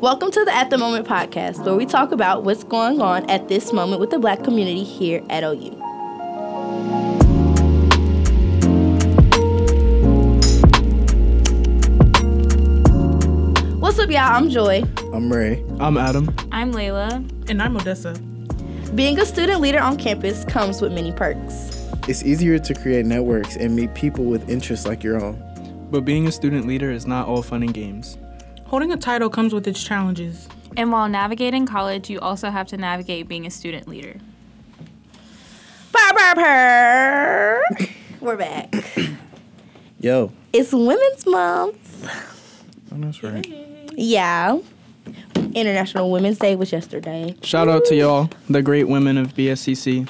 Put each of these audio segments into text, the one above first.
Welcome to the At the Moment podcast, where we talk about what's going on at this moment with the black community here at OU. What's up, y'all? I'm Joi. I'm Ray. I'm Adam. I'm Layla. And I'm Odessa. Being a student leader on campus comes with many perks. It's easier to create networks and meet people with interests like your own. But being a student leader is not all fun and games. Holding a title comes with its challenges. And while navigating college, you also have to navigate being a student leader. We're back. Yo. It's Women's Month. Oh, that's right. Yeah. International Women's Day was yesterday. Shout out to y'all, the great women of BSCC.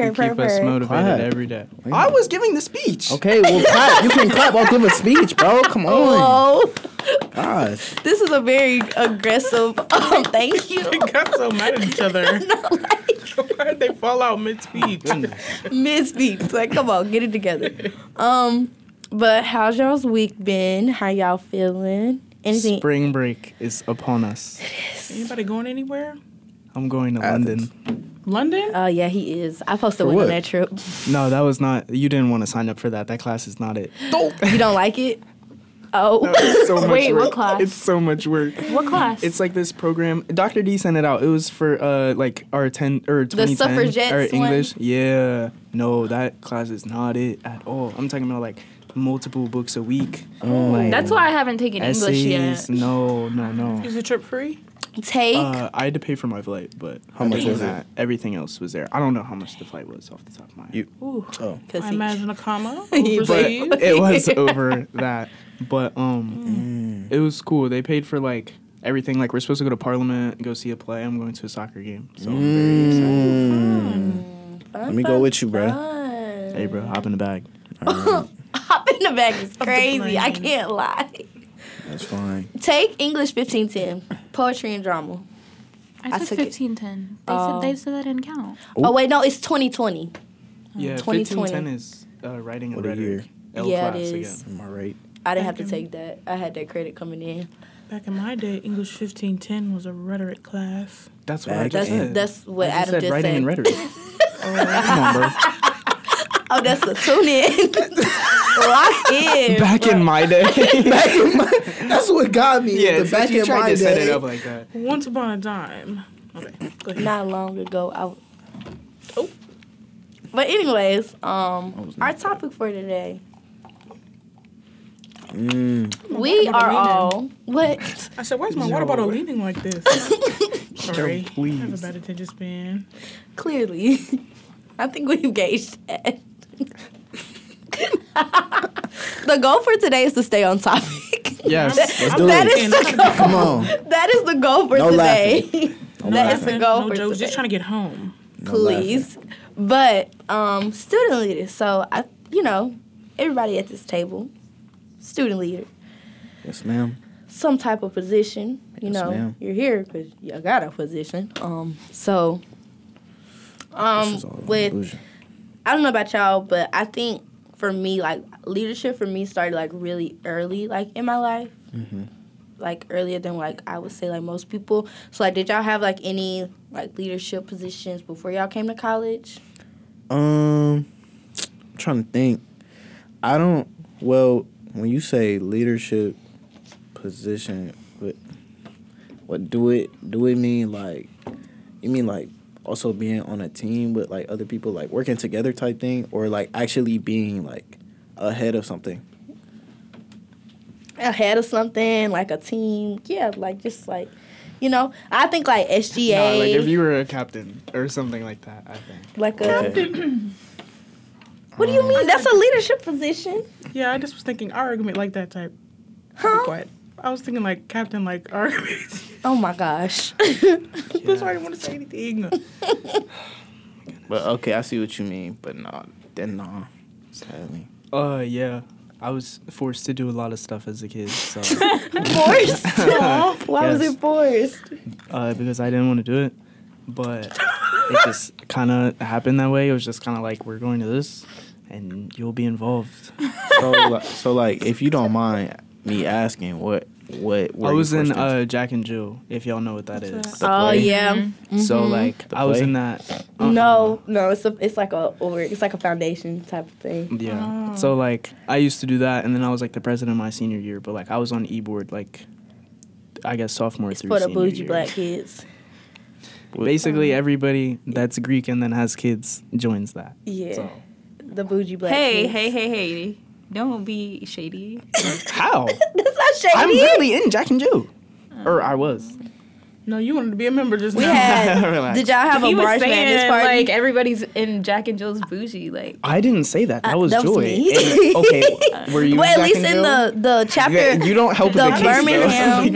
Purr, who keep us motivated Quiet. every day. I was giving the speech. Okay, well, clap. You can clap. I'll give a speech, bro. Come on. Whoa. Gosh. This is a very aggressive. Um, thank you. They got so mad at each other. Why did they fall out mid speech? Mid speech. Like, come on, get it together. Um, but how's y'all's week been? How y'all feeling? Anything? Spring break is upon us. It is. Anybody going anywhere? I'm going to Athens. London. London? Oh yeah, he is. I posted to For on that trip. No, that was not. You didn't want to sign up for that. That class is not it. You don't like it? Oh. It's so much Wait, work. what class? It's so much work. What class? It's like this program. Dr. D sent it out. It was for uh like our ten or twenty ten suffragettes or one? English. Yeah. No, that class is not it at all. I'm talking about like multiple books a week. Oh. Like, That's why I haven't taken English yet. No, no, no. Is the trip free? Take. Uh, I had to pay for my flight, but How much was it? that, Everything else was there. I don't know how much the flight was off the top of my head. You- Ooh. Oh. Cause I imagine a comma. But- but it was over that. But um, Mm. it was cool. They paid for like everything. Like we're supposed to go to Parliament, go see a play. I'm going to a soccer game, so I'm very excited. Mm. Let me go with you, bro. Hey, bro, hop in the bag. Hop in the bag is crazy. I can't lie. That's fine. Take English 1510. Poetry and drama. I I took took it. fifteen ten. They Oh. said they said that didn't count. Oh wait, no, it's 2020. Yeah, 2020. fifteen ten is uh, writing and What a rhetoric. year. L Yeah, it class is. again. Am I right? I didn't have to take that. I had that credit coming in. Back in my day, English 1510 was a rhetoric class. That's what I just That's said. that's what I just Adam said just writing said. and rhetoric. Come on, bro. Oh, that's the tune in. Lock in. Back in my day. Back in my, that's what got me. yeah, the back you in tried my to set it up like that. Once upon a time. Okay, go ahead. Not long ago. I, Oh. But anyways, um, our topic for today. Mm. We are leaning. all what? I said, why is my water bottle leaning like this? Sorry. I have a please. bad attention span. Clearly, I think we engaged that. The goal for today is to stay on topic. Yes, Let's do That it. is the goal. Come on. That is the goal for No today. No that is laughing. the goal no for jokes, today. just trying to get home. No Please, but um, student leader. So I, you know, everybody at this table, student leader, Yes, ma'am. some type of position. You Yes, know, ma'am. you're here because you got a position. Um, so This um, is all with illusion. I don't know about y'all, but I think for me, like leadership for me started like really early, like in my life, Mhm. like earlier than like I would say like most people. So like, did y'all have like any like leadership positions before y'all came to college? Um, I'm trying to think. I don't. Well, when you say leadership position, what what do it do it mean? Like, you mean like also being on a team with like other people, like working together type thing, or like actually being like ahead of something? Ahead of something like a team, yeah, like just like. You know, I think like SGA, Nah, like if you were a captain or something like that, I think. like a. Okay. What do you um, mean? That's a leadership position, Yeah, I just was thinking argument like that type. Be huh? Quiet. I was thinking like captain like argument. Oh my gosh. That's why I didn't want to say anything. But okay, I see what you mean. But no, then no, sadly. Uh, yeah. I was forced to do a lot of stuff as a kid, so forced. Why was it forced? uh, because I didn't want to do it, but it just kind of happened that way. It was just kind of like we're going to this, and you'll be involved. So, so like, if you don't mind me asking, what What? were I you was in into? uh, Jack and Jill, if y'all know what that is. What's The Oh play? yeah. So Mhm. like I was in that. uh-uh. No, no, it's a, it's like a or it's like a foundation type of thing. Yeah. Oh. So like I used to do that, and then I was like the president my senior year. But like I was on e board like, I guess sophomore It's through for the bougie year. black kids. Basically, everybody that's Greek and then has kids joins that. Yeah, So the bougie black. Hey, kids. hey, hey, hey. Don't be shady. how? That's not shady. I'm really in Jack and Jill, or I was. No, you wanted to be a member just we now. had. Did y'all have he a was March Madness saying party? like everybody's in Jack and Jill's bougie. Like I didn't say that. That Uh, was that was Joi. me. Okay, were you? well, at Jack least and in Jill? the the chapter. Yeah, you don't help the with the case, though. Birmingham-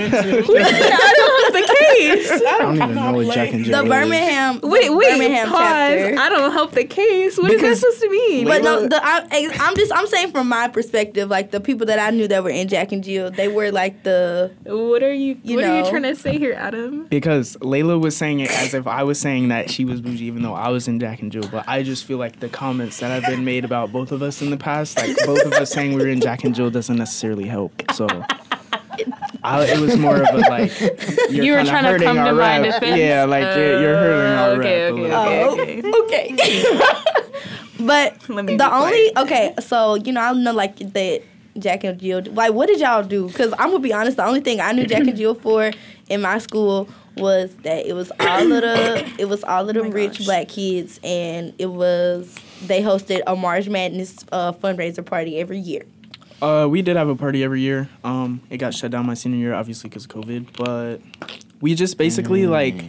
the case. I don't even know what Jack and Jill the is. Birmingham. Wait, wait. Birmingham pause. chapter. I don't help the case. What is Because- that supposed to mean? But no, the, I, I'm just I'm saying from my perspective, like the people that I knew that were in Jack and Jill, they were like the what are you? You what are you trying to say here, Adam? Because Layla was saying it as if I was saying that she was bougie, even though I was in Jack and Jill. But I just feel like the comments that have been made about both of us in the past, like both of us saying we were in Jack and Jill, doesn't necessarily help. So I, it was more of a like you're were trying to come to my rap. defense? Yeah, like you're, you're hurting our Oh, okay, rap. a okay, okay. bit. okay. but the only quiet. okay, so you know I know like that Jack and Jill. Like, what did y'all do? Because I'm gonna be honest, the only thing I knew Jack and Jill for in my school was that it was all of the it was all of the Oh rich gosh. black kids, and it was they hosted a March Madness uh, fundraiser party every year. Uh, we did have a party every year. Um, it got shut down my senior year, obviously because of COVID. But we just basically like,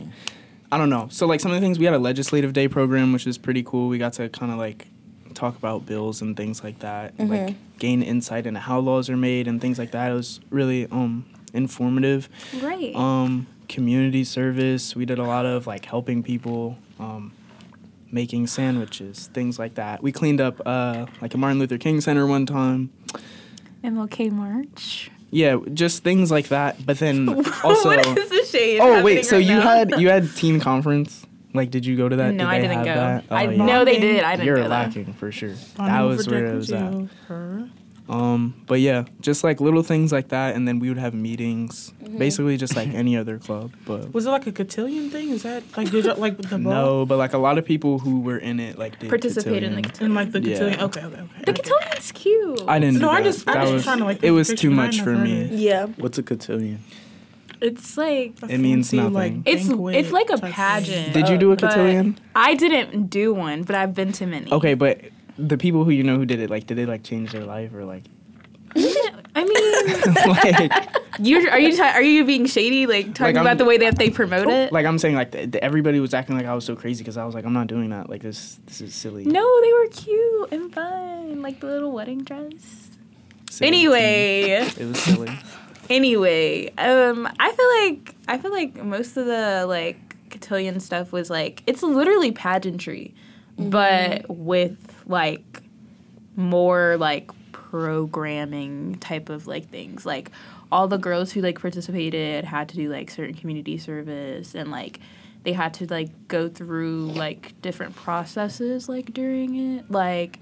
I don't know. So like some of the things we had a legislative day program, which is pretty cool. We got to kind of like talk about bills and things like that, and, like gain insight into how laws are made and things like that. It was really um informative. Great. Um, community service. We did a lot of like helping people. Um, making sandwiches, things like that. We cleaned up uh, like a Martin Luther King Center one time. MLK March. Yeah, just things like that. But then also, what is the shade? oh wait, so right you now? had you had teen conference? Like, did you go to that? No, Did I didn't go. That? I Oh, yeah. know they did. I didn't You're go though. lacking for sure. On that was where it was at. Her. Um, but yeah, just like little things like that, and then we would have meetings, Mm-hmm. basically just like any other club. But Was it like a cotillion thing? Is that like did you, like the ball? no, but like a lot of people who were in it like did Participate in the cotillion. And like the Yeah. cotillion. Okay, okay, okay. The cotillion's cute. I didn't. No, do I that. just- I that just was trying to, like, it was too much for me. heard it. Yeah. What's a cotillion? It's like It means nothing. Like, it's it's like a pageant. Did you do a cotillion? I didn't do one, but I've been to many. Okay, but the people who you know who did it, like, did they like change their life or like, I mean, like, you are you ta- are you being shady? Like talking Like, about the way that they promote it? like I'm saying, like th- th- everybody was acting like I was so crazy because I was like, I'm not doing that. Like this, this is silly. no, they were cute and fun, like the little wedding dress. Silly to me. Anyway, it was silly. anyway, um, I feel like I feel like most of the like cotillion stuff was like it's literally pageantry, but with like more like programming type of like things. Like all the girls who like participated had to do like certain community service and like they had to like go through like different processes like during it. Like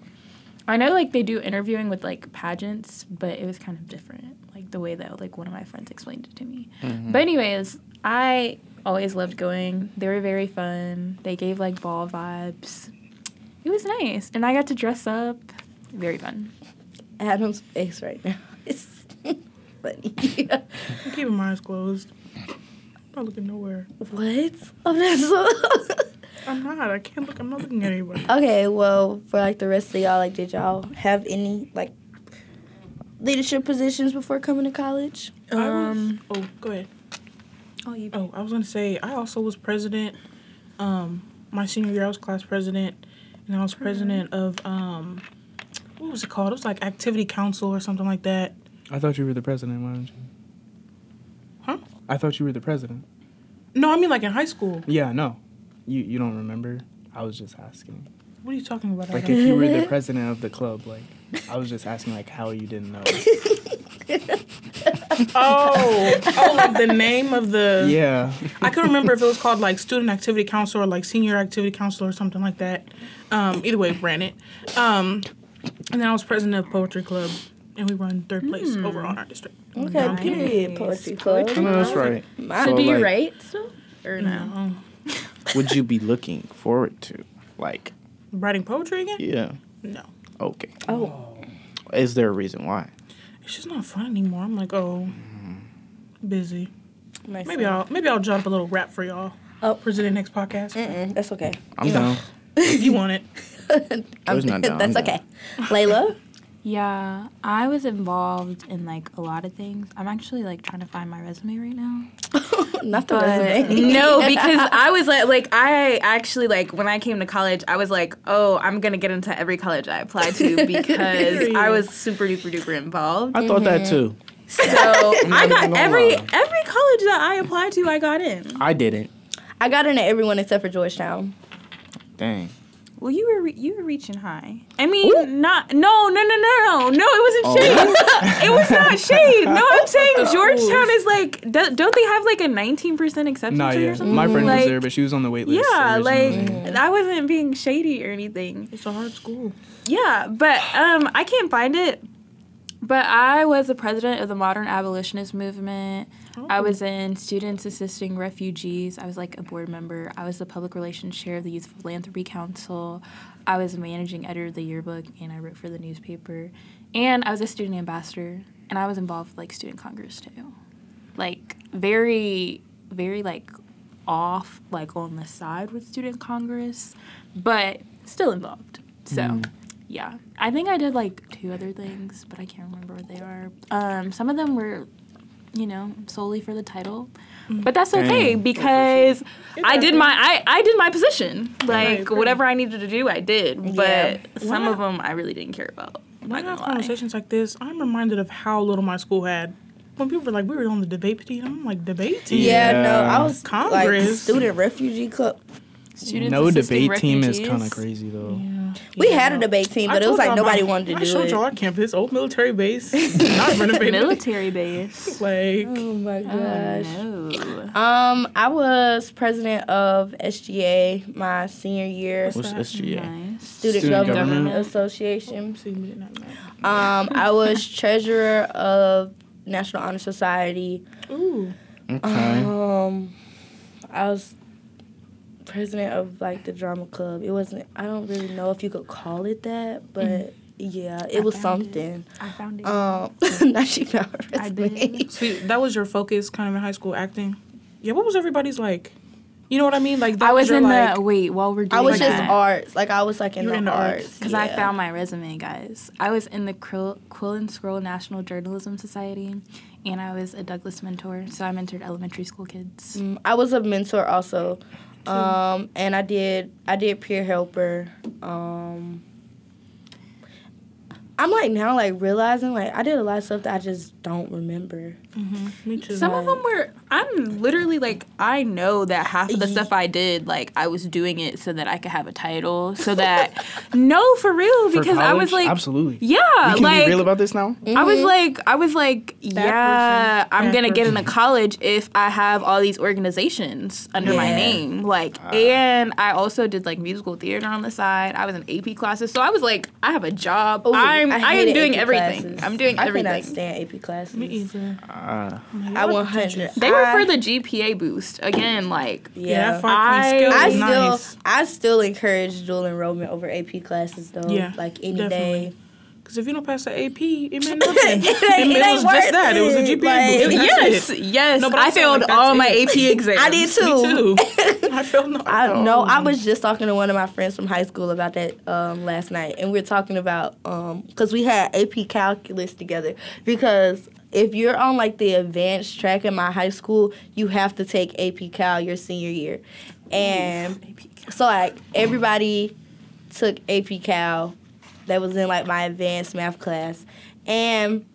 I know like they do interviewing with like pageants, but it was kind of different. Like the way that like one of my friends explained it to me. Mm-hmm. But anyways, I always loved going. They were very fun. They gave like ball vibes. It was nice, and I got to dress up. Very fun. Adam's face right now. It's funny. I'm keeping my eyes closed. I'm not looking nowhere. what? Oh, that's so. I'm not. I can't look. I'm not looking at anybody. okay, well, for like the rest of y'all, like, did y'all have any like leadership positions before coming to college? I was, Um, oh, go ahead. Oh, you. Oh, I was gonna say I also was president. Um, my senior year, I was class president, and I was president of um, what was it called? It was like activity council or something like that. I thought you were the president. Why don't you? Huh? I thought you were the president. No, I mean like in high school. Yeah, no, you you don't remember. I was just asking. What are you talking about? Like if you were the president of the club, like I was just asking like how you didn't know. oh, oh, like the name of the. yeah. I couldn't remember if it was called like student activity council or like senior activity council or something like that. Um, either way, ran it. Um, and then I was president of poetry club. and we run third place Hmm. overall in our district. Okay, Nice. period. Poetry club. I know that's right. My- So, do you like, write still or no? Um, Would you be looking forward to? Like, writing poetry again? yeah. No, Okay. oh, Is there a reason why? it's just not fun anymore. I'm like, oh, mm-hmm. busy. nice. Maybe I'll maybe I'll jot up a little rap for y'all. Oh. present the next podcast. Mm-mm, that's okay. I'm down. if you want it. I'm, Joi's not down, that's I'm okay. Layla. Yeah, I was involved in like a lot of things. I'm actually like trying to find my resume right now. Not the But resume. no, because I was like, like I actually like when I came to college, I was like, oh, I'm gonna get into every college I apply to because I was super duper duper involved. I thought that mhm. too. So I got every lie. every college that I applied to, I got in. I didn't. I got into everyone except for Georgetown. Dang. Well, you were re- you were reaching high. I mean, not no no no no no no. It wasn't shade. it was not shade. No, I'm saying Georgetown is like. Do, don't they have like a 19 percent acceptance Not rate or yet. something? My friend was there, but she was on the wait list. Yeah, originally. like I wasn't being shady or anything. It's a hard school. Yeah, but um, I can't find it. But I was the president of the Modern Abolitionist Movement. I was in Students Assisting Refugees. I was like a board member. I was the public relations chair of the Youth Philanthropy Council. I was a managing editor of the yearbook, and I wrote for the newspaper. And I was a student ambassador, and I was involved with like student congress too. Like very, very like off, like on the side with student congress, but still involved. So. Yeah, I think I did like two other things, but I can't remember what they are. Um, some of them were, you know, solely for the title, mm. but that's okay Dang. because I did my I, I did my position. Like agree. whatever I needed to do, I did. But Yeah. some Why- of them I really didn't care about. I'm When I have lie. conversations like this, I'm reminded of how little my school had. When people were like, we were on the debate team, I'm like, debate team? Yeah, no, I was like student refugee club. Students no assisting debate team is kind of crazy though. Yeah. We Yeah. had a debate team, I but it was like nobody my- wanted to I do showed it. y'all our campus, old military base, not renovated. military base. Like, Oh my Oh, gosh. no. Um, I was president of SGA my senior year, What's that? SGA? Nice. Student, Student Government, Government. Association. see, we did not know. Um, I was treasurer of National Honor Society. Ooh, Okay. Um, I was president of like the drama club. It wasn't. I don't really know if you could call it that, but yeah, it I was found it. something. I found it. Um, now she found her I did. so that was your focus, kind of in high school acting. Yeah, what was everybody's like? You know what I mean? Like, that I was your, in like, the wait while we're doing I was just arts. Like I was like in the, in the arts. arts. Because I found my resume, guys. I was in the Quill, Quill and Scroll National Journalism Society, and I was a Douglas mentor. So I mentored elementary school kids. Mm, I was a mentor also, um, and I did I did peer helper. Um, I'm like now like realizing like I did a lot of stuff that I just don't remember. Mm-hmm. Me too. Some of them were. I'm literally like I know that half of the stuff I did, like I was doing it so that I could have a title, so that no, for real, For because I was like, absolutely. yeah, You can like be real about this now. Mm-hmm. I was like, I was like, yeah, person, I'm that gonna get into college if I have all these organizations under my name. Like, ah. and I also did like musical theater on the side. I was in AP classes, so I was like, I have a job. Ooh, I'm, I, am doing AP everything. classes. I'm doing I cannot everything. stand AP classes. Me either. Uh, I 100. They were for the GPA boost again. Like, Yeah, Yeah. that five point I- I still nice. I still encourage dual enrollment over AP classes though. Yeah, like any definitely. day. Because if you don't pass the AP, it meant nothing. It it, it was just that. It was a. GPA Like- boost. yes, it. yes. No, but I failed like, all my. AP exams. I did too. Me too. I felt no. I know. I was just talking to one of my friends from high school about that um, last night, and we were talking about because we had AP calculus together. Because if you're on like the advanced track in my high school, you have to take AP Cal your senior year, and so like everybody took AP Cal that was in like my advanced math class, and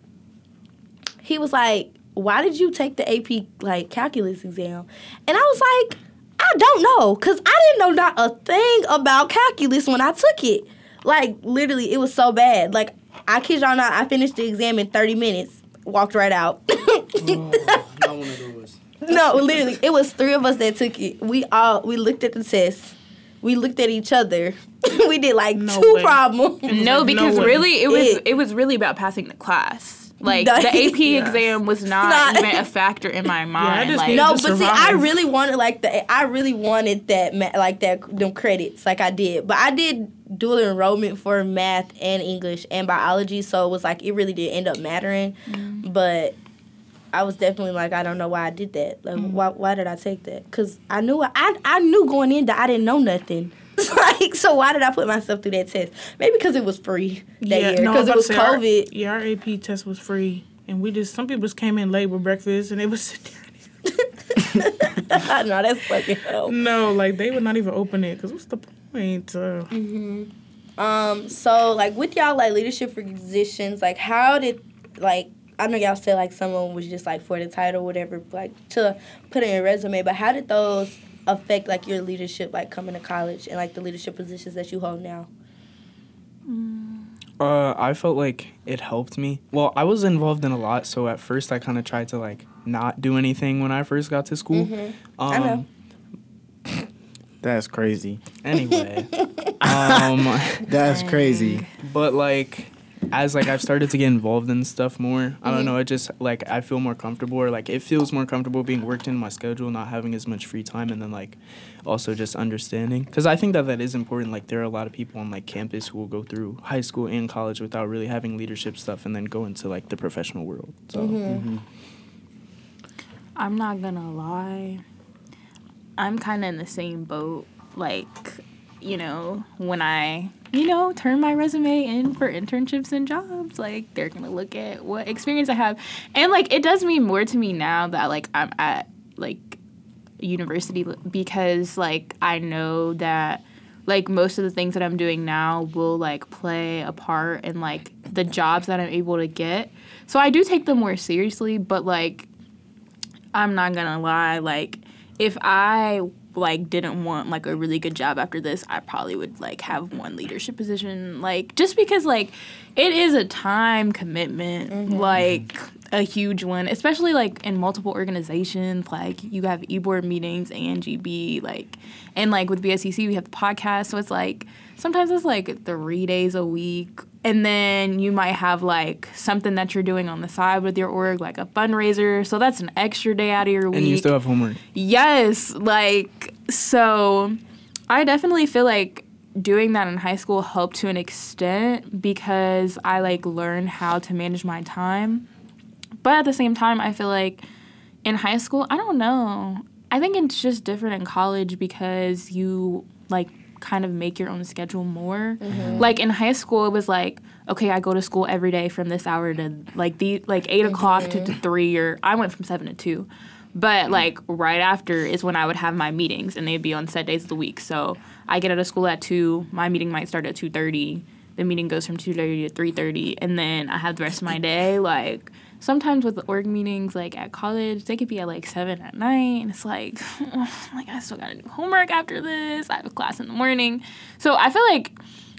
he was like, "Why did you take the AP like calculus exam?" And I was like, "I don't know, cause I didn't know not a thing about calculus when I took it. Like literally, it was so bad. Like I kid y'all not, I finished the exam in thirty minutes, walked right out. Not one of those. no, literally, it was three of us that took it. We all we looked at the test, we looked at each other. we did like No two way. problems. No, like, because no really, it was It- it was really about passing the class. Like No, the AP yeah. exam was not, Not- even a factor in my mind. just like, No, to but see, I really wanted like the I really wanted that ma- like that them credits like I did, but I did dual enrollment for math and English and biology, so it was like it really did end up mattering. Mm-hmm. But I was definitely like I don't know why I did that. Like why why did I take that? Because I knew I I knew going in that I didn't know nothing. like so why did I put myself through that test? Maybe because it was free that year no, because it was say, our- COVID. yeah, our AP test was free, and we just some people just came in late with breakfast, and they would sit there. I know that's fucking hell. No, like they would not even open it because what's the point? Uh, Um, so like with y'all like leadership positions, like how did like I know y'all said like someone was just like for the title, whatever, like to put in your resume, but how did those affect like your leadership like coming to college and like the leadership positions that you hold now? Uh, I felt like it helped me. Well, I was involved in a lot, so at first I kind of tried to like not do anything when I first got to school. Um, I know. That's crazy. Anyway, um, That's crazy. but like as like I've started to get involved in stuff more, I don't mm-hmm. know. It just like I feel more comfortable, or like it feels more comfortable being worked in my schedule, not having as much free time, and then like also just understanding. Because I think that that is important. Like there are a lot of people on like campus who will go through high school and college without really having leadership stuff, and then go into like the professional world. So. Mm-hmm. Mm-hmm. I'm not gonna lie. I'm kind of in the same boat. Like, you know, when I, you know, turn my resume in for internships and jobs, like they're gonna look at what experience I have, and like it does mean more to me now that like I'm at like university because like I know that like most of the things that I'm doing now will like play a part in like the jobs that I'm able to get. So I do take them more seriously, but like I'm not gonna lie, like if I like didn't want like a really good job after this, I probably would like have one leadership position. Like just because like it is a time commitment, mm-hmm. like a huge one, especially like in multiple organizations. Like you have e-board meetings and GB, like and like with BSCC we have the podcast, so it's like sometimes it's like three days a week. And then you might have like something that you're doing on the side with your org, like a fundraiser. So that's an extra day out of your week. And you still have homework. Yes, like so I definitely feel like doing that in high school helped to an extent because I like learned how to manage my time. But at the same time, I feel like in high school, I don't know. I think it's just different in college because you like kind of make your own schedule more. Mm-hmm. Like in high school, it was like, okay, I go to school every day from this hour to like the like 8 o'clock to, to three, or I went from seven to two. But mm-hmm. like right after is when I would have my meetings, and they'd be on set days of the week. So I get out of school at two. My meeting might start at two thirty. The meeting goes from two thirty to three thirty, and then I have the rest of my day. Like sometimes with the org meetings, like at college, they could be at like seven at night, and it's like, like I still gotta do homework after this. I have a class in the morning, so I feel like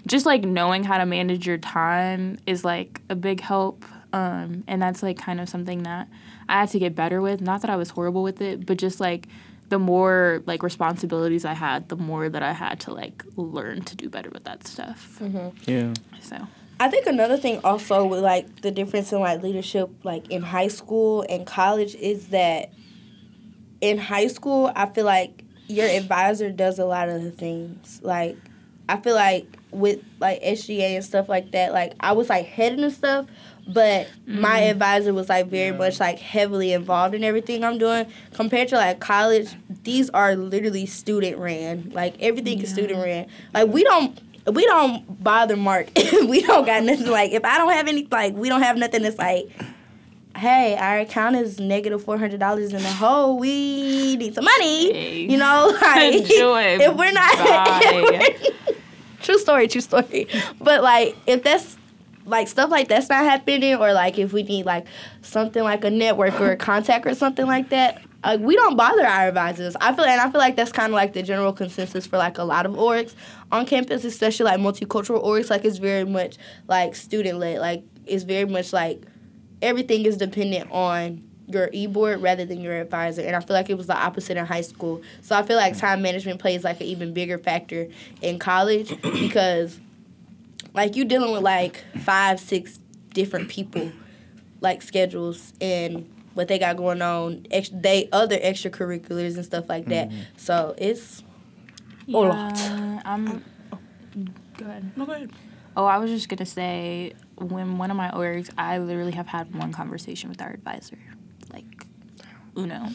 just like knowing how to manage your time is like a big help. Um, and that's like kind of something that I had to get better with. Not that I was horrible with it, but just like the more like responsibilities I had, the more that I had to like learn to do better with that stuff. Yeah. So I think another thing also with like the difference in like leadership like in high school and college is that in high school I feel like your advisor does a lot of the things. Like I feel like with like SGA and stuff like that, like I was like heading and stuff, but my mm. advisor was like very much like heavily involved in everything I'm doing. Compared to like college, these are literally student ran. Like everything is student ran. Like we don't we don't bother Mark. we don't got nothing like if I don't have any like we don't have nothing that's like hey, our account is negative four hundred dollars in the hole. We need some money. Hey. You know, like Enjoy. if we're not Bye. true story, true story. But like if that's like stuff like that's not happening or like if we need like something like a network or a contact or something like that, like we don't bother our advisors. I feel and I feel like that's kind of like the general consensus for like a lot of orgs on campus, especially like multicultural orgs. Like it's very much like student led. Like it's very much like everything is dependent on your e-board rather than your advisor and i feel like it was the opposite in high school so i feel like mm. time management plays like an even bigger factor in college because like you're dealing with like five six different people like schedules and what they got going on ex- they other extracurriculars and stuff like that mm-hmm. so it's a lot Yeah, I'm. Um, oh, go ahead. No, go ahead. Oh, I was just gonna say when one of my orgs, I literally have had one conversation with our advisor, like Uno,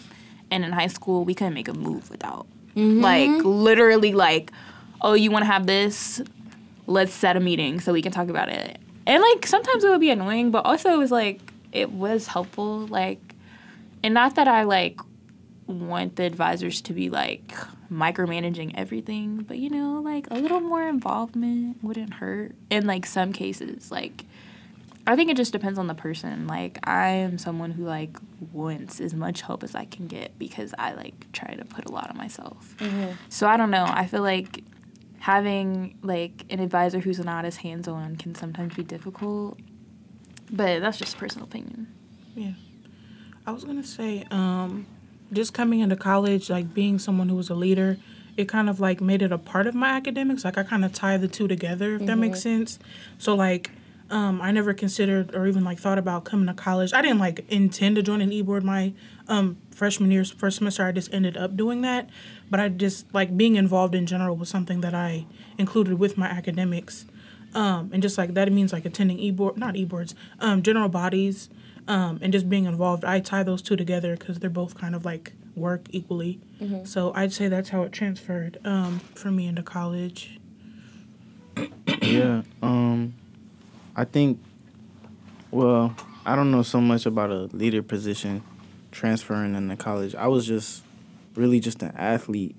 and in high school we couldn't make a move without, mm-hmm. like literally like, oh, you want to have this? Let's set a meeting so we can talk about it. And like sometimes it would be annoying, but also it was like it was helpful, like, and not that I like want the advisors to be like micromanaging everything, but you know, like a little more involvement wouldn't hurt in like some cases. Like I think it just depends on the person. Like I am someone who like wants as much help as I can get because I like try to put a lot on myself. So I don't know. I feel like having like an advisor who's not as hands-on can sometimes be difficult. But that's just personal opinion. Yeah. I was gonna say, um, just coming into college, like being someone who was a leader, it kind of like made it a part of my academics. Like I kind of tie the two together, if that makes sense. So like, um, I never considered or even like thought about coming to college. I didn't like intend to join an e-board my um, freshman year's first semester. I just ended up doing that, but I just like being involved in general was something that I included with my academics. Um, and just like that, it means like attending e-board, not e-boards, um, general bodies, um, and just being involved. I tie those two together because they're both kind of like work equally. So I'd say that's how it transferred um, for me into college. Yeah. Um, I think. Well, I don't know so much about a leader position transferring into college. I was just really just an athlete,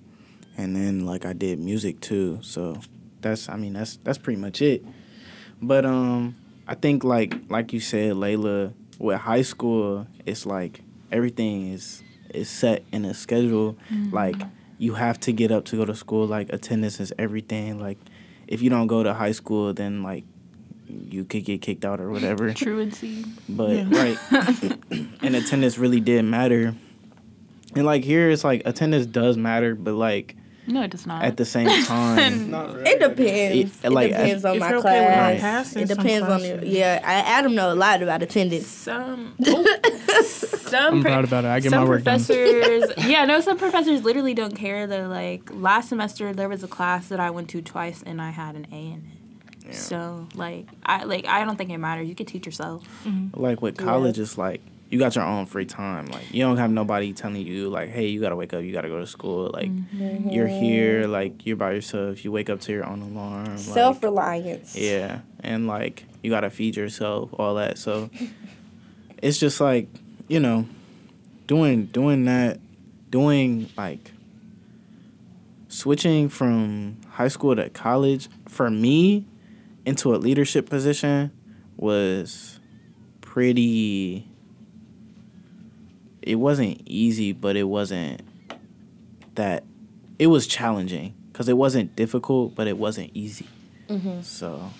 and then like I did music too. So that's I mean that's that's pretty much it. But um, I think like like you said, Layla, with high school, it's like everything is is set in a schedule. Mm-hmm. Like you have to get up to go to school. Like attendance is everything. Like if you don't go to high school, then like you could get kicked out or whatever. Truancy. But Yeah. right, and attendance really did matter. And like here, it's like attendance does matter, but like No, it does not. at the same time, It depends. It- It, like, depends on my you're okay with class. it depends on the yeah. I, Adam know a lot about attendance. some some I'm pro- proud about it. I get some my work done. professors yeah no some professors literally don't care they're like last semester there was a class that i went to twice and i had an a in it so like i like i don't think it matters you can teach yourself like with college, it's like you got your own free time. Like you don't have nobody telling you like, hey, you gotta wake up, you gotta go to school. Like mm-hmm. you're here, like you're by yourself. You wake up to your own alarm. Self reliance. Yeah, and like you gotta feed yourself, all that. So it's just like you know, doing doing that, doing like switching from high school to college for me into a leadership position was pretty. It wasn't easy, but it wasn't that. It was challenging because it wasn't difficult, but it wasn't easy. Mm-hmm. So,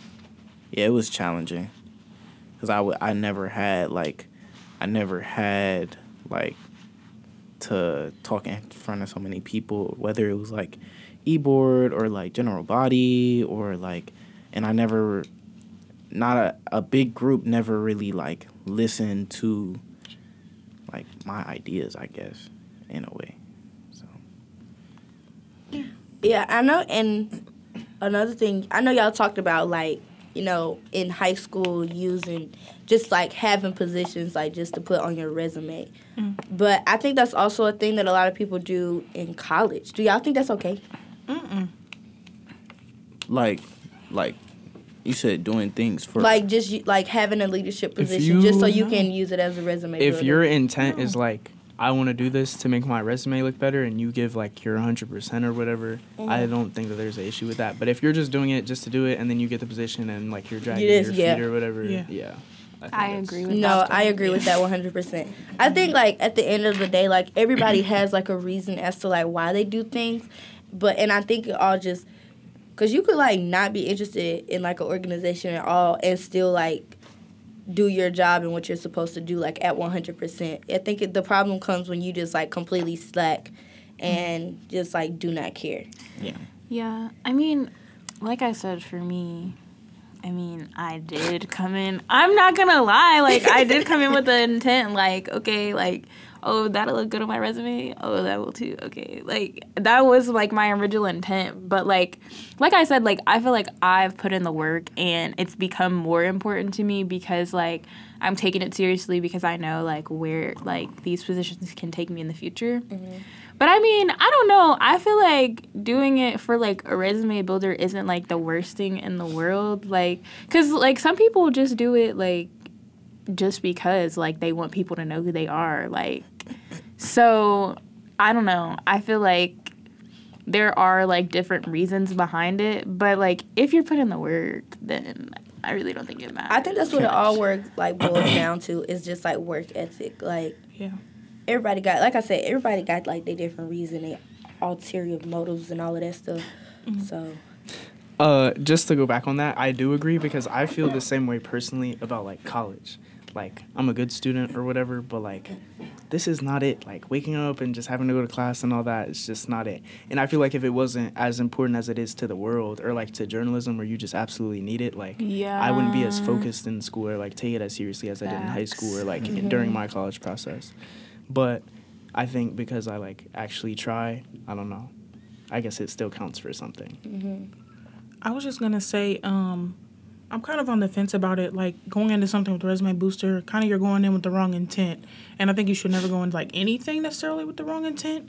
yeah, it was challenging because I, w- I never had like, I never had like to talk in front of so many people, whether it was like e-board or like general body or like, and I never, not a, a big group never really like listened to my ideas, I guess, in a way. So, Yeah, I know. And another thing, I know y'all talked about like you know in high school using just like having positions like just to put on your resume. But I think that's also a thing that a lot of people do in college. Do y'all think that's okay? Mm. like, like you said, doing things for Like just like having a leadership If position just so you- you can use it as a resume. if builder. your intent is like I want to do this to make my resume look better and you give like your 100% or whatever, Mm-hmm. I don't think that there's an issue with that. But if you're just doing it just to do it and then you get the position and like you're dragging Yes, your yeah. feet or whatever, Yeah. yeah. think I agree with No, that. No, I agree with that 100%. I think like at the end of the day like everybody has like a reason as to like why they do things, but and I think it all just cuz you could like not be interested in like an organization at all and still like do your job and what you're supposed to do like at 100%. I think it, the problem comes when you just like completely slack and just like do not care. Yeah. Yeah, I mean, like I said, for me, I mean, I did come in. I'm not gonna lie, like I did come in with the intent, like, okay, like, oh, that'll look good on my resume. Oh, that will too. Okay, like that was like my original intent, but like, like I said, like I feel like I've put in the work, and it's become more important to me because like I'm taking it seriously because I know like where like these positions can take me in the future. Mm-hmm. But I mean, I don't know. I feel like doing it for like a resume builder isn't like the worst thing in the world. Like, cause like some people just do it like just because like they want people to know who they are. Like, so I don't know. I feel like there are like different reasons behind it, but like if you're putting the work, then I really don't think it matters. I think that's what it all work like boils down to is just like work ethic. Like Yeah. everybody got like I said, everybody got like their different reason, their ulterior motives and all of that stuff. So Uh, just to go back on that, I do agree because I feel the same way personally about like college. Like I'm a good student or whatever, but like this is not it. Like waking up and just having to go to class and all that is just not it. And I feel like if it wasn't as important as it is to the world or like to journalism where you just absolutely need it, like yeah. I wouldn't be as focused in school or like take it as seriously as I did in high school or like Mm-hmm. during my college process. But I think because I like actually try, I don't know. I guess it still counts for something. I was just gonna say, um, I'm kind of on the fence about it. Like going into something with resume booster, kind of you're going in with the wrong intent, and I think you should never go into like anything necessarily with the wrong intent.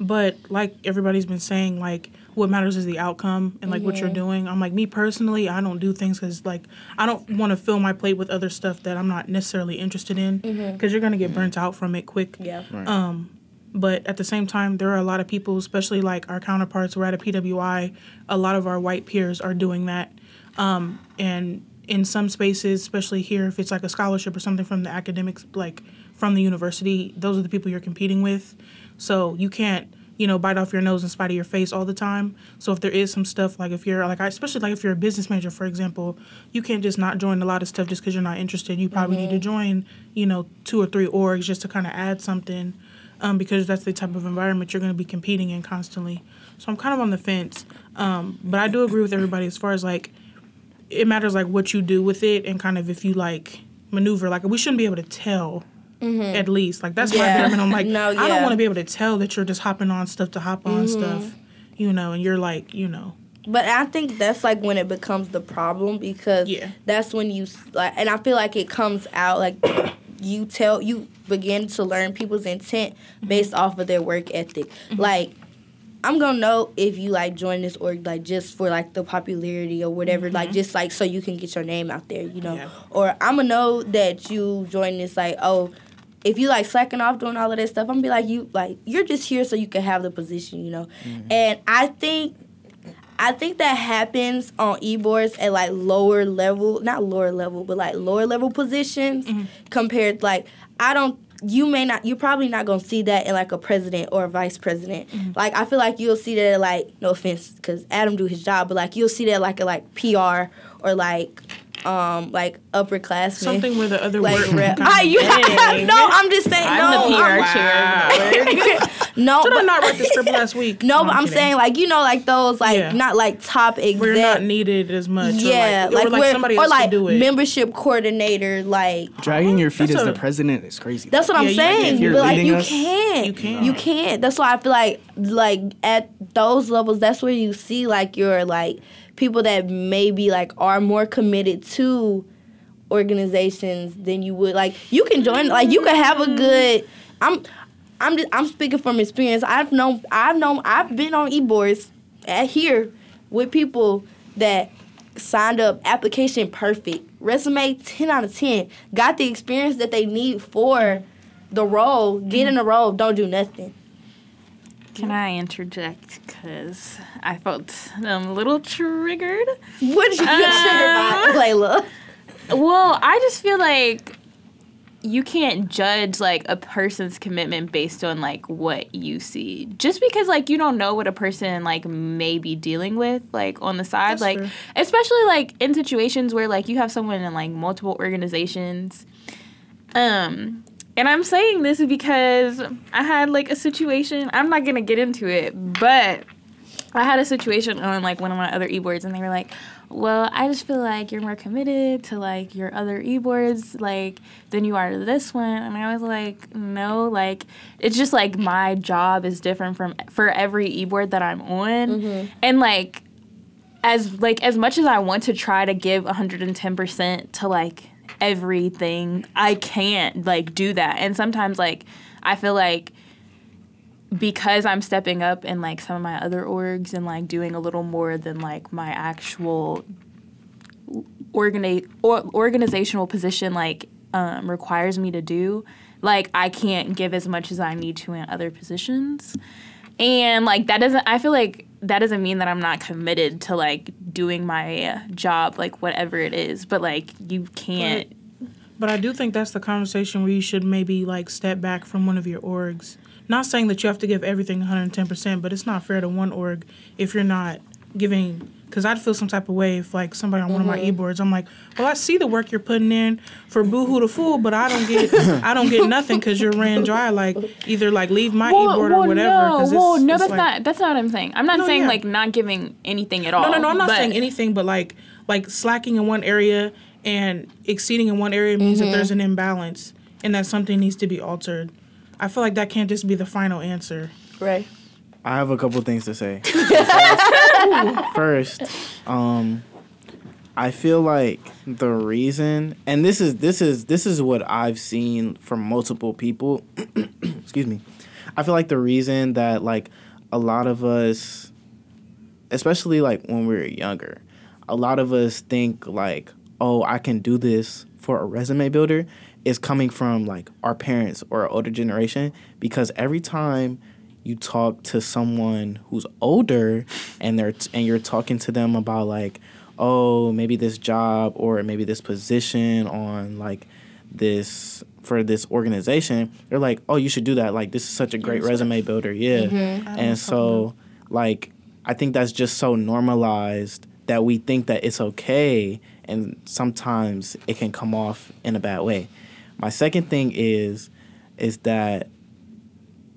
But like everybody's been saying, like what matters is the outcome and like what you're doing. I'm like me personally, I don't do things because like I don't want to fill my plate with other stuff that I'm not necessarily interested in because you're gonna get burnt out from it quick. yeah. Um, but at the same time, there are a lot of people, especially like our counterparts, we're at a PWI, a lot of our white peers are doing that. Um, and in some spaces, especially here, if it's like a scholarship or something from the academics, like from the university, those are the people you're competing with. So you can't, you know, bite off your nose in spite of your face all the time. So if there is some stuff, like if you're like, I- especially like if you're a business major, for example, you can't just not join a lot of stuff just because you're not interested. You probably need to join, you know, two or three orgs just to kind of add something um, because that's the type of environment you're going to be competing in constantly. So I'm kind of on the fence, um, but I do agree with everybody as far as like it matters like what you do with it and kind of if you like maneuver. Like we shouldn't be able to tell. Mm-hmm. At least, like that's my Yeah. bare minimum. Like No, I don't want to be able to tell that you're just hopping on stuff to hop on mm-hmm. stuff, you know, and you're like, you know, But I think that's like when it becomes the problem because Yeah. that's when you like, and I feel like it comes out like you tell you begin to learn people's intent mm-hmm. based off of their work ethic. Like I'm gonna know if you like join this org like just for like the popularity or whatever, like mm-hmm. just like so you can get your name out there, you know. Yeah. Or I'm gonna know that you join this like oh. If you like slacking off doing all of that stuff, I'm gonna be like you like you're just here so you can have the position, you know. Mm-hmm. And I think I think that happens on e-boards at like lower level, not lower level, but like lower level positions mm-hmm. compared like I don't you may not you're probably not going to see that in like a president or a vice president. Mm-hmm. Like I feel like you'll see that like no offense cuz Adam do his job, but like you'll see that like a like PR or like um like upperclassmen. something where the other like work rep. kind I, of- you, Dang. no, I'm just saying I'm no. the PR I'm- chair. no, Did I but, not write the script last week? no, but I'm kidding. saying like you know like those like Yeah. not like top exec we're not needed as much. yeah, or like, or like where- somebody or else like could do it. membership coordinator, like Dragging your feet as a- the president is crazy. that's what Yeah, I'm you- saying. if you're but like you us- can't, You can't. you can't. That's why I feel like like at those levels, that's where you see like your like people that maybe like are more committed to organizations than you would like you can join like you can have a mm-hmm. good I'm I'm just, I'm speaking from experience. I've known I've known I've been on e-boards at here with people that signed up application perfect resume 10 out of 10 got the experience that they need for the role get in the role don't do nothing Can I interject? Because I felt um, a little triggered. what did you get triggered by Uh, Layla Well, I just feel like you can't judge like a person's commitment based on like what you see. Just because like you don't know what a person like may be dealing with like on the side, That's like true. especially like in situations where like you have someone in like multiple organizations. Um and I'm saying this because I had like a situation. I'm not gonna get into it, but I had a situation on like one of my other e-boards, and they were like, "Well, I just feel like you're more committed to like your other e-boards, like than you are to this one." And I was like, "No, like it's just like my job is different from for every e-board that I'm on, mm-hmm. and like as like as much as I want to try to give 110% to like everything, I can't like do that. And sometimes like I feel like because I'm stepping up in like some of my other orgs and like doing a little more than like my actual organi- or organizational position like um, requires me to do, like I can't give as much as I need to in other positions. And like that doesn't I feel like that doesn't mean that I'm not committed to like doing my job like whatever it is, but like you can't But I do think that's the conversation where you should maybe like step back from one of your orgs. Not saying that you have to give everything 110%, but it's not fair to one org if you're not giving. Because I'd feel some type of way if like somebody on one of my mm-hmm. e-boards, I'm like, well, I see the work you're putting in for Boohoo the Fool, but I don't get, I don't get nothing because you're ran dry. Like either like leave my e-board or whatever. No, 'cause well, it's- no, it's that's like- not that's not what I'm saying. I'm not No, saying yeah. like not giving anything at all. No, no, no. I'm not but- saying anything, but like like slacking in one area and exceeding in one area means that there's mm-hmm. an imbalance and that something needs to be altered. I feel like that can't just be the final answer. Right. I have a couple things to say. First, um, I feel like the reason, and this is this is this is what I've seen from multiple people. excuse me. I feel like the reason that like a lot of us, especially like when we were younger, a lot of us think like, oh, I can do this for a resume builder, is coming from like our parents or our older generation because every time you talk to someone who's older and they're and you're talking to them about like oh maybe this job or maybe this position on like this for this organization they're like oh you should do that. Like this is such a great resume builder. Yeah. And so like i think that's just so normalized that we think that it's okay and sometimes it can come off in a bad way. My second thing is is that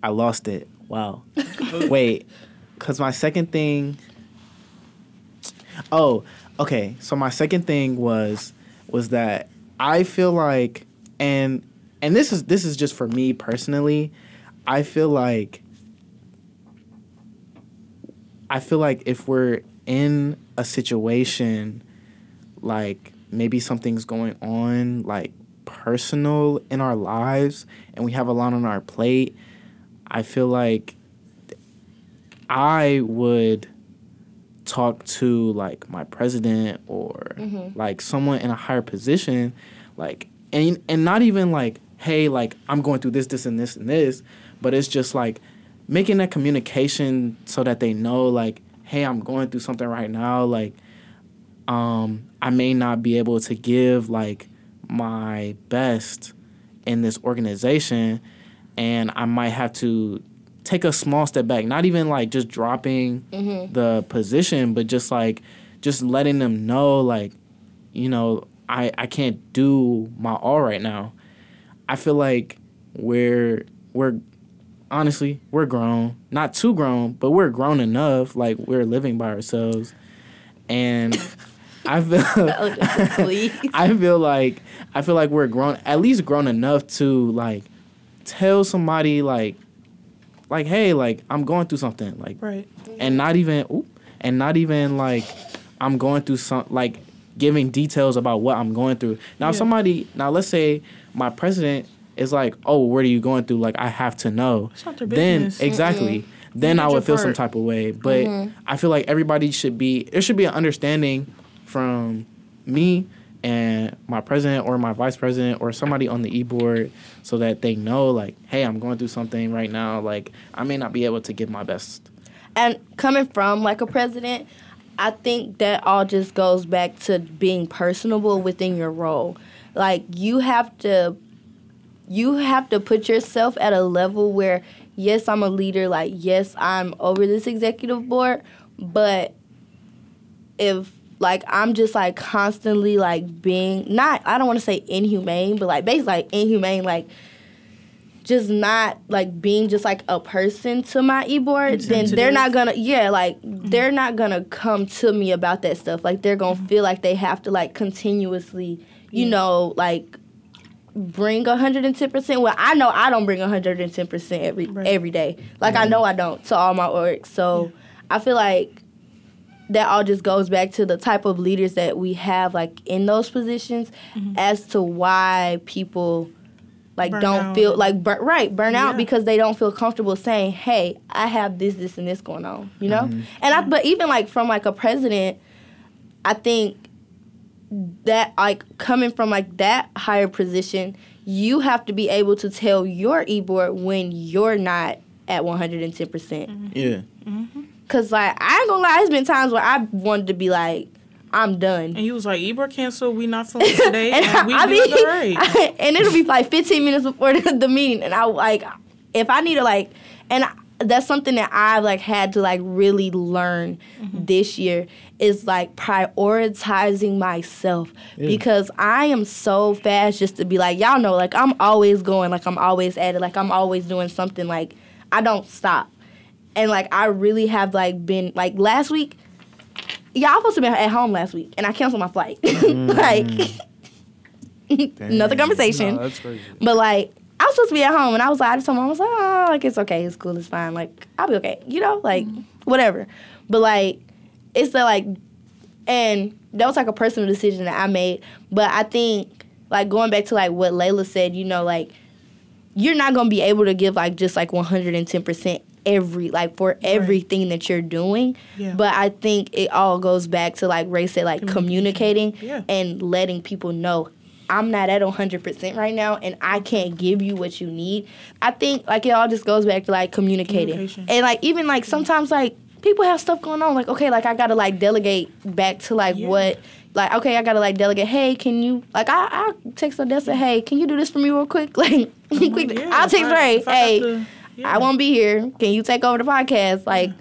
I lost it. Wow. Wait, because my second thing. Oh, okay. So my second thing was was that I feel like, and and this is this is just for me personally. I feel like. I feel like if we're in a situation, like maybe something's going on, like personal in our lives, and we have a lot on our plate I feel like I would talk to like my president or like someone in a higher position, like and and not even like, hey, like I'm going through this, this, and this and this, but it's just like making that communication so that they know like, hey, I'm going through something right now, like um, I may not be able to give like my best in this organization and I might have to take a small step back, not even like just dropping mm-hmm. the position, but just like just letting them know like, you know, I, I can't do my all right now. I feel like we're we're honestly, we're grown. Not too grown, but we're grown enough, like we're living by ourselves. And I feel I feel like I feel like we're grown at least grown enough to like tell somebody like like hey like I'm going through something like Right. and not even oop, and not even like I'm going through some like giving details about what I'm going through. Now Yeah. somebody now let's say my president is like, "Oh, what are you going through?" Like I have to know. It's not their Then business. exactly. Then I would your feel some type of way, but mm-hmm. I feel like everybody should be there should be an understanding from me and my president or my vice president or somebody on the e-board so that they know like, "Hey, I'm going through something right now. Like I may not be able to give my best." and coming from like a president, I think that all just goes back to being personable within your role. Like you have to you have to put yourself at a level where yes, I'm a leader, like yes, I'm over this executive board, but if like I'm just like constantly like being not I don't want to say inhumane, but like basically like inhumane, like just not like being just like a person to my e board, then they're not gonna yeah, like mm-hmm. they're not gonna come to me about that stuff. Like they're gonna mm-hmm. feel like they have to like continuously, you know, like bring 110% well i know i don't bring 110% every Right. every day. Like i know i don't to all my work so i feel like that all just goes back to the type of leaders that we have like in those positions mm-hmm. as to why people like Burn don't out. feel like bur- right burn out because they don't feel comfortable saying hey i have this this and this going on you know? Mm-hmm. And i but even like from like a president i think that like coming from like that higher position you have to be able to tell your e-board when you're not at 110%. Yeah. Mm-hmm. Cause like I ain't gonna lie, there's been times where I wanted to be like, I'm done. And he was like, Ebro canceled. We not filming today. and and we I be mean, like, all right. and it'll be like 15 minutes before the, the meeting, and I like, if I need to like, and I, that's something that I've like had to like really learn Mm-hmm. this year is like prioritizing myself because I am so fast just to be like, y'all know, like I'm always going, like I'm always at it, like I'm always doing something, like I don't stop, and like I really have like been like last week. Yeah, I was supposed to be at home last week, and I canceled my flight. Mm. like, another conversation. No, that's crazy. But like, I was supposed to be at home, and I was like, I just told my mom, I was like, oh, like it's okay, it's cool, it's fine, like I'll be okay, you know, like mm-hmm. whatever. But like, it's the like, and that was like a personal decision that I made. But I think like going back to like what Layla said, you know, like you're not gonna be able to give like just like 110 percent every like for everything that you're doing. Yeah. But I think it all goes back to like Ray said, like communicating Yeah. and letting people know I'm not at 100% right now and I can't give you what you need. I think like it all just goes back to like communicating. And like even like sometimes like people have stuff going on like okay like I got to like delegate back to like Yeah. what like okay I got to like delegate hey can you like I I text Odessa hey can you do this for me real quick like quick Yeah, I'll text I- Ray hey yeah. I won't be here can you take over the podcast like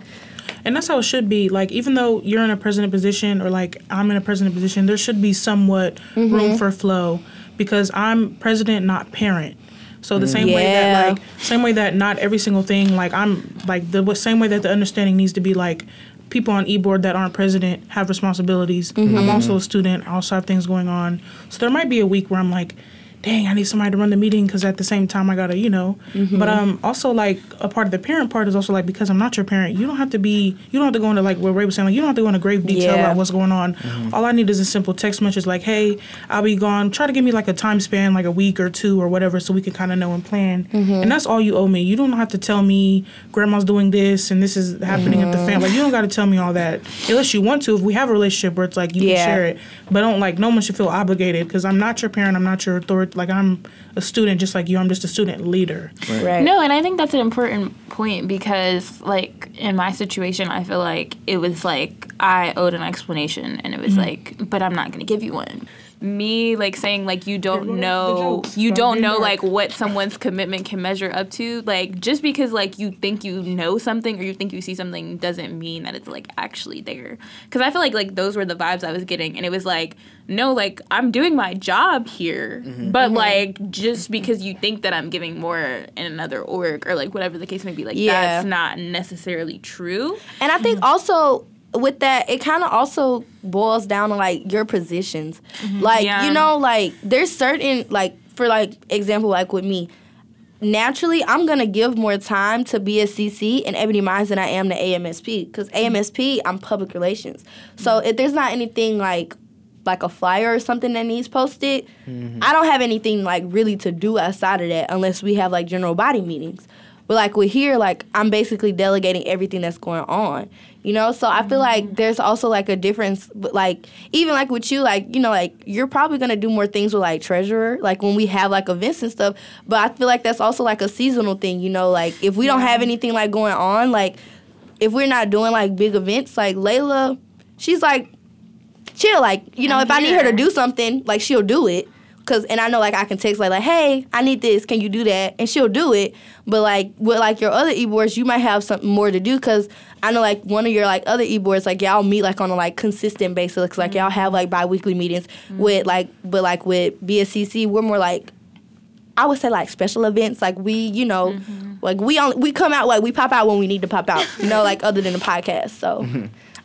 And that's how it should be. Like, even though you're in a president position or like I'm in a president position, there should be somewhat Mm-hmm. room for flow because I'm president, not parent. So the same way that like same way that not every single thing like I'm like the same way that the understanding needs to be like people on e-board that aren't president have responsibilities. Mm-hmm. I'm also a student. I also have things going on. So there might be a week where I'm like, dang, I need somebody to run the meeting because at the same time I gotta, you know. Mm-hmm. But um, also like a part of the parent part is also like because I'm not your parent, you don't have to be, you don't have to go into like what Ray was saying, like you don't have to go into grave detail Yeah. about what's going on. All I need is a simple text message like, hey, I'll be gone. Try to give me like a time span, like a week or two or whatever, so we can kind of know and plan. Mm-hmm. And that's all you owe me. You don't have to tell me grandma's doing this and this is happening at the family. Like you don't got to tell me all that unless you want to. If we have a relationship where it's like you Yeah. can share it, but don't like no one should feel obligated because I'm not your parent. I'm not your authority. Like I'm a student just like you. I'm just a student leader. right No, and I think that's an important point because, like, in my situation, I feel like it was like I owed an explanation, and it was mm-hmm. like, but I'm not going to give you one. Me, like, saying, like, you don't know, you don't know, like, what someone's commitment can measure up to. Like, just because, like, you think you know something or you think you see something doesn't mean that it's, like, actually there. Because I feel like, like, those were the vibes I was getting, and it was like, no, like, I'm doing my job here, mm-hmm. but, like, just because you think that I'm giving more in another org or, like, whatever the case may be, like, Yeah. that's not necessarily true. And I think also with that, it kind of also boils down to like your positions. Mm-hmm. Like, Yeah. you know, like there's certain, like, for like example, like with me, naturally, I'm going to give more time to BSCC and Ebony Mines than I am to AMSP. Because mm-hmm. AMSP, I'm public relations. So mm-hmm. if there's not anything like, like a flyer or something that needs posted, I don't have anything like really to do outside of that unless we have like general body meetings. But like we're here, like I'm basically delegating everything that's going on. You know, so I feel like mm. there's also like a difference. But like even like with you, like you know, like you're probably gonna do more things with like treasurer, like when we have like events and stuff. But I feel like that's also like a seasonal thing. You know, like if we don't have anything like going on, like if we're not doing like big events, like Layla, she's like chill. Like you know, I'm if I need her to do something, like she'll do it. Cause and I know like I can text like like hey I need this. Can you do that? And she'll do it. But like with like your other e-boards you might have something more to do cause I know like one of your like other e-boards like y'all meet like on a like consistent basis. 'cause, like mm-hmm. y'all have like bi-weekly meetings mm-hmm. with like but like with BSCC we're more like I would say like special events. Like we you know mm-hmm. like we only we come out like we pop out when we need to pop out. You know like other than the podcast so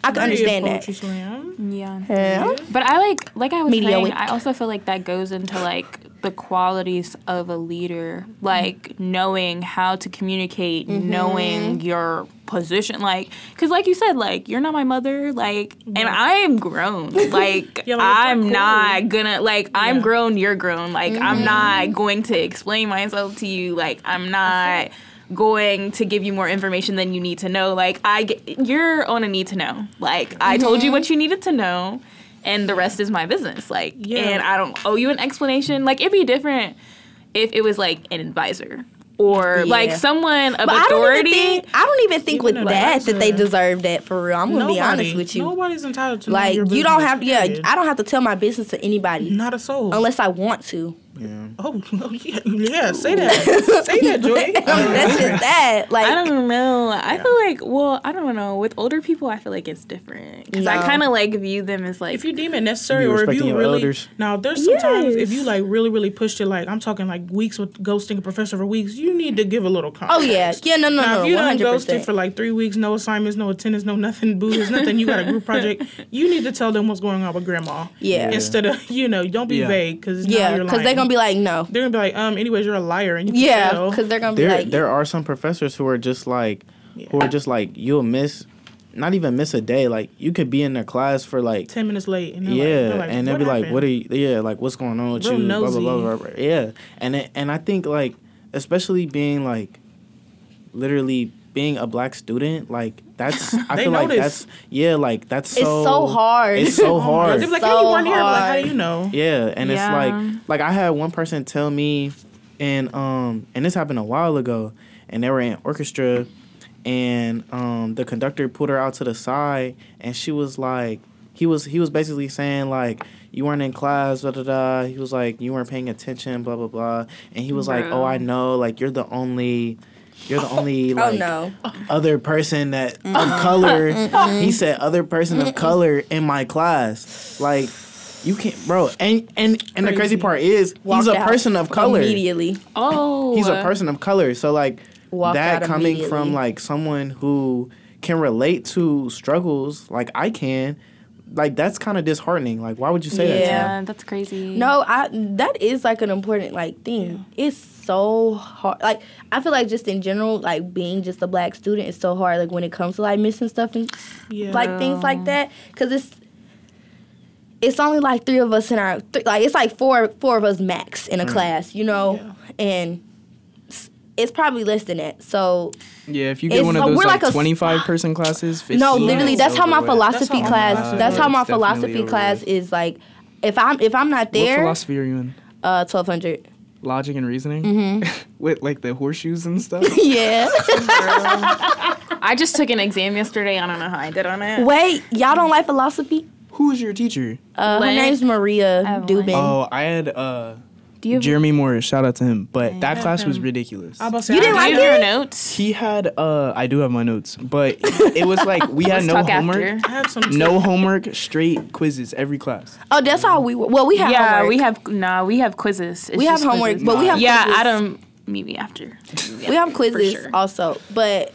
I can understand that Poetry slam. Yeah. yeah. But I like, like I was Media saying, week. I also feel like that goes into like the qualities of a leader, like knowing how to communicate, Mm-hmm. knowing your position, like, because like you said, like you're not my mother, like, and I am grown, like Yeah, like, I'm it's not gonna, like, I'm grown, you're grown, like Mm-hmm. I'm not going to explain myself to you, like I'm not. Going to give you more information than you need to know. Like I, get, you're on a need to know. Like I told Mm-hmm. you what you needed to know, and the rest is my business. Like, Yeah. and I don't owe you an explanation. Like, it'd be different if it was like an advisor or like someone of But I don't authority. even think I don't even think Even with an that that they deserve that for real. I'm gonna be honest with you. Nobody's entitled to like your you don't business, have yeah. I don't have to tell my business to anybody Not a soul. unless I want to. Yeah. oh, oh, yeah, yeah, say that. say that, Joi. That's just that. Like I don't know. I feel like, well, I don't know. With older people, I feel like it's different because I kind of like view them as like if you deem it necessary or if you really elders. now there's sometimes if you like really really pushed it like i'm talking like weeks with ghosting a professor for weeks you need to give a little context Oh yeah. Yeah, no no now no. if you One done hundred ghosted for like three weeks no assignments no attendance no nothing boo there's nothing you got a group project you need to tell them what's going on with grandma Yeah. instead of you know don't be Yeah. vague because Yeah, because they're gonna be like, no. they're gonna be like um anyways you're a liar and you Yeah, because they're gonna be There like, there are some professors who are just like who are just like you'll miss not even miss a day. Like you could be in their class for like 10 minutes late and yeah, like, like, and they'll "What be like, "What are you? Yeah, like what's going on with Real you?" Blah, blah, blah, blah, blah. Yeah, and it, and I think like especially being like literally being a black student, like that's I They feel like that's yeah, like that's It's so so hard. It's so my God. hard. They're like, So hey, you weren't here. I'm like, how do you know? Yeah, and Yeah. it's like like I had one person tell me, and um and this happened a while ago, and they were in orchestra, and um the conductor pulled her out to the side, and she was like, he was he was basically saying like you weren't in class, da da da. He was like you weren't paying attention, blah blah blah, and he was like, oh I know, like you're the only. You're the only oh like no. other person that of color. He said other person of color in my class. Like you can't, bro. And and and the crazy Crazy. part is he's a person of color. Immediately. oh, He's a person of color. So like Walked that coming from like someone who can relate to struggles like I can. Like that's kind of disheartening. Like why would you say that? Yeah, that's crazy. No, I that is like an important like thing. It's so hard. Like I feel like just in general, like being just a black student is so hard. Like when it comes to like missing stuff and Yeah. like things like that, because it's it's only like three of us in our th- like it's like four four of us max in a mm. class, you know, and s- it's probably less than that. So Yeah, if you get one of those like, like a s- 25 person classes, 15, no, literally, that's how my with. philosophy That's how class. That's how my philosophy class with. is like. If I'm if I'm not there, What there, philosophy are you in? uh, twelve hundred. Logic and reasoning? Mhm. With like the horseshoes and stuff? Yeah. I just took an exam yesterday. I don't know how I did on it. Wait, y'all don't like philosophy? Who is your teacher? Uh, her name's Maria have Dubin. Oh, I had uh, Do you have, Jeremy Morris. Shout out to him. But that Yeah. class was ridiculous. I was say, You I didn't do like you have it? your notes? He had uh, I do have my notes, but it was like we had no homework. after. I have some No homework, straight quizzes every class. Oh, that's how we. were. Well, we have yeah, homework. we have nah, we have quizzes. It's We have homework, quizzes. but we have yeah, quizzes. Adam, meet me after. we have quizzes sure. also, but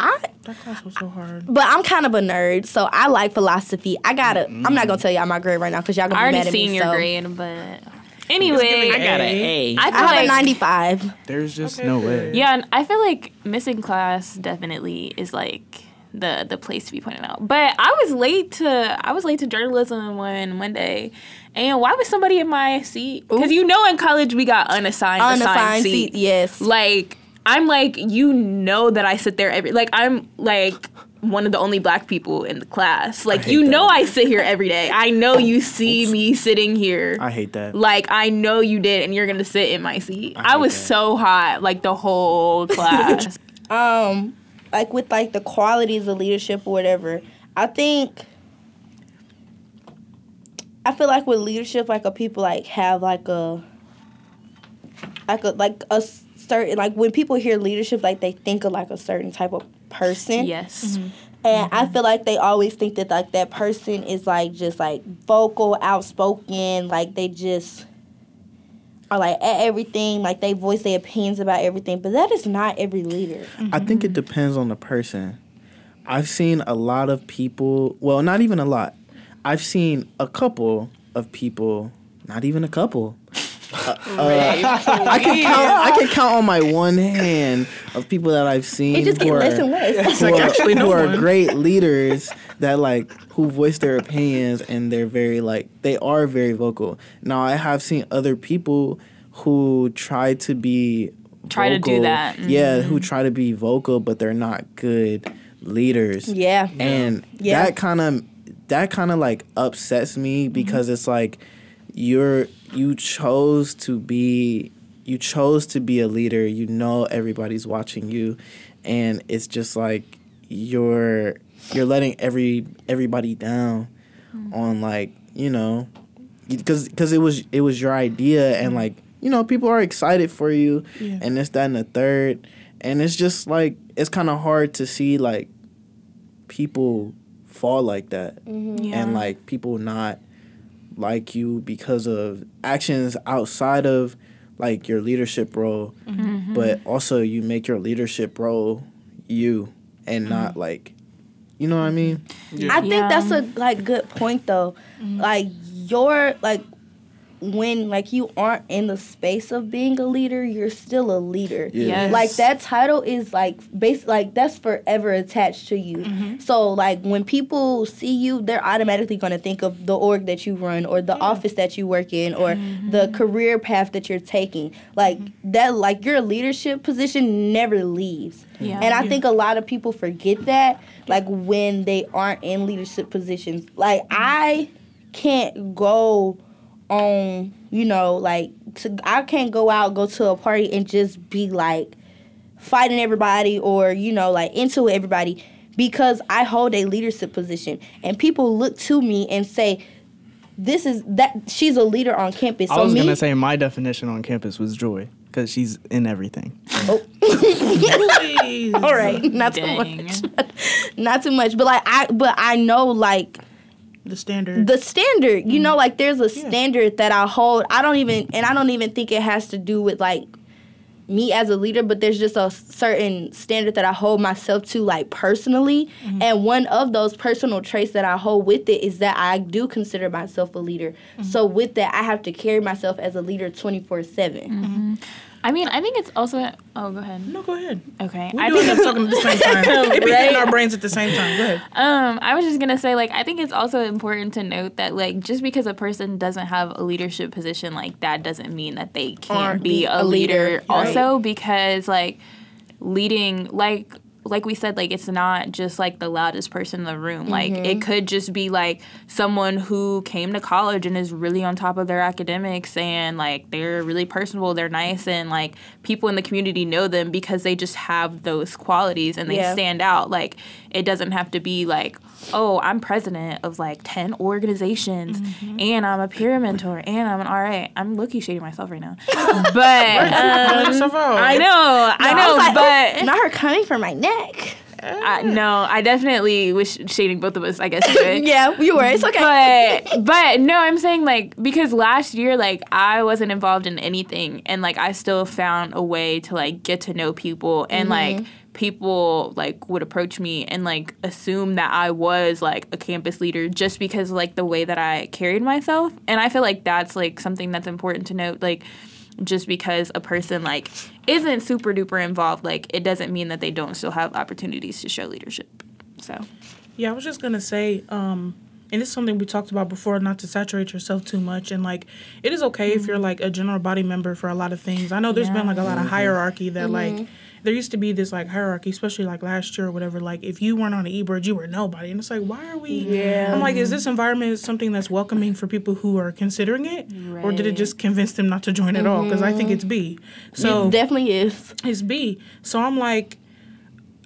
I. That class was so hard. But I'm kind of a nerd, so I like philosophy. I gotta. I'm not gonna tell y'all my grade right now because y'all gonna I be mad at me. Already seen me. your so. grade, but anyway, I got an A. I I feel have like, a 95. There's just Okay, no way. Yeah, and I feel like missing class definitely is like the the place to be pointed out. But I was late to I was late to journalism one Monday, and why was somebody in my seat? Because you know in college we got unassigned assigned Unassigned seat. seat. Yes. Like I'm like you know that I sit there every like I'm like one of the only black people in the class. Like you that. know I sit here every day. I know you see me sitting here. I hate that. Like I know you did, and you're gonna sit in my seat. I, hate was that. so hot, like the whole class. um like with like the qualities of leadership or whatever i think I feel like with leadership, like a people like have like a like a like a certain like when people hear leadership, like they think of like a certain type of person. Yes. Mm-hmm. And I mm-hmm. feel like they always think that like that person is like just like vocal, outspoken, like they just are like at everything, like they voice their opinions about everything. But that is not every leader. Mm-hmm. I think it depends on the person. I've seen a lot of people, well, not even a lot. I've seen a couple of people, not even a couple. Uh, I can count. I can count on my one hand of people that I've seen It just who get are, less and less. who like, are, actually, no who are great leaders that like who voice their opinions and they're very like they are very vocal. Now I have seen other people who try to be Try to do vocal. that. Yeah, who try to be vocal but they're not good leaders. Yeah. And Yeah. that kind of that kind of like upsets me because it's like you're you chose to be you chose to be a leader. You know everybody's watching you and it's just like you're you're letting every everybody down mm-hmm. on like, you know, because because it was it was your idea and mm-hmm. like you know people are excited for you Yeah. and this that and the third and it's just like it's kind of hard to see like people fall like that mm-hmm. Yeah. and like people not like you because of actions outside of like your leadership role Mm-hmm. but also you make your leadership role you and not like you know what i mean I think Yeah. that's a like good point though. Like your like when like you aren't in the space of being a leader, you're still a leader. Yeah. Yes. Like that title is like base like that's forever attached to you. Mm-hmm. So like when people see you, they're automatically gonna think of the org that you run or the office that you work in or mm-hmm. the career path that you're taking. Like mm-hmm. that like your leadership position never leaves. Yeah. And I think a lot of people forget that, like when they aren't in leadership positions. Like I can't go on, you know, like to I can't go out, go to a party and just be like fighting everybody or, you know, like into everybody because I hold a leadership position and people look to me and say this is that she's a leader on campus. So I was me, gonna say my definition on campus was Joi because she's in everything. Oh. all right, not too much, not too much, but like I, but I know like The standard. the standard. You know mm. like there's a Yeah. standard that i hold. I don't even and i don't even think it has to do with like me as a leader but there's just a certain standard that i hold myself to like personally. Mm-hmm. And one of those personal traits that i hold with it is that i do consider myself a leader. Mm-hmm. So with that i have to carry myself as a leader 24 7 mm-hmm. I mean, I think it's also. Oh, go ahead. no, go ahead. Okay. We're I doing think this talking at the same time. Right? hitting our brains at the same time. Go ahead. Um, I was just gonna say, like, I think it's also important to note that, like, just because a person doesn't have a leadership position, like, that doesn't mean that they can't be be a, leader. leader, right. Also, because like leading, like, like we said, like it's not just like the loudest person in the room. Like it could just be like someone who came to college and is really on top of their academics and like they're really personable, they're nice, and like people in the community know them because they just have those qualities and they Yeah. stand out. Like it doesn't have to be like, oh, I'm president of like ten organizations and I'm a peer mentor and I'm an RA. I'm looking shading myself right now, but um. I know, I know, was like, but not her coming for my neck I, no, I definitely was shading both of us. I guess. Yeah you were it's okay but but no, I'm saying like because last year like I wasn't involved in anything and like I still found a way to like get to know people and mm-hmm. like people like would approach me and like assume that I was like a campus leader just because like the way that I carried myself and I feel like that's like something that's important to note like just because a person like isn't super duper involved like it doesn't mean that they don't still have opportunities to show leadership so Yeah, I was just gonna say, um, and this is something we talked about before, not to saturate yourself too much. And like, it is okay if you're like a general body member for a lot of things. I know there's been like a lot of hierarchy that like there used to be this like hierarchy, especially like last year or whatever. Like, if you weren't on the e-board, you were nobody. And it's like, why are we? Yeah. I'm like, is this environment something that's welcoming for people who are considering it, or did it just convince them not to join at all? Because I think it's B. So it definitely is is B. So I'm like,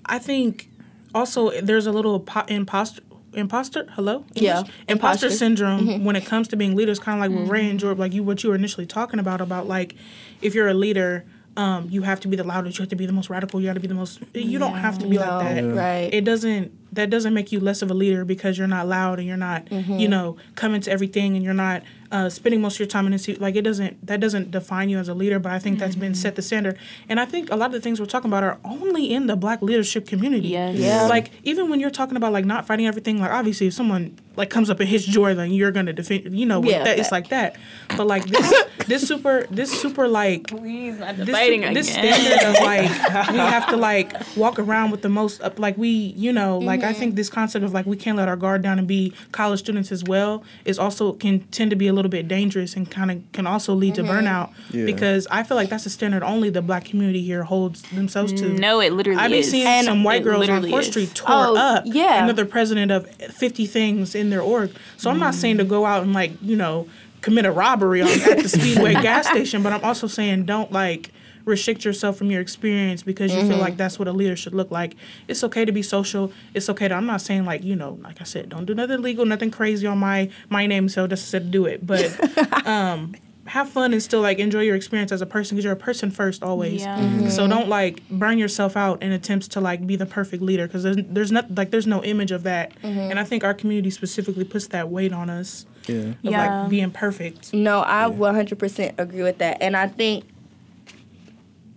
I think also there's a little po- imposter. imposter. Hello. Yeah, English? imposter, imposter. Mm-hmm. syndrome when it comes to being leaders. Kind of like what Ray and Jordan, like you, what you were initially talking about, about like if you're a leader. Um, you have to be the loudest. You have to be the most radical. You have to be the most. You don't have to be No, like that. right. It doesn't. That doesn't make you less of a leader because you're not loud and you're not. Mm-hmm. You know, coming to everything and you're not uh, spending most of your time in the seat. Like it doesn't. That doesn't define you as a leader. But I think that's Mm-hmm. been set the standard. And I think a lot of the things we're talking about are only in the Black leadership community. Yes. Yeah. Like even when you're talking about like not fighting everything, like obviously if someone like comes up and hits Jordan, you're gonna defend. You know, Yeah, that, it's like that. But like this, this super, this super like Please, not this, debating su- this again. standard of like we have to like walk around with the most up like we you know like I think this concept of like we can't let our guard down and be college students as well is also can tend to be a little bit dangerous and kind of can also lead to mm-hmm. burnout Yeah. because I feel like that's a standard only the black community here holds themselves to. No, it literally I be is. seeing And some white girls on literally 4th. Street tore Oh, up. yeah. Another president of 50 things in their org. So I'm not saying to go out and like, you know, commit a robbery on, at the Speedway gas station, but I'm also saying don't like restrict yourself from your experience because you feel like that's what a leader should look like. It's okay to be social. It's okay to I'm not saying like, you know, like I said, don't do nothing illegal, nothing crazy on my my name so just said to do it. But um have fun and still like enjoy your experience as a person because you're a person first always. Yeah. Mhm. So don't like burn yourself out in attempts to like be the perfect leader because there's there's not like there's no image of that. And I think our community specifically puts that weight on us Yeah. of Yeah. like being perfect. No, I 100% agree with that. And I think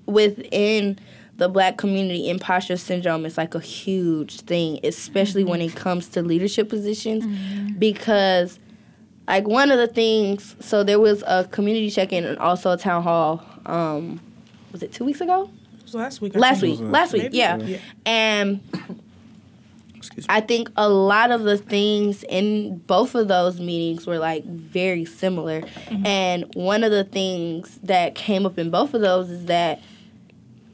within the black community, imposter syndrome is like a huge thing, especially when mm-hmm. it comes to leadership positions. Mm-hmm. Because, like, one of the things, so there was a community check in and also a town hall, um, was it two weeks ago? Was last week. I Last week. Last week, yeah. Yeah. And Excuse me. I think a lot of the things in both of those meetings were like very similar. Mm-hmm. And one of the things that came up in both of those is that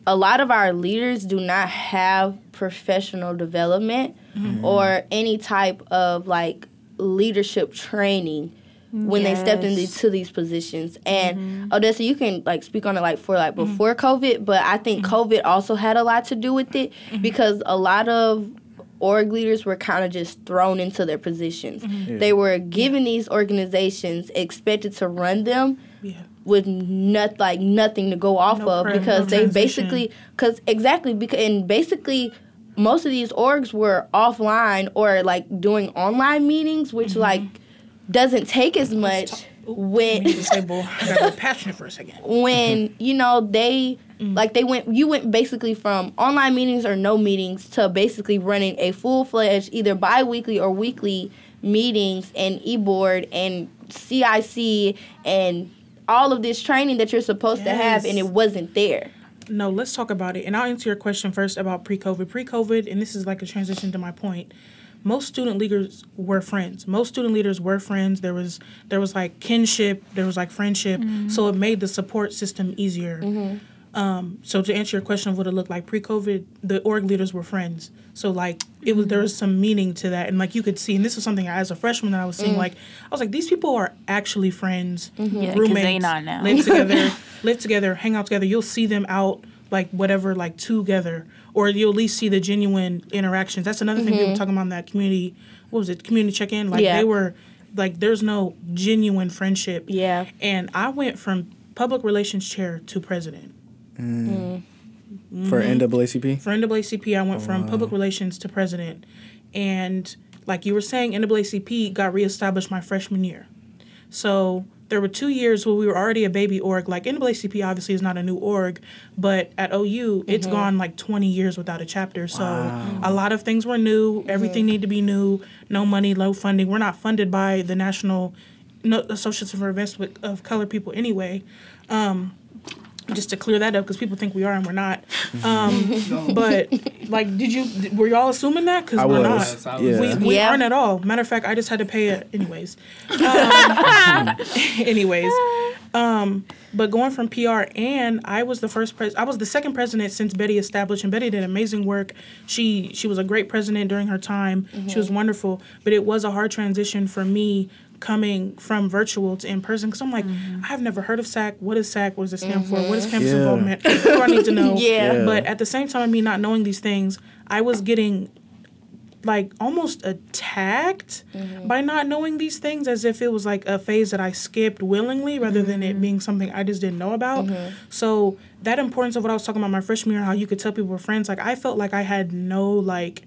a lot of our leaders do not have professional development mm-hmm. or any type of like leadership training when they stepped into these positions. And mm-hmm. Odessa, you can like speak on it like for like mm. before COVID, but I think mm-hmm. COVID also had a lot to do with it because a lot of org leaders were kind of just thrown into their positions. They were given these organizations, expected to run them Yeah. With not like nothing to go off No of because no they transition. basically because exactly because and basically most of these orgs were offline or like doing online meetings which Mm-hmm. like doesn't take as much when. I got real passionate for a second. when you know they Mm. like they went you went basically from online meetings or no meetings to basically running a full-fledged either bi-weekly or weekly meetings and e-board and CIC and all of this training that you're supposed to have and it wasn't there. No, let's talk about it. And I'll answer your question first about pre COVID. Pre COVID, and this is like a transition to my point. Most student leaders were friends. Most student leaders were friends. There was there was like kinship, there was like friendship. So it made the support system easier. Um, so to answer your question of what it looked like pre-COVID, the org leaders were friends. So like it was there was some meaning to that, and like you could see, and this was something as a freshman that I was seeing. Mm. Like I was like, these people are actually friends, mm-hmm. Yeah, 'cause roommates, they not now. live together, live together, hang out together. You'll see them out like whatever, like together, or you'll at least see the genuine interactions. That's another thing we were mm-hmm. talking about in that community. What was it? Community check-in. Like Yeah. they were, like there's no genuine friendship. Yeah. And I went from public relations chair to president. Mm. Mm. For mm-hmm. NAACP? For NAACP, I went from public relations to president. And like you were saying, NAACP got reestablished my freshman year. So there were two years where we were already a baby org. Like NAACP obviously is not a new org, but at OU, it's mm-hmm. gone like 20 years without a chapter. So a lot of things were new. Mm-hmm. Everything needed to be new. No money, low funding. We're not funded by the National no, Association for Advancement of Color People anyway. Um, just to clear that up because people think we are and we're not. Um, but like, did you were y'all assuming that? Because we're was. not. Yeah. We, we Yeah. aren't at all. Matter of fact, I just had to pay it anyways. Um, anyways, um, but going from PR and I was the first pres. I was the second president since Betty established, and Betty did amazing work. She she was a great president during her time. She was wonderful, but it was a hard transition for me coming from virtual to in person because I'm like, mm-hmm. I've never heard of SAC. What is SAC? What does it stand for? What is mm-hmm. campus Yeah. involvement? What do I need to know? Yeah. Yeah. But at the same time, me not knowing these things, I was getting like almost attacked mm-hmm. by not knowing these things as if it was like a phase that I skipped willingly rather than it being something I just didn't know about. So that importance of what I was talking about my freshman year, how you could tell people were friends, like I felt like I had no like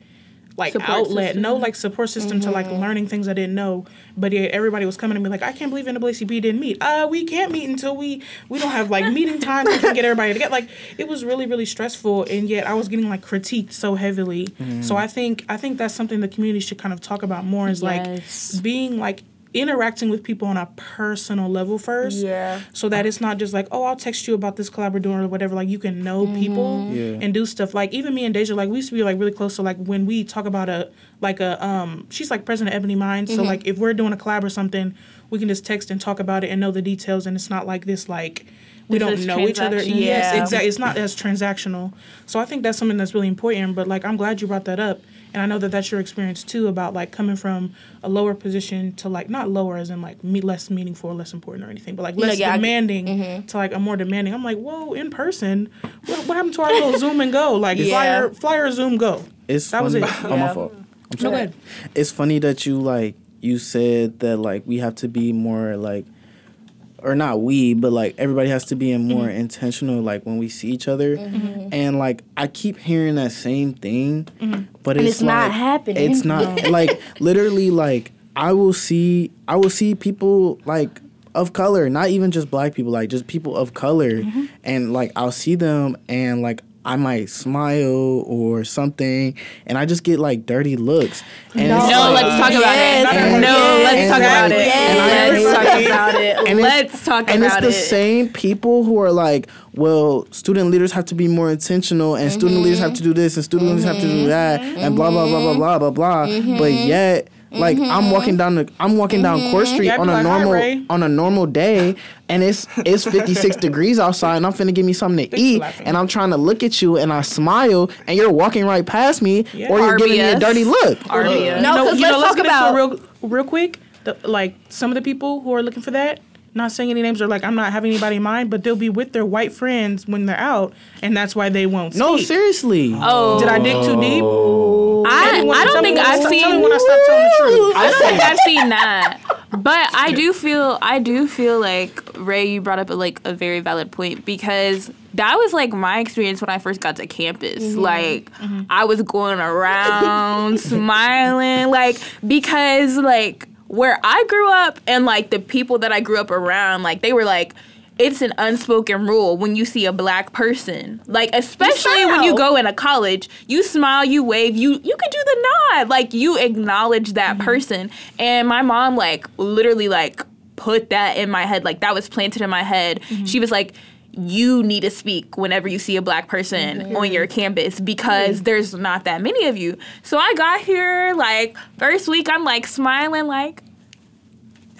like Support outlet, system. no like support system to like learning things I didn't know. But yet everybody was coming to me like, I can't believe NAACP didn't meet. Uh, we can't meet until we we don't have like meeting times. We can get everybody together. Like it was really really stressful, and yet I was getting like critiqued so heavily. So I think I think that's something the community should kind of talk about more. Is Yes. like being like interacting with people on a personal level first. Yeah. so that it's not just like oh i'll text you about this collab or whatever. Like you can know people Yeah. and do stuff. Like even me and deja like we used to be like really close. So like when we talk about a like a um she's like president of ebony mind so like if we're doing a collab or something we can just text and talk about it and know the details. And it's not like this like we This don't know each other. transactional. yes exactly it's not as transactional. So i think that's something that's really important. But like i'm glad you brought that up and i know that that's your experience too about like coming from a lower position to like not lower as in like me less meaningful or less important or anything but like know, less yeah, I- demanding mm-hmm. to like a more demanding i'm like whoa in person what, what happened to our little zoom and go like Yeah. flyer flyer zoom go It's That was funny. it. Oh, my fault. I'm no sorry. go ahead It's funny that you like you said that like we have to be more like or not we, but like everybody has to be in more Mm-hmm. intentional like when we see each other. Mm-hmm. And like I keep hearing that same thing, mm-hmm. but And it's, it's not like, happening. It's not like literally like I will see I will see people like of color, not even just black people, like just people of color, mm-hmm. and like I'll see them and like I might smile or something, and I just get like dirty looks. And No. No, like- let's talk about Yes, it. and- No, let's and talk about it. Let's talk about it. Let's talk about it. and it's the it. same people who are like, well, student leaders have to be more intentional, and student leaders have to do this, and student leaders have to do mm-hmm. that, and blah blah blah blah blah blah blah. Mm-hmm. But yet, like I'm walking down the, I'm walking down Court Street Yeah, on a like, normal on a normal day, and it's it's 56 degrees outside, and I'm finna give me something to eat, and I'm trying to look at you, and I smile, and you're walking right past me, Yeah. or you're giving me a dirty look. RBS. No, 'cause you let's let's talk get about- into real, real quick. The, like some of the people who are looking for that, not saying any names or like I'm not having anybody in mind, but they'll be with their white friends when they're out, and that's why they won't. No, speak. seriously. Oh, Did I dig too deep? I, Anyone- I don't think I I've stop- seen. Tell me when I stop telling the truth. I don't think I've seen that. But I do feel I do feel like Ray, you brought up a, like a very valid point because that was like my experience when I first got to campus. Mm-hmm. Like mm-hmm. I was going around smiling, like because like where I grew up and like the people that I grew up around, like they were like. It's an unspoken rule when you see a black person, like especially when you go in a college, you smile, you wave, you you could do the nod, like you acknowledge that mm-hmm. person. And my mom like literally like put that in my head, like that was planted in my head. Mm-hmm. She was like, you need to speak whenever you see a black person on your campus because there's not that many of you. So I got here like first week, I'm like smiling like.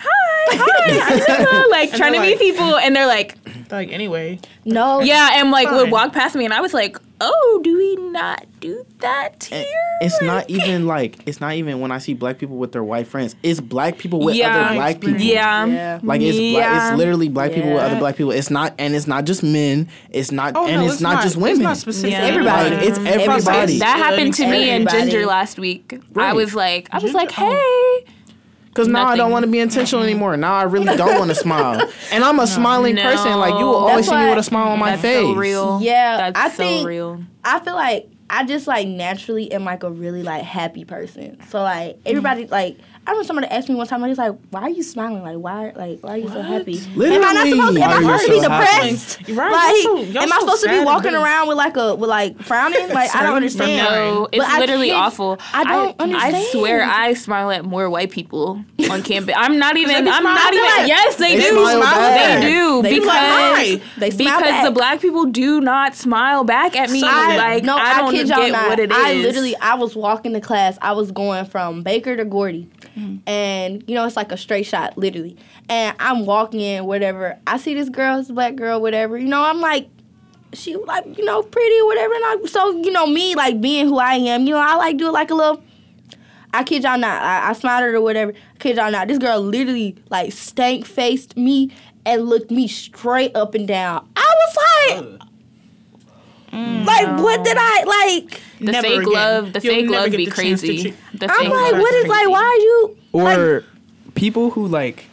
Hi, hi, like trying to they're meet people, and they're like, Like anyway, No. yeah, and like would walk past me, and I was like, "Oh, do we not do that here?" Eh, it's not even like it's not even when I see black people with their white friends. It's black people with Yeah. other black people. Yeah, Yeah. Like it's black, Yeah. it's literally black people with other black people. It's not and it's not just men. It's not oh and no, it's, not, just women. It's not specific. Yeah. Everybody. Like, it's Everybody. everybody. that happened to me and Ginger last week. I was like, I was Ginger- like, oh. "Hey." Because now I don't want to be intentional anymore. Now I really don't want to smile. And I'm a smiling No. person. Like you will always That's see me with a smile on my face. so real. Yeah, that's I so think- real. I feel like I just like naturally am like a really like happy person. So like everybody mm-hmm. like I remember somebody asked me one time, like, like, why are you smiling? Like, why, like, why are you so happy? Literally. Am I not supposed to? Am I are you supposed to be so happy? depressed? Right, Like, y'all so- y'all am I supposed to be walking around with like a with like frowning? Like, I don't understand. No, it's But literally can't- awful. I don't I understand. swear, I smile at more white people on campus. I'm not even. I'm smile- not even. like yes, they, they do. smile back. They do They because like. They smile because back. the black people do not smile back at me. So- I, like no, I I, don't kid y'all get not. what it is. I literally, I was walking to class. I was going from Baker to Gordy, Mm-hmm. and you know it's like a straight shot, literally. And I'm walking in, whatever. I see this girl, this black girl, whatever. You know, I'm like, she like you know pretty whatever. And I, so you know me like being who I am. You know, I like do like a little. I kid y'all not. I, I smiled at her or whatever. I kid y'all not. This girl literally like stank faced me and looked me straight up and down. I was like. Mm. like, what did I like? The Never fake again. love, the You'll fake never love get be the crazy. cheat. The I'm fake like, love what is like? Why are you? Or people who like,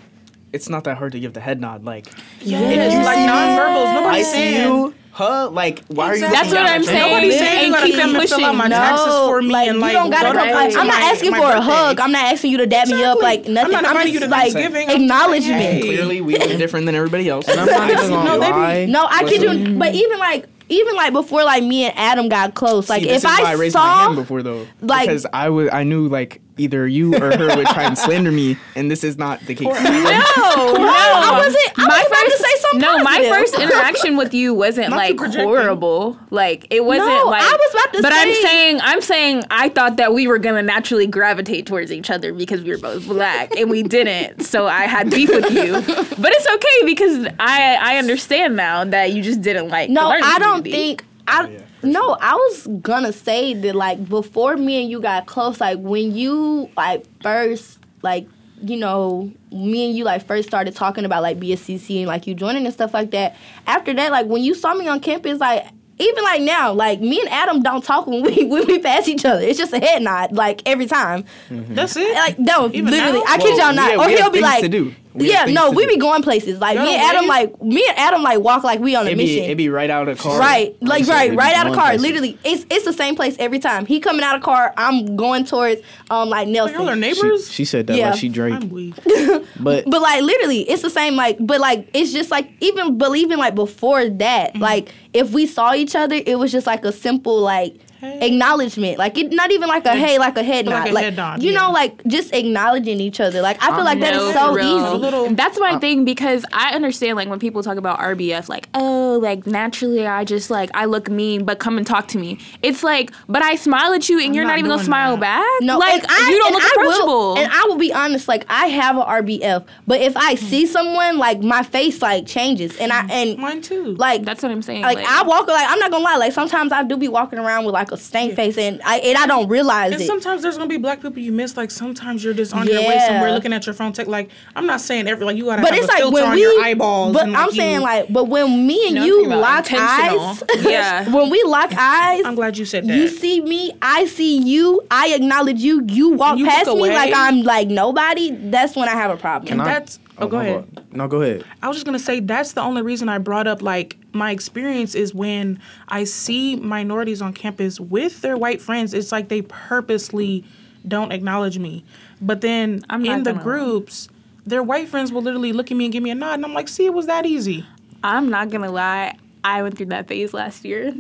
it's not that hard to give the head nod. Like, Yes. Like nonverbals. I Nobody's see saying. you, huh? Like, why are you? That's what I'm saying. nose? Nobody's saying you And gotta keep come and fill out my pushing. taxes for me like, and you don't gotta go come. place I'm not asking my for a hug. I'm not asking you to dab me up like nothing. I'm not I'm inviting just you to like Thanksgiving. I'm acknowledgement. hey. Clearly, we look different than everybody else. And I'm not even gonna No, they be- lie. No, I kid you. But even like, even like before, like me and Adam got close. Like See, if I, I raised my saw, hand before though, like- because I was I knew like either you or her would try and slander me, and this is not the case. No, no, I wasn't. I my was about first, to say something. no, my first interaction with you wasn't Not like horrible. Like it wasn't No, like. I was about to But I'm say- saying, I'm saying, I thought that we were gonna naturally gravitate towards each other because we were both black, and we didn't. So I had beef with you. But it's okay because I I understand now that you just didn't like. No, the I don't community. think. I oh, yeah, for no. I was gonna say that like before me and you got close, like when you like first like you know me and you like first started talking about like BSCC and like you joining and stuff like that. After that, like when you saw me on campus, like. Even like now, like me and Adam don't talk when we when we pass each other. It's just a head nod, like every time. Mm-hmm. That's it. Like no, Even literally, now? I kid y'all not. yeah, or he'll be like, to do. We yeah, no, we be going places. Like Y'all me and Adam, wave? like me and Adam, like walk like we on a It be, mission. it be right out of car. Right, like said, right, right out of car. places. Literally, it's it's the same place every time. He coming out of car, I'm going towards um like Y'all are Nelson. She, neighbors. she said that Yeah. like she Drake, I'm weak. but But like literally, it's the same. Like, but like it's just like even believing like before that, Mm-hmm. like if we saw each other, it was just like a simple like Hey. acknowledgement. Like it, not even like a hey, like a head Like nod. a Like head nod, you yeah. know, like just acknowledging each other. Like I feel like um, that is No, so real. easy. A little- That's my uh, thing because I understand like when people talk about RBF, like oh, like naturally I just like I look mean, but come and talk to me. It's like, but I smile at you and you're not not, even gonna smile that. back. No, like I, you don't and look I approachable. Will, and I will be honest, like I have a RBF, but if I see someone, like my face like changes, and I and Mine too. like That's what I'm saying. like, I walk like I'm not gonna lie, like sometimes I do be walking around with like a stank face, and I and I don't realize And it. sometimes there's gonna be black people you miss. Like sometimes you're just on your way somewhere looking at your phone. Tech like I'm not saying every like you gotta but have it's a like filter when on we, your eyeballs. but and, I'm like, saying like, but when me and No, I'm you lock eyes. Yeah. when we lock eyes, I'm glad you said that. You see me, I see you, I acknowledge you. You walk you past me like I'm like nobody. That's when I have a problem. Can I- that's Oh, oh, go ahead. fault. No, go ahead. I was just gonna say that's the only reason I brought up like my experience is when I see minorities on campus with their white friends. It's like they purposely don't acknowledge me, but then I'm in the gonna lie. groups, their white friends will literally look at me and give me a nod, and I'm like, "See, it was that easy." I'm not gonna lie. I went through that phase last year.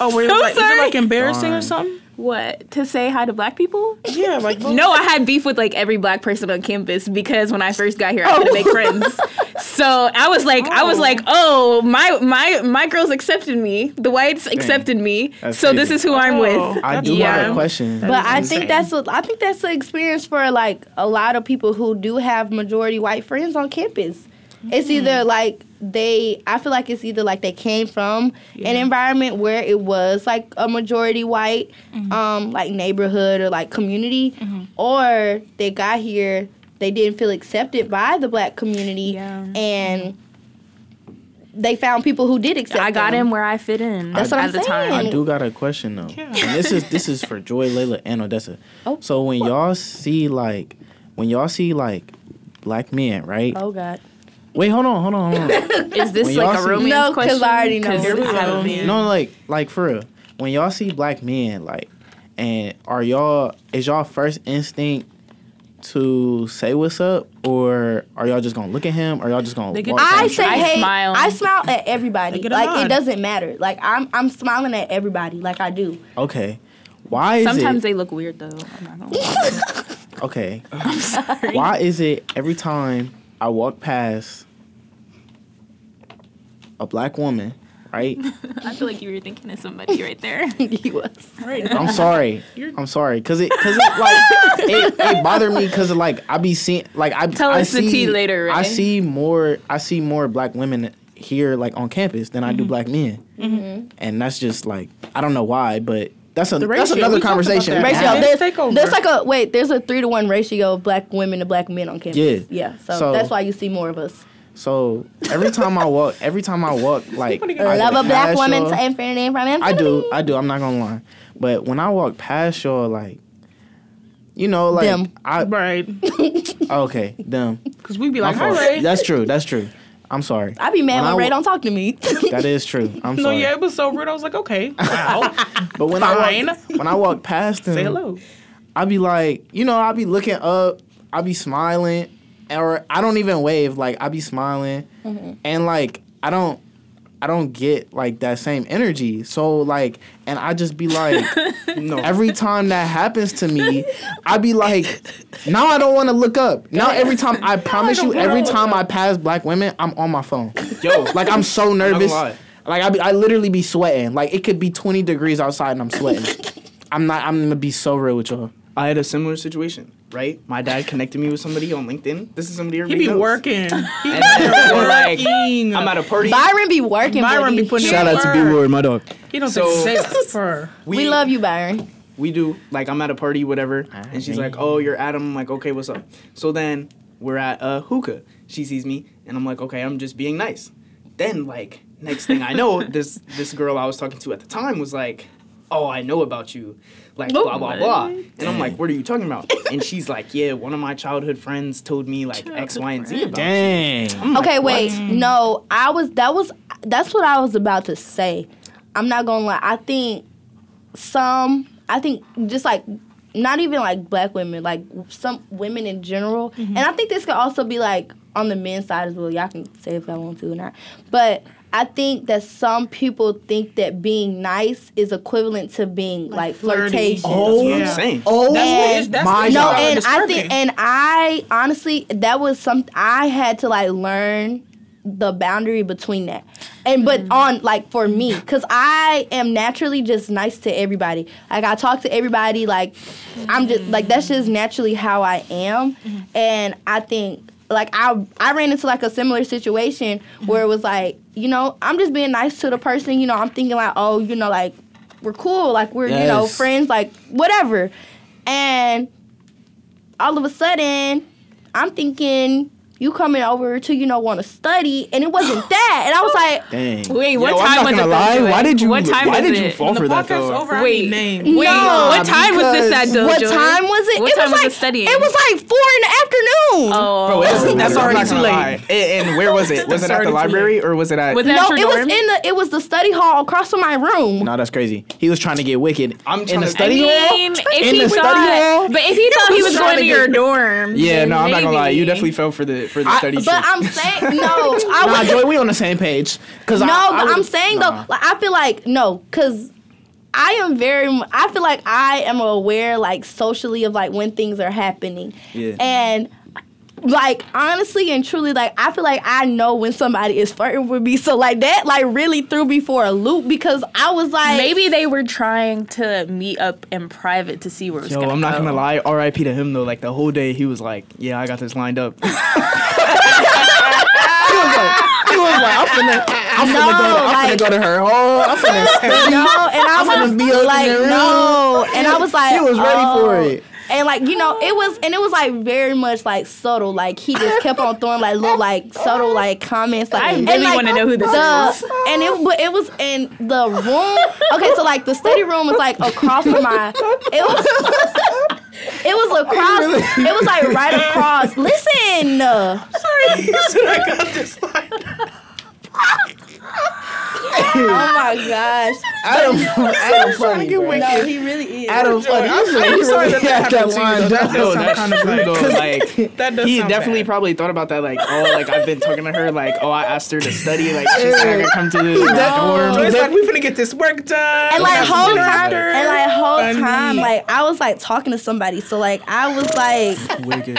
Oh, where it was I'm like, is it like embarrassing or something? What to say hi to black people? Yeah, like No, I had beef with like every black person on campus because when I first got here, I oh. couldn't make friends. So I was like, I was Oh. like, oh, my my my girls accepted me. The whites accepted me. That's so this is who I'm Oh. with. I That's do have a question. But I insane. think that's a, I think that's the experience for like a lot of people who do have majority white friends on campus. It's either like they I feel like it's either like they came from an environment where it was like a majority white um like neighborhood or like community or they got here they didn't feel accepted by the black community Yeah. and they found people who did accept I got them. in where I fit in. That's at what I'm the saying. time. I do got a question though, Yeah. and this is this is for Joi, Layla, and Odessa. Oh. So when y'all see like, when y'all see like, black men, right? Oh god. Wait, hold on, hold on, hold on. Is this When like y'all a see- romance No, 'cause question? I already know 'Cause what it's I about. mean- no, like, like for real. When y'all see black men, like, and are y'all is y'all first instinct to say what's up, or are y'all just gonna look at him, or y'all just gonna? They get- walk I past say him? I hey, smile. I smile at everybody. They get a Like it doesn't matter. Like I'm I'm smiling at everybody. Like I do. Okay. Why is Sometimes it they look weird though. I'm not gonna lie. okay? Why is it every time I walk past a black woman, right? I feel like you were thinking of somebody right there. he was. right. I'm sorry. You're- I'm sorry, cause it, cause it like it, it bothered me, cause like I be seeing like I Tell I us the see, tea later, I see more. I see more black women here, like on campus, than I do mm-hmm. black men, mm-hmm. and that's just like I don't know why, but that's a The that's another we talked about conversation. that. Ratio. Yeah. There's, there's like a wait. There's a three to one ratio of black women to black men on campus. Yeah. Yeah. So, So- that's why you see more of us. So every time I walk, every time I walk, like I Love a black past woman y'all- to infinity and from infinity. I do, I do. I'm not gonna lie, but when I walk past y'all, like, you know, like Them. I Right. okay, them. Because we be My like, hi. Ray. That's true. That's true. I'm sorry. I be mad When when Ray wa- don't talk to me. That is true. I'm No, sorry. No, yeah, it was so rude. I was like, okay, wow. But when Fine. I walk, when I walk past them, Say hello. I'd be like, you know, I'd be looking up, I'd be smiling, or I don't even wave. Like I'd be smiling, mm-hmm. and like I don't, I don't get like that same energy. So like, and I just be like, No. every time that happens to me, I be like, now I don't want to look up. Now every time I promise you, every time I pass black women, I'm on my phone. Yo, Like I'm so nervous. Like I, be, I literally be sweating. Like it could be 20 degrees outside and I'm sweating. I'm not. I'm gonna be so real with y'all. I had a similar situation, right? My dad connected me with somebody on LinkedIn. This is somebody He everybody be knows. working. He And then we're like, working. I'm at a party. Byron be working. Byron buddy. be putting Shout in out to B work. Ward, my dog. He don't So- take for. We love you, Byron. we do like I'm at a party, whatever, Alright, and she's man. like, "Oh, you're Adam." I'm like, "Okay, what's up?" So then we're at a hookah. She sees me, and I'm like, "Okay, I'm just being nice." Then like next thing I know, this this girl I was talking to at the time was like, "Oh, I know about you," like oh blah blah blah, and I'm like, "What are you talking about?" And she's like, "Yeah, one of my childhood friends told me like X, Y, and Z about." you." Dang. I'm like, Okay, "What?" wait. No, I was. That was. That's what I was about to say. I'm not gonna lie. I think some. I think just like not even like black women, like some women in general, mm-hmm. and I think this could also be like on the men's side as well. Y'all can say if y'all want to or not, but. I think that some people think that being nice is equivalent to being like, flirty. flirtatious. Oh, Yeah. I'm saying. Oh, That's what that's my what no, and I think, and I honestly, that was some. I had to like learn the boundary between that, and but mm-hmm. on like for me, because I am naturally just nice to everybody. Like I talk to everybody. Like I'm just like that's just naturally how I am, mm-hmm. and I think. Like I, I ran into like a similar situation where it was like, you know, I'm just being nice to the person. You know, I'm thinking like, oh, you know, like we're cool, like we're you know friends, like whatever. And all of a sudden, I'm thinking you coming over to you know want to study, and it wasn't that. And I was like, Dang. Wait, what Yo, I'm time not was gonna it? lie. Why did you? What time why was did you it? fall the for that though? over, Wait. need names. No. What time was this at because- though, what time was it? What it time was was like it studying? it was like four in the afternoon. Oh, Bro, it doesn't That's already too late. And, and where was it? Was it at the library or was it at? Was it no, it was in the it was the study hall across from my room. No, that's crazy. He was trying to get wicked I'm in the study I hall. if In he the study hall? but if he thought he was going to to your dorm, yeah, no, I'm not gonna lie. You definitely fell for the for the I- study But. I'm saying no, I nah, Joi, we on the same page. Cause no, I, I but I'm saying nah. though, like I feel like no, cause I am very. I feel like I am aware, like socially, of like when things are happening, Yeah. and like honestly and truly, like I feel like I know when somebody is flirting with me. So like that, like really threw me for a loop because I was like, Maybe they were trying to meet up in private to see where it was Yo, gonna I'm not go. gonna lie. R.I.P. to him though. Like the whole day, he was like, "Yeah, I got this lined up." He was like, I'm finna, I'm finna, No, go, to, I'm like- finna go to her hall. I'm finna study. no, and I was finna be up in like, no, and I was like, He was ready for oh. it. And like you know, it was and it was like very much like subtle. Like he just kept on throwing like little like subtle like comments. Like I and, really like, wanna know who this the, is. And it but it was in the room. Okay, so like the study room was like across from my. It was. It was across. It was like right across. Listen. Oh my gosh. Adam, Adam funny, bro. No, he really is. Adam funny. You said I'm sorry really that that had that happened to you, lined though. That does sound that's kind of true like- though. Like That does he sound definitely bad. probably thought about that. Like, oh, like I've been talking to her. Like, oh, I asked her to study. Like, she's not gonna come to the dorm. Oh. So it's like we finna get this work done. and like whole time, after. and like whole time, like I was like talking to somebody. So like I was like, Wicked.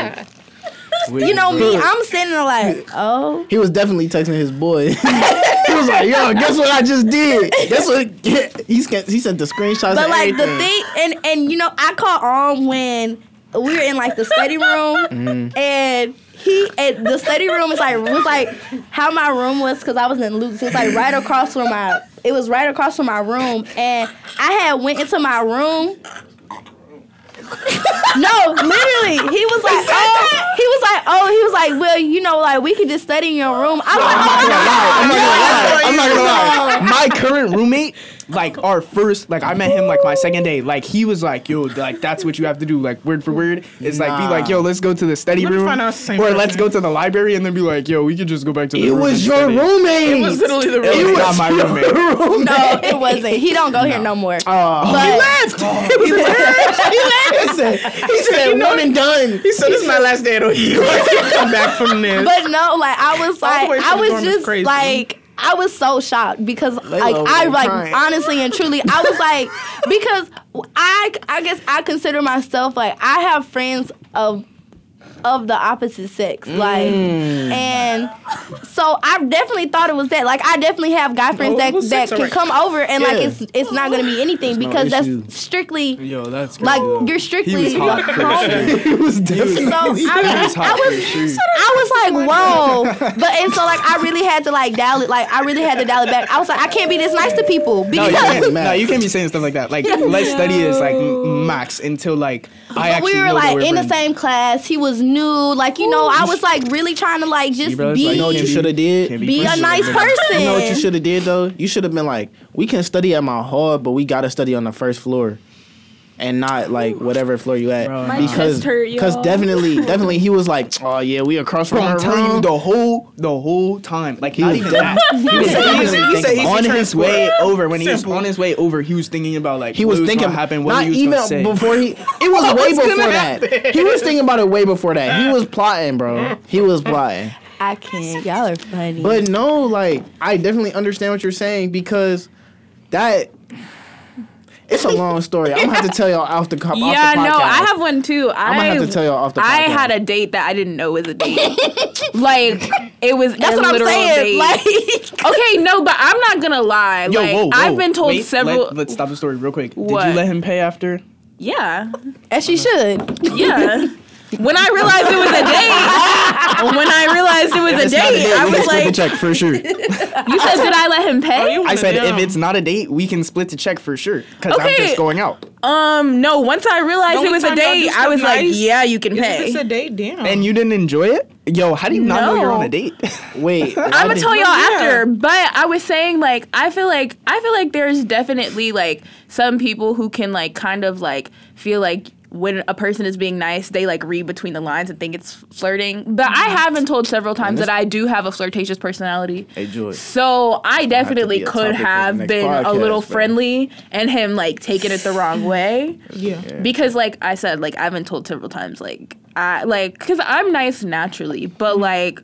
You know me, I'm sitting there like, oh, He was definitely texting his boy. he was like, "Yo, guess what I just did? Guess what?" He sent he sent the screenshots. but like the thing, and and you know I caught on when we were in like the study room, Mm-hmm. and he and the study room was like was like how my room was because I was in Luke's. It was like right across from my. It was right across from my room, and I had went into my room. no, literally, he was like, oh, he was like, oh, he was like, well, you know, like we could just study in your room. I was like, I'm not gonna lie. I'm not gonna oh, lie. My current roommate, like our first, like I met him like my second day. Like he was like, yo, like that's what you have to do, like word for word. It's like be like, yo, let's go to the study Let room, find out the same or person. let's go to the library, and then be like, yo, we could just go back to the It room. was your study. roommate. It was literally the It room. was not my roommate. no, it wasn't. He don't go here no more. Oh. but, he said, he said one and done. He said, "This is my last day at OU. Come back from this." but no, like I was like, I was just crazy. like. I was so shocked because like I like crying. honestly and truly I was like because I I guess I consider myself like I have friends of of the opposite sex like Mm. and so I definitely thought it was that like I definitely have guy friends No, that it that can alright. come over and like it's it's not gonna be anything no because issue. that's strictly Yo, that's crazy, like though. you're He strictly was hot for sure. He was definitely. so I, He was I hot for was sure. I was like, whoa. But and so like I really had to like dial it like I really had to dial it back. I was like, I can't be this nice to people No, because you can't, no, you can't be saying stuff like that. Like, let's study is like max until like I but actually we were know like in the same class. He was new. Like, you know, I was like really trying to like just bro, be like, You know what you should have did? Can't be a nice person. You know what you should have did though? You should have been like, we can study at my hall, but we gotta study on the first floor. And not like whatever floor you at. Bro, My because chest hurt, because definitely definitely he was like, Oh yeah, we across from Bro, our I'm telling you room. the whole the whole time. Like He not was even that. He was, he was, he he said said on his way over when he was on his way over, he was thinking about like he was what thinking what happened, what not he was even gonna say. before he it was way before that. He was thinking about it way before that. He was plotting, bro. He was plotting. I can't. Y'all are funny. But no, like I definitely understand what you're saying because that it's a long story. I'm gonna have to tell y'all off the cup. Yeah, off the no. I have one too. I, am gonna have to tell y'all off the Podcast. I had a date that I didn't know was a date. like it was that's a what I'm saying. date. Like okay, no, but I'm not gonna lie. Yo, like whoa, whoa. I've been told Wait, several. Let, us stop the story real quick. Did you let him pay after? yeah, as she should. yeah. When I realized it was a date, when I realized it was a It's not date, I was can the like, check for sure. "You said did I let him pay?" you I said Damn. if it's not a date, we can split the check for sure. Cause I'm just going out. Um, no. Once I realized The it was a time y'all do date, I stuff was like, "Yeah, you can If pay." it's a date, damn. And you didn't enjoy it? Yo, how do you not know you're on a date? Wait, I'm gonna tell y'all Yeah. after, but I was saying like I feel like I feel like there's definitely like some people who can like kind of like feel like when a person is being nice, they like read between the lines and think it's flirting. But I mm-hmm. have been told several times that I do have a flirtatious personality. Hey Joi. So I definitely be a could topic for the have next been a podcast, little man. friendly and him like taking it the wrong way. yeah. Because like I said, like I've been told several times, like I like because I'm nice naturally, but mm-hmm. like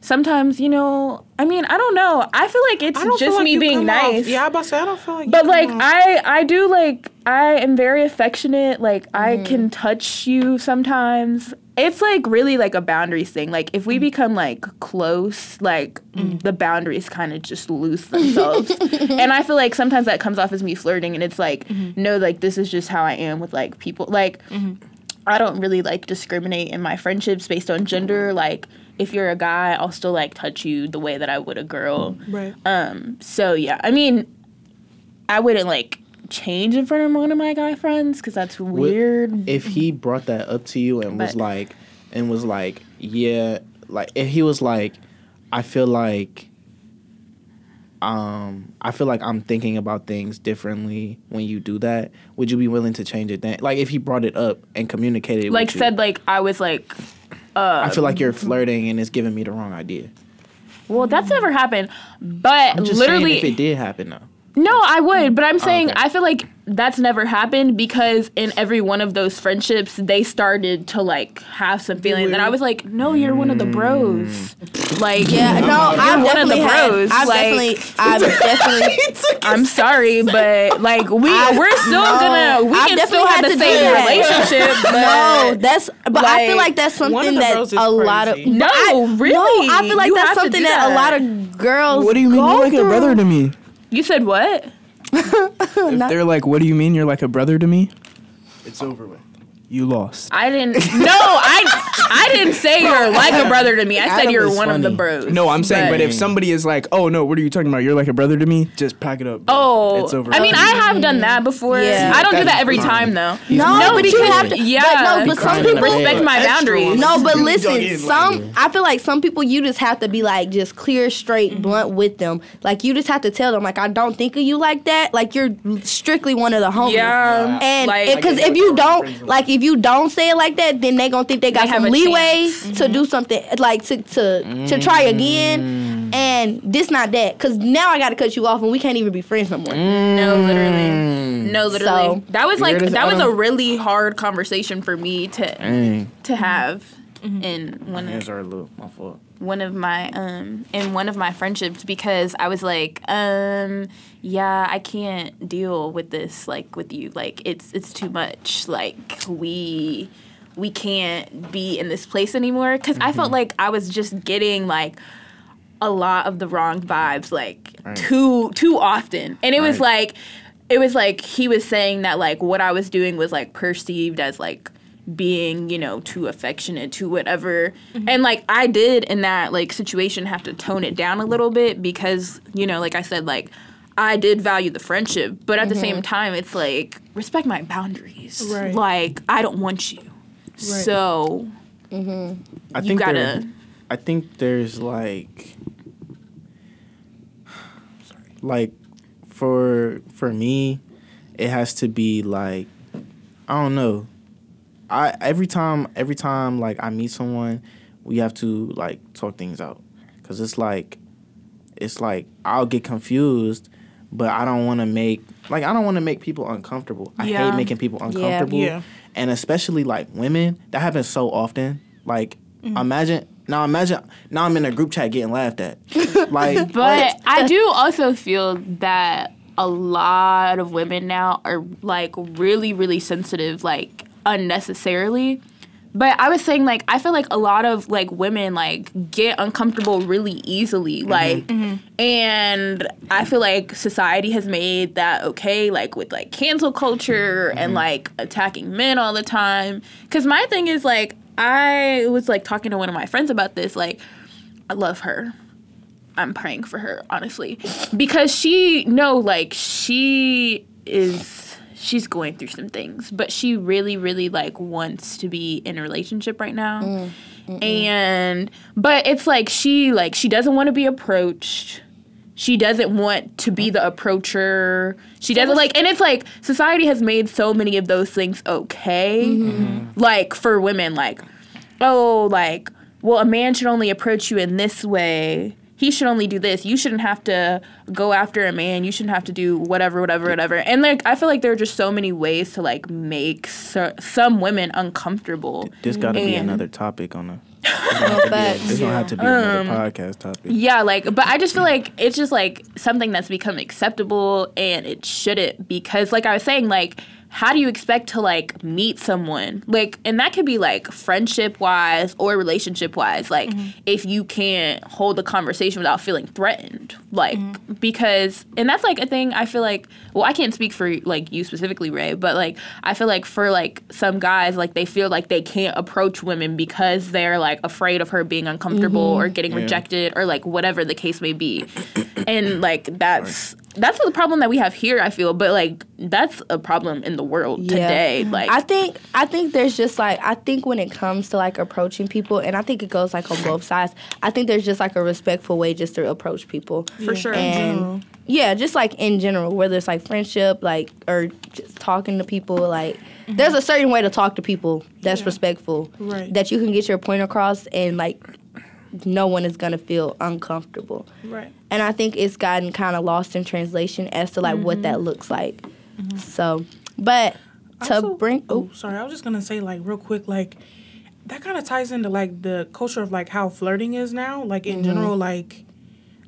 sometimes you know, I mean, I don't know. I feel like it's just like me being come off- nice. yeah, I about say I don't feel like. you But come like off- I I do like I am very affectionate. Like I Mm-hmm. can touch you sometimes. It's like really like a boundaries thing. Like if we become like close, like the boundaries kind of just lose themselves. and I feel like sometimes that comes off as me flirting and it's like Mm-hmm. no like this is just how I am with like people. Like I don't really like discriminate in my friendships based on gender. Like if you're a guy, I'll still like touch you the way that I would a girl. right. Um, so yeah, I mean, I wouldn't like change in front of one of my guy friends because that's weird. if he brought that up to you and was like and was like yeah like if he was like i feel like um i feel like i'm thinking about things differently when you do that would you be willing to change it then like if he brought it up and communicated like with you, said, like I was like, uh, i feel like you're flirting and it's giving me the wrong idea well, that's never happened. But I'm just literally, if it did happen though No, I would, but I'm saying okay. I feel like that's never happened because in every one of those friendships, they started to like have some feelings, and I was like, "No, you're one of the bros." Mm. Like, Yeah, no, I'm one of the definitely had, bros, I've like- definitely, I've definitely, I'm sorry, but like we we're still no, gonna we I've can definitely still have had the to do same that. relationship. But no, that's, but I feel like, like that's something the that bros is a lot of. No, I, really? no, I feel like You that's something do that. a lot of girls. What do you mean go you're like a through. brother to me? You said what? If they're like, what do you mean you're like a brother to me? It's over with. You lost. I didn't. No, I I didn't say you're like a brother to me. I said you're is one of the bros. No, I'm saying, but if somebody is like, "Oh no, what are you talking about? You're like a brother to me," just pack it up. bro. Oh, it's over. I mean, I have done that before. Yeah. I don't do that every fine. time though. No, No, but you because- have to. yeah. But no, but some crying in the people. Respect my boundaries. on No, but listen, some I feel like some people you just have to be like just clear, straight, mm-hmm. blunt with them. Like you just have to tell them like I don't think of you like that. Like you're strictly one of the homies. Yeah, And like- because if you don't like if you don't say it like that, then they gonna think they got They have some a leeway chance. to do mm-hmm. something like to to to try mm. again. And this not that because now I gotta cut you off and we can't even be friends no more. Mm. No, literally. No, literally. So- that was like that was a really hard conversation for me to Dang. to have mm-hmm. in one of Hands are a little. My fault. One of my um in one of my friendships because I was like, um, yeah, I can't deal with this like with you. Like it's it's too much. Like we we can't be in this place anymore because I felt like I was just getting like a lot of the wrong vibes like Right. too too often. And it was like it was like he was saying that like what I was doing was like perceived as like being, you know, too affectionate, too whatever. Mm-hmm. And like I did in that like situation have to tone it down a little bit because, you know, like I said like I did value the friendship, but at the same mm-hmm. time it's like respect my boundaries. Right. Like I don't want you. Right. So mm-hmm. I you think there- gotta I think there's like sorry. Like for for me, it has to be like I don't know. I every time every time like I meet someone, we have to like talk things out cuz it's like it's like I'll get confused, but I don't want to make like I don't want to make people uncomfortable. I Yeah. hate making people uncomfortable. Yeah. And especially like women, that happens so often. Like mm-hmm. imagine now imagine now I'm in a group chat getting laughed at. Like But I do also feel that a lot of women now are like really, really sensitive, like unnecessarily. But I was saying like I feel like a lot of like women like get uncomfortable really easily, mm-hmm. like, mm-hmm. and I feel like society has made that okay, like with like cancel culture and mm-hmm. like attacking men all the time. Because my thing is like I was like talking to one of my friends about this, like I love her. I'm praying for her, honestly. Because she no, like she is she's going through some things, but she really, really like wants to be in a relationship right now. Mm, mm, mm. And but it's like she like she doesn't want to be approached. She doesn't want to be the approacher. She doesn't like and it's like society has made so many of those things okay. Mm-hmm. Mm-hmm. Like for women like oh, like, well, a man should only approach you in this way. He should only do this. You shouldn't have to go after a man. You shouldn't have to do whatever, whatever, whatever. And like, I feel like there are just so many ways to like make so, some women uncomfortable. this got to be another topic on a. No facts. It's gonna have to be another um, podcast topic. Yeah, like, but I just feel like it's just like something that's become acceptable and it shouldn't because, like I was saying, like, how do you expect to like meet someone? Like, and that could be like friendship wise or relationship wise. Like, mm-hmm. if you can't hold a conversation without feeling threatened, like, mm-hmm. because, and that's like a thing I feel like, well, I can't speak for like you specifically, Ray, but like, I feel like for like some guys, like, they feel like they can't approach women because they're like afraid of her being uncomfortable or mm-hmm. getting Yeah. rejected or like whatever the case may be. and like that's that's the problem that we have here, I feel, but like that's a problem in the world Yeah. today. Like I think I think there's just like I think when it comes to like approaching people, and I think it goes like on both sides. I think there's just like a respectful way just to approach people. for sure. And yeah, just like in general, whether it's like friendship, like or just talking to people, like there's a certain way to talk to people that's respectful, Right. that you can get your point across, and like no one is gonna feel uncomfortable. Right. And I think it's gotten kind of lost in translation as to like what that mm-hmm. looks like. Mm-hmm. So, but to Also- bring Oh, oh sorry. I was just gonna say like real quick, like that kind of ties into like the culture of like how flirting is now. Like in mm-hmm. general, like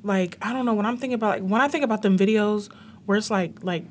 like I don't know when I'm thinking about like when I think about them videos where it's like like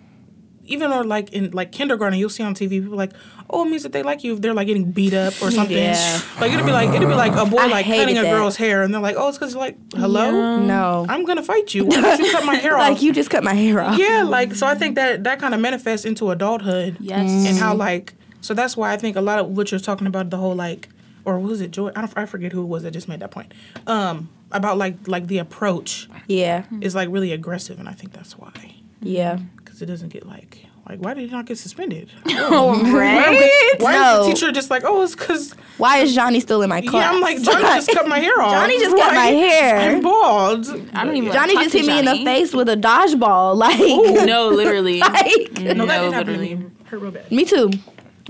even or like in like kindergarten, you'll see on TV people like, oh, it means that they like you if they're like getting beat up or something. Yeah. Like it'd be like it'd be like a boy I like hated cutting a girl's hair, and they're like, oh, it's because like, hello, no, I'm gonna fight you. Why don't you cut my hair off? like you just cut my hair off. Yeah, like so I think that that kind of manifests into adulthood. Yes. And how like so that's why I think a lot of what you're talking about the whole like or was it Joi? I don't. I forget who it was that just made that point. Um, about like like the approach Yeah, is like really aggressive, and I think that's why yeah. Because it doesn't get like like why did he not get suspended? Oh, right? Why No. is the teacher just like oh it's because Why is Johnny still in my class? yeah I'm like Johnny just cut my hair off. Johnny just cut my hair. I'm bald. I don't even. Johnny talk just to hit me in the face with a dodgeball. Like, No, literally. like No, that No, didn't to literally. me. Hurt real bad. me too.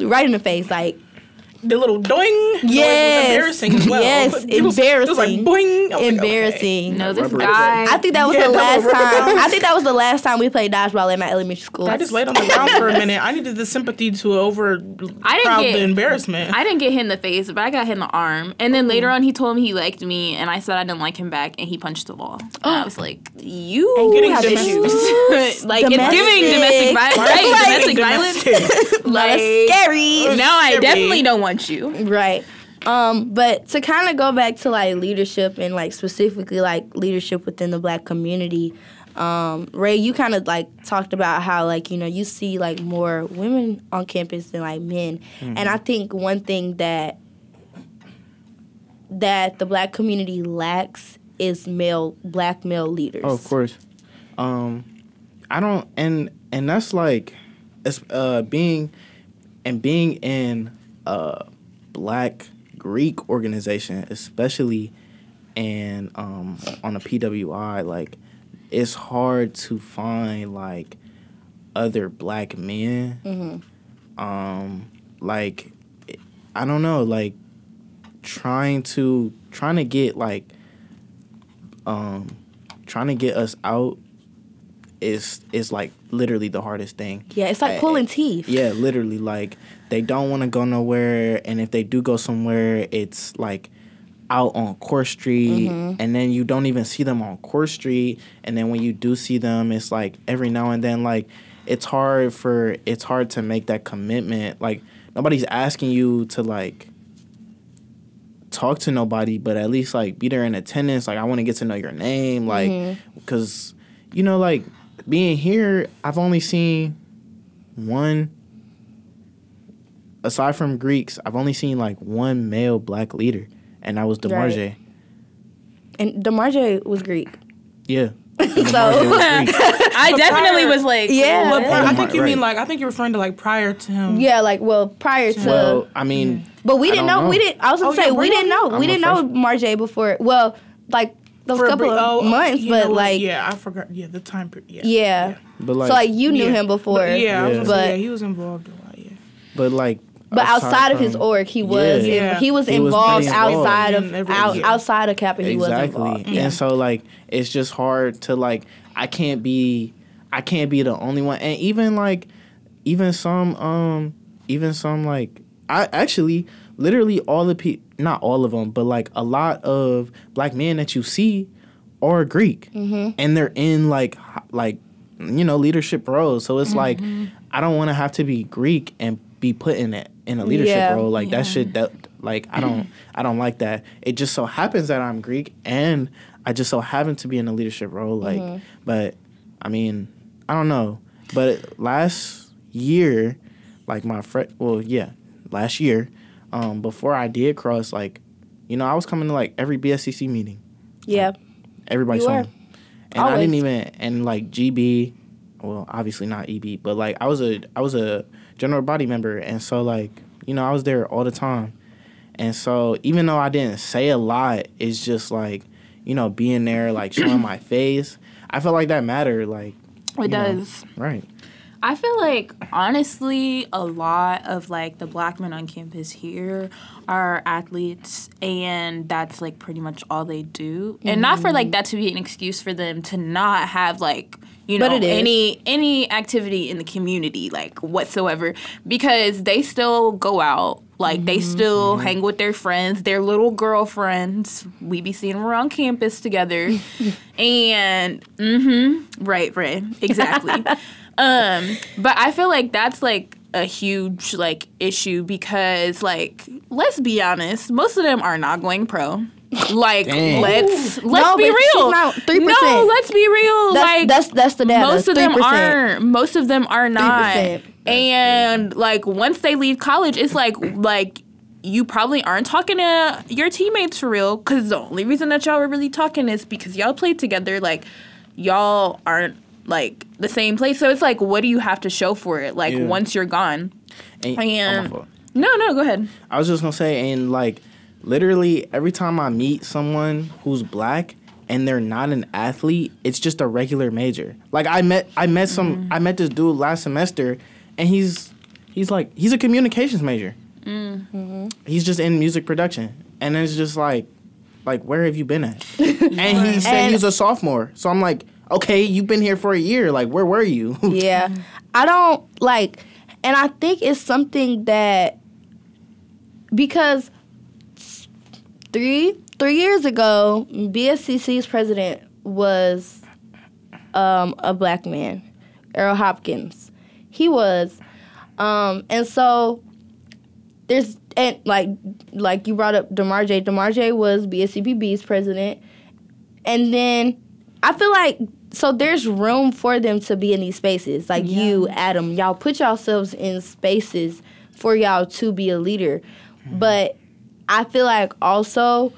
Right in the face. Like, The little doing Yes. was embarrassing as well. Yes, It was- It was like embarrassing. boing. I was like, okay. embarrassing. No, this guy. I think that was Yeah, the last time. I think that was the last time we played dodgeball at my elementary school. I just laid on the ground for a minute. I needed the sympathy to over I didn't get- the embarrassment. I didn't get hit in the face, but I got hit in the arm. And then mm-hmm. later on, he told me he liked me, and I said I didn't like him back, and he punched the wall. And I was like, "You And getting have domestic- issues." like it's Domestic. giving domestic violence, right? Domestic violence. Domestic. Like, Like scary. now, I definitely don't want you. Right. Um, but to kind of go back to like leadership and like specifically like leadership within the black community, um, Ray, you kind of like talked about how like you know you see like more women on campus than like men, and I think one thing that that the black community lacks is male black male leaders. Oh, of course. Um, I don't, and and that's like, it's uh being, and being in a black Greek organization, especially, and um on a PWI, like, it's hard to find like other black men. Um, like, I don't know, like, trying to trying to get like um trying to get us out is is like literally the hardest thing. Yeah, it's like I- pulling teeth. Yeah, literally like they don't want to go nowhere and if they do go somewhere it's like out on Court Street mm-hmm. and then you don't even see them on Court Street and then when you do see them it's like every now and then like it's hard for it's hard to make that commitment like nobody's asking you to like talk to nobody, but at least like be there in attendance. Like I want to get to know your name, like mm-hmm. because you know, like being here, I've only seen one. Aside from Greeks, I've only seen like one male black leader, and that was Demarge. Right. And Demarge was Greek. Yeah. So I definitely prior- was like, Yeah. But Yeah. I think you Right. mean like I think you're referring to like prior to him. yeah, like well prior to well, I mean, But we didn't don't know, We didn't. I was gonna Oh, say yeah, we didn't know. I'm we didn't know Marjay before. Well, like those For a couple bri- of oh, months, but know like yeah, I forgot. Yeah, the time period. Yeah. yeah. but like, so like you knew Yeah. him before. But, yeah, I was Yeah. say, But- yeah, he was involved a lot. Yeah. but like, But outside of his org, he was Yeah. Yeah. he was He involved pretty involved. outside In of out, yeah. outside of Kappa. He was exactly involved. and so like it's just hard to like i can't be i can't be the only one and even like even some um even some like i actually literally all the people not all of them but like a lot of black men that you see are greek. Mm-hmm. and they're in like like you know leadership roles. So it's like i don't want to have to be greek and be put in it in a leadership Yeah. role. Like that shit that like i don't i don't like that. It just so happens that i'm greek and i just so happen to be in a leadership role like Mm-hmm. but i mean i don't know. But last year like my friend well yeah last year um before i did cross like you know i was coming to like every bscc meeting Yeah. everybody You saw were. me. And I didn't even and like GB, well, obviously not EB, but like I was a I was a general body member and so like, you know, I was there all the time. And so even though I didn't say a lot, it's just like, you know, being there, like showing my face. I feel like that mattered, like it you know, does. right. I feel like honestly, a lot of like the black men on campus here are athletes, and that's like pretty much all they do. And not for like that to be an excuse for them to not have like you know But it is. any any activity in the community like whatsoever because they still go out. Like they still hang with their friends, their little girlfriends. We be seeing them around campus together, and mm-hmm, right, right, exactly. Um, but I feel like that's like a huge like issue because like let's be honest, most of them are not going pro. Like Dang. let's let's No, be real. 3%. No, let's be real. That's like that's that's the data. most of them 3%. aren't. Most of them are not. 3%. And like once they leave college, it's like like you probably aren't talking to your teammates for real because the only reason that y'all are really talking is because y'all played together. Like, y'all aren't like the same place. So it's like, what do you have to show for it? Like, Yeah. once you're gone. And- oh, my And fault. no, no, go ahead. I was just gonna say, and like, literally every time I meet someone who's black and they're not an athlete, it's just a regular major. Like I met, I met some, I met this dude last semester, and he's, he's like, he's a communications major. Mm-hmm. He's just in music production, and it's just like, like where have you been at? and he said And- he's a sophomore, so I'm like, okay, you've been here for a year. Like, where were you? Yeah. I don't like, and I think it's something that because three three years ago, BSCC's president was um, a black man, Earl Hopkins. He was, um, and so there's and like like you brought up Demarje. Demarje was BSCPB's president, and then I feel like so there's room for them to be in these spaces. Like you, Adam, y'all put yourselves in spaces for y'all to be a leader. But I feel like also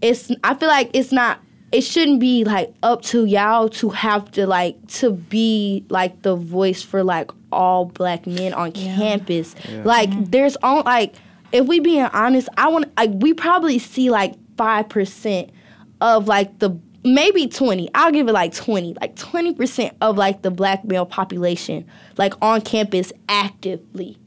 it's I feel like it's not it shouldn't be like up to y'all to have to like to be like the voice for like all black men on campus. Like there's on like if we being honest, I want like we probably see like five percent of like the maybe 20 i'll give it like 20 like 20% of like the black male population like on campus actively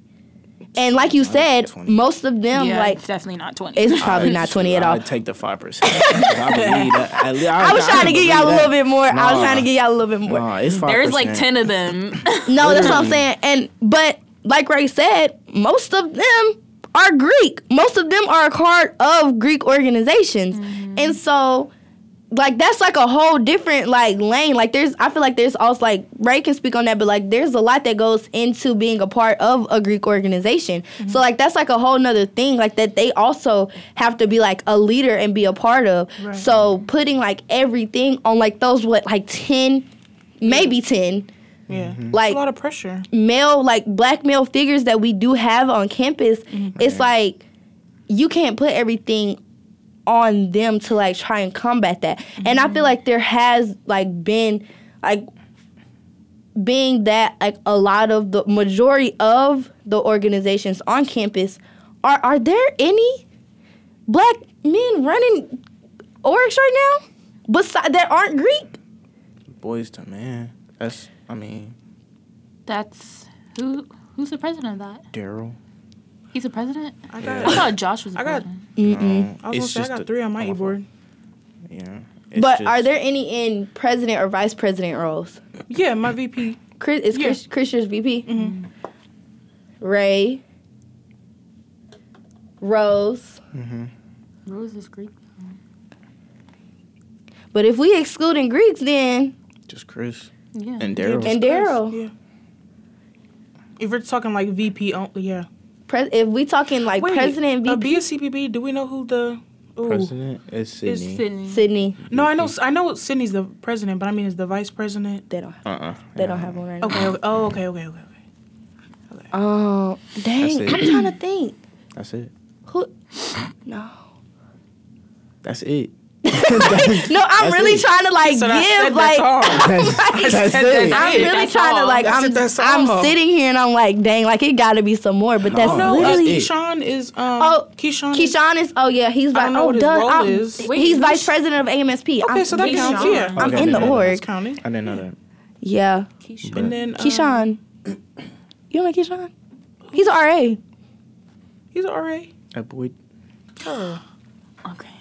and like you said 20. most of them yeah, like it's definitely not 20. it's probably not 20 at all I'd take the five percent. I believe. I, I was trying to get y'all a little bit more. I was trying to get y'all a little bit more. Nah, it's five There's like 10 of them. No, that's what I'm mm. saying. And but like Ray said, most of them are Greek. Most of them are a part of Greek organizations. Mm-hmm. And so like that's like a whole different like lane. Like there's I feel like there's also like Ray can speak on that, but like there's a lot that goes into being a part of a Greek organization. Mm-hmm. So like that's like a whole nother thing, like that they also have to be like a leader and be a part of. Right. So putting like everything on like those what like ten, maybe ten Yeah. Mm-hmm. like a lot of pressure. male like black male figures that we do have on campus mm-hmm. it's like you can't put everything on them to like try and combat that and i feel mm-hmm. like there has like been like being that like a lot of the majority of the organizations on campus are are there any black men running orgs right now Besides that aren't greek boys to man. That's I mean That's who who's the president of that? Daryl. He's the president? I I thought Josh was the I got- president. Mm-mm. No, I was gonna say I got three on my e-board. Yeah. But just- are there any in president or vice president roles Yeah, my VP. Chris is Yeah. Chris, Chris your VP. Mhm. Mm-hmm. Ray, Rose. Mm-hmm. Rose is Greek. But if we excluding Greeks, then just Chris Yeah. and Daryl? And Daryl. Yeah. If we're talking like VP only, yeah. Pres- if we talking like Wait, president A and VP, BSCPB. Do we know who the? Ooh. President is Is Sydney. Sydney. Sydney, No, I know. I know Sydney's the president, but I mean, is the vice president? they don't. Uh uh They don't have one right now. Okay. okay. Oh, okay. Okay. Okay. Okay. Oh, dang! That's it. I'm trying to think. That's it. Who? No. That's it. No, I'm really it. trying to like So I said give that's like. That's, that's it. I'm really That's trying to like. That's I'm it, I'm all. sitting here and I'm like, dang, like it got to be some more. But that's No, No, uh, literally. it. Keyshawn is. Um, Oh, Keyshawn. Keyshawn is. Oh yeah, he's. I Vi- don't know oh, what duh, role Wait, he's who's- vice president of AMSP. Okay, I'm, so that counts. Yeah. I'm Okay, in the then org. That's. I didn't know that. Yeah, Keisha. And then um, Keyshawn. You don't like Keyshawn? He's a RA. He's an RA. That boy. Oh.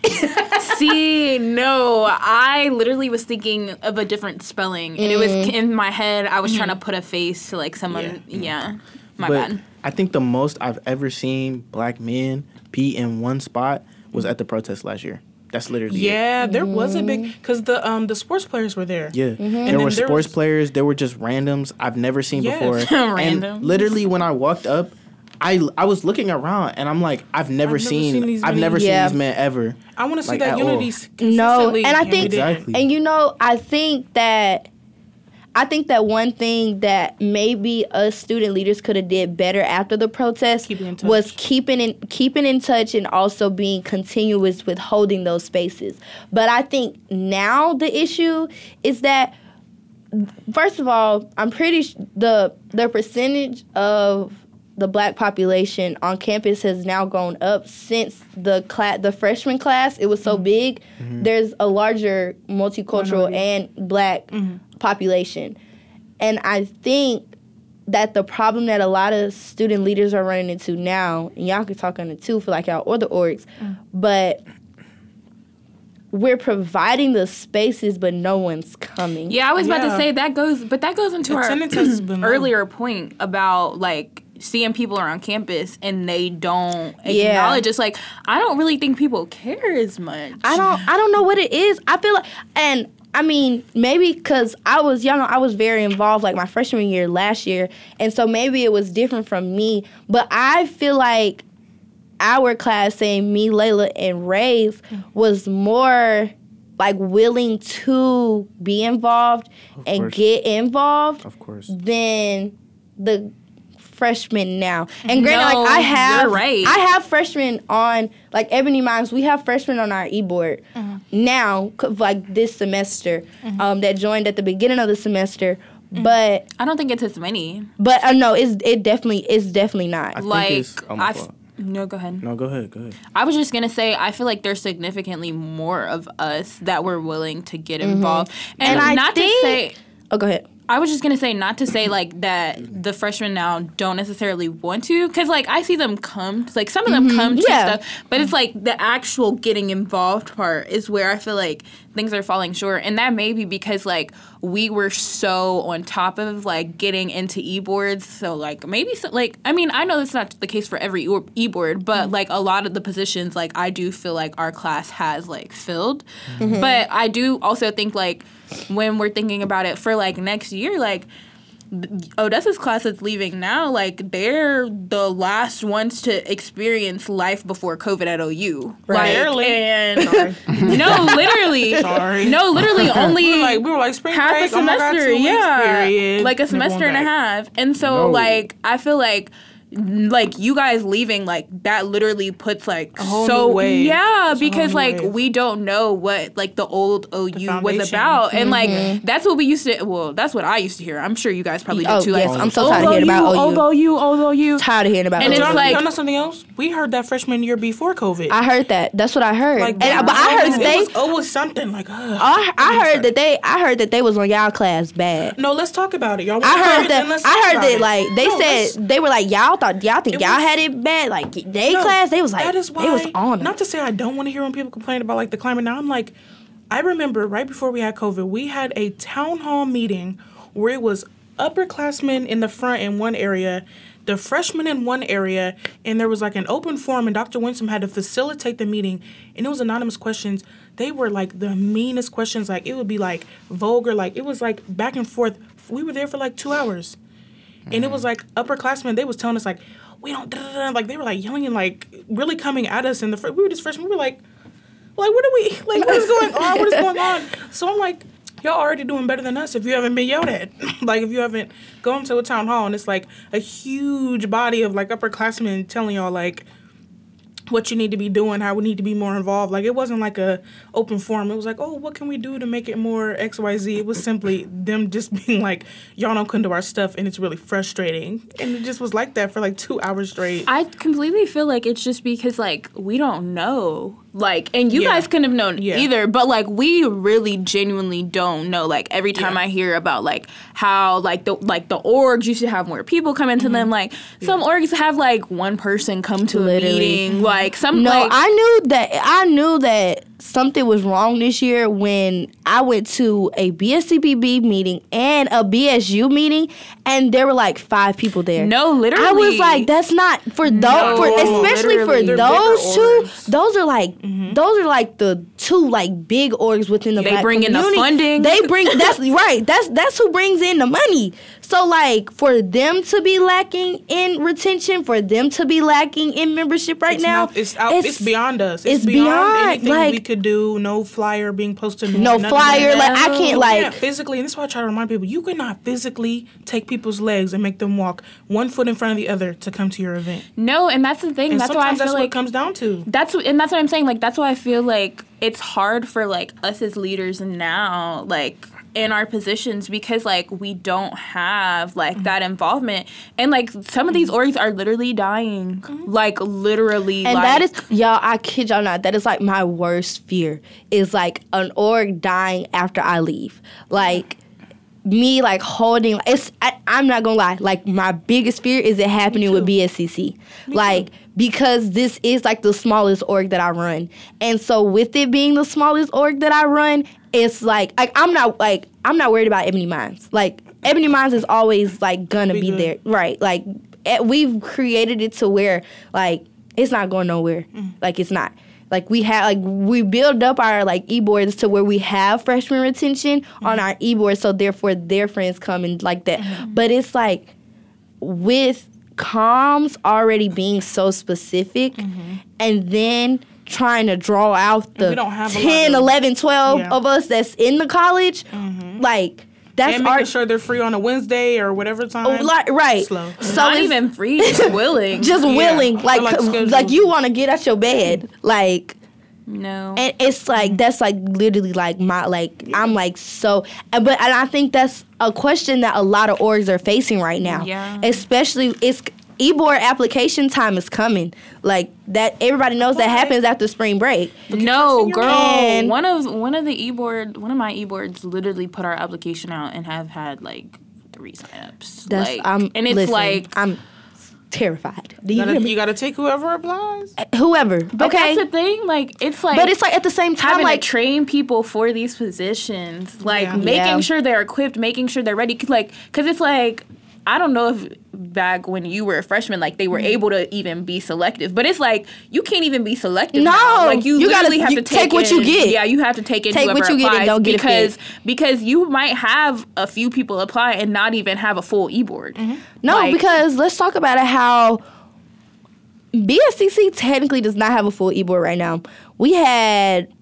Okay. See, no, I literally was thinking of a different spelling, and it was mm. in my head. I was trying to mm. put a face to like someone. Yeah, my but bad. I think the most I've ever seen black men be in one spot was at the protest last year. That's literally it. Yeah, there was a big mm. because the um the sports players were there. Yeah, And there then were there sports was- players. There were just randoms I've never seen Yes. before. Randoms. And literally, when I walked up, I I was looking around and I'm like, I've never, never seen, seen these I've many- never Yeah. seen these men ever. I want to see Like, that at all. unity s- No, and I think. Exactly. and you know, I think that, I think that one thing that maybe us student leaders could have did better after the protest Keeping was keeping in keeping in touch and also being continuous with holding those spaces. But I think now the issue is that first of all, I'm pretty sh- the the percentage of the black population on campus has now gone up since the class the freshman class. It was so mm-hmm. big. Mm-hmm. There's a larger multicultural and black mm-hmm. population. And i think that the problem that a lot of student leaders are running into now and y'all can talk on it too for like y'all or the orgs mm. but we're providing the spaces but no one's coming. Yeah, I was about to say that goes, but that goes into our Attendance has been low. earlier point about like seeing people around campus and they don't Yeah. acknowledge. It's like I don't really think people care as much. I don't I don't know what it is. I feel like and I mean, maybe because I was young, I was very involved like my freshman year last year. And so maybe it was different from me. But I feel like our class, saying me, Layla, and Ray's, mm-hmm. was more like willing to be involved and course. get involved Of course. than the freshmen now. And granted, No, like I have, right. I have freshmen on like Ebony Mimes. We have freshmen on our e board now, like this semester, um, that joined at the beginning of the semester. But I don't think it's as many. but uh, no, it's it definitely it's definitely not. I think Like it's- oh, I. f- No, go ahead. No, go ahead. Go ahead. I was just gonna say, I feel like there's significantly more of us that were willing to get involved, and, And I not think- to say. oh, go ahead. I was just gonna say not to say like that the freshmen now don't necessarily want to, because like I see them come, like some of them come to Mm-hmm. yeah. stuff, but it's like the actual getting involved part is where I feel like things are falling short, and that may be because like we were so on top of like getting into e-boards, so like maybe so, like I mean I know that's not the case for every e- e-board, but like a lot of the positions like I do feel like our class has like filled, but I do also think like when we're thinking about it for like next year, like Odessa's class that's leaving now, like they're the last ones to experience life before COVID at OU. Right. Like, Barely. and no, literally, Sorry. no, literally only We were like we were like spring half break. a oh God, semester, yeah, like a semester and a half. And so, No. like, I feel like. Like you guys leaving, like that literally puts like whole so new wave. yeah It's a whole because new like wave. we don't know what like the old OU was foundation. about and like that's what we used to well that's what I used to hear I'm sure you guys probably Oh, did too like yes, I'm so tired of hearing about old OU. OU old OU Tired of hearing about And it. it's Y'all, like- y'all know something else? We heard that freshman year before COVID. I heard that. That's what I heard. like, and, but I heard it that they. was, oh, it was something like. Uh, I, I heard that they. I heard that they was on y'all class bad. No, let's talk about it, y'all. I heard that. I heard that. Like they said, they were like y'all thought y'all think y'all had it bad. Like they No, class, they was like that is why, they was on. Not to say I don't want to hear when people complain about like the climate. Now I'm like, I remember right before we had COVID, we had a town hall meeting where it was upperclassmen in the front in one area, the freshmen in one area, and there was like an open forum, and Dr. Winsome had to facilitate the meeting, and it was anonymous questions. They were like the meanest questions. Like it would be like vulgar. Like it was like back and forth. We were there for like two hours and it was like upperclassmen. They was telling us like, we don't da, da, da, like they were like yelling and like really coming at us. And the fr- we were just freshmen. We were like, like what are we like? What is going on? What is going on? So I'm like, y'all already doing better than us if you haven't been yelled at. like if you haven't gone to a town hall and it's like a huge body of like upperclassmen telling y'all like what you need to be doing, how we need to be more involved. Like it wasn't like a open forum. It was like, oh, what can we do to make it more X Y Z? It was simply them just being like, y'all don't come to our stuff, and it's really frustrating. And it just was like that for like two hours straight. I completely feel like it's just because like we don't know. Like and you Yeah. guys couldn't have known Yeah. either, but like we really genuinely don't know. Like every time Yeah. I hear about like how like the like the orgs used to have more people come into Mm-hmm. them, like some orgs have like one person come to Literally. a meeting. Like some No, like I knew that. I knew that something was wrong this year when I went to a BSCPB meeting and a BSU meeting, and there were like five people there. No, literally. I was like, that's not for those. No, for, especially for. They're those two. Those are like mm-hmm. those are like the two like big orgs within the They black bring in the community. funding. They bring that's right. That's that's who brings in the money. So like for them to be lacking in retention, for them to be lacking in membership right It's now, not- it's out. It's, beyond us. It's, it's beyond, beyond, anything like- we could do. No flyer being posted. no none of that. flyer. Like I can't You like can't physically, and this is why I try to remind people: you cannot physically take people's legs and make them walk one foot in front of the other to come to your event. No, and that's the thing. And that's why I sometimes feel that's what like it comes down to. that's and that's what I'm saying. Like that's why I feel like it's hard for like us as leaders now, like in our positions, because like we don't have like that involvement, and like some of these mm-hmm. orgs are literally dying, mm-hmm. like literally. And like, that is y'all, I kid y'all not, that is like my worst fear. Is like an org dying after I leave. Like me like holding it's I, I'm not gonna lie, like my biggest fear is it happening with BSCC. Like because this is like the smallest org that I run. And so with it being the smallest org that I run, it's like like I'm not like I'm not worried about Ebony Minds. Like Ebony Minds is always like gonna Be be good. there. Right. Like eh, we've created it to where like it's not going nowhere. Like it's not. Like we have like we build up our like e boards to where we have freshman retention on mm-hmm. our e boards, so therefore their friends come and like that. Mm-hmm. But it's like with comms already being so specific mm-hmm. and then trying to draw out the don't have a lot 10 of- 11 12 Yeah. of us that's in the college like that's and our making sure they're free on a Wednesday or whatever oh, time. Oh, like, right. Slow. So not even free, just willing. just Yeah. willing, like like, um, like, you want to get out your bed, like, no. and it's like that's like literally like my like I'm like so, and- but and I think that's a question that a lot of orgs are facing right now. Yeah. especially it's e-board application time is coming. Like that, everybody knows that happens after spring break. No, girl. man. One of one of the e board, one of my e boards, literally put our application out and have had like three signups. That's like, I'm and it's listen, like I'm terrified. Do You you gotta, you gotta take whoever applies. Uh, whoever, But okay. that's the thing. Like it's like but it's like at the same time, like to train people for these positions, like Yeah. making Yeah. sure they're equipped, making sure they're ready. 'Cause, Like, cause it's like I don't know if back when you were a freshman, like they were Mm-hmm. able to even be selective. But it's like you can't even be selective. No, now. like you, you gotta- literally have you to take, take what you get. Yeah, you have to take in Take what whoever you get and applies don't get because because you might have a few people apply and not even have a full e board. No, Like- because let's talk about it how BSCC technically does not have a full e-board right now. We had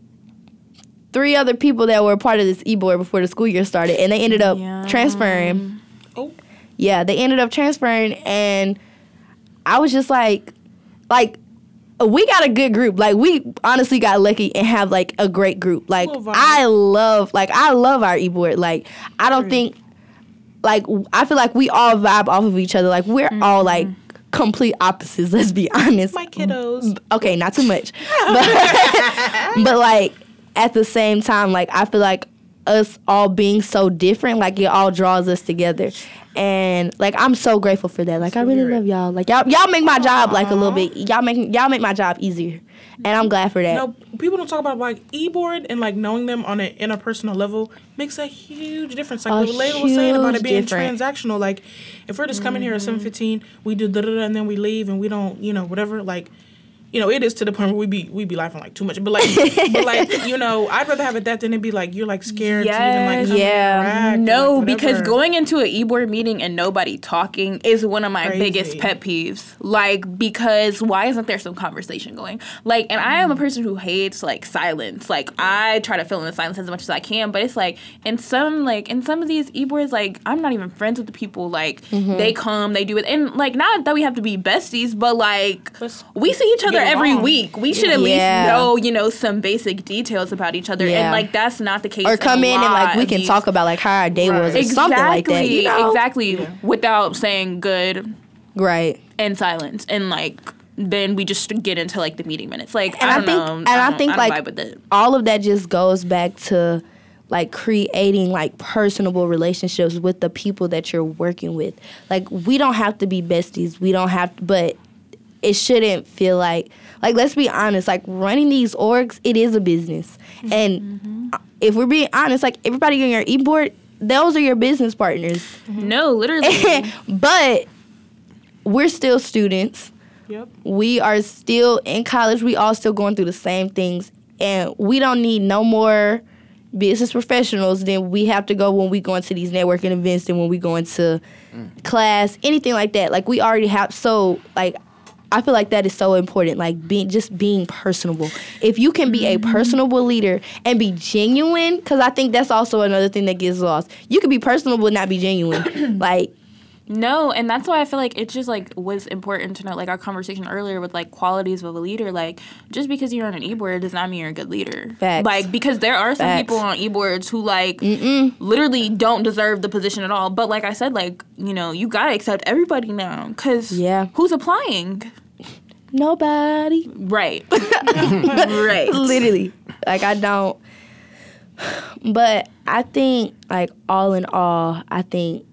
three other people that were part of this e-board before the school year started, and they ended up Yeah. transferring. Oh. Yeah, they ended up transferring, and I was just like, like, we got a good group. Like, we honestly got lucky and have like a great group. Like, I love, like, I love our e-board. Like, I don't think like I feel like we all vibe off of each other. Like we're all mm-hmm. like complete opposites. Let's be honest. My kiddos. Okay, not too much, but, but like at the same time, like I feel like us all being so different, like it all draws us together. And like I'm so grateful for that. Like I really love y'all. Like y'all y'all make my job like a little bit. Y'all make y'all make my job easier, and I'm glad for that. No, people don't talk about like e-board and like knowing them on an interpersonal level makes a huge difference. Like A what Layla was saying about it being difference. transactional. Like if we're just coming here at mm-hmm. seven fifteen, we do da da da, and then we leave, and we don't, you know, whatever. Like, you know, it is to the point where we be we be laughing like too much. But like, but like, you know, I'd rather have it that than it be like you're like scared to even like Yeah. No, like, because going into an e-board meeting and nobody talking is one of my Crazy. biggest pet peeves. Like because why isn't there some conversation going? Like and I am Mm. a person who hates like silence. Like I try to fill in the silence as much as I can, but it's like in some like in some of these e-boards like I'm not even friends with the people like Mm-hmm. they come, they do it and like not that we have to be besties, but like Let's we see each other every along. week. We should at Yeah. least know, you know, some basic details about each other. Yeah. And like that's not the case. or come in and like we can these- talk about like how our day was or Right. something like that. You know? Exactly. Without saying good Right. And silence. And like then we just get into like the meeting minutes. Like And I I don't think- know. and I don't- think, don't like, vibe all of that just goes back to like creating like personable relationships with the people that you're working with. Like we don't have to be besties. We don't have to, but it shouldn't feel like like let's be honest, like running these orgs, it is a business. Mm-hmm. And mm-hmm. if we're being honest, like everybody on your e-board, those are your business partners. Mm-hmm. No, literally. but we're still students Yep. we are still in college. We all still going through the same things, and we don't need no more business professionals, then we have to go when we go into these networking events and when we go into mm. class, anything like that. Like we already have so like I feel like that is so important. Like being just being personable. If you can be a mm-hmm. personable leader and be genuine, because I think that's also another thing that gets lost. You can be personable and not be genuine. like No, and that's why I feel like it's just like was important to know like our conversation earlier with like qualities of a leader. Like just because you're on an e-board does not mean you're a good leader. Facts. Like because there are some Facts. people on e-boards who like literally don't deserve the position at all. But like I said, like you know you gotta accept everybody now because Yeah. who's applying? Nobody. Right, right. literally. Like i don't. But i think like all in all i think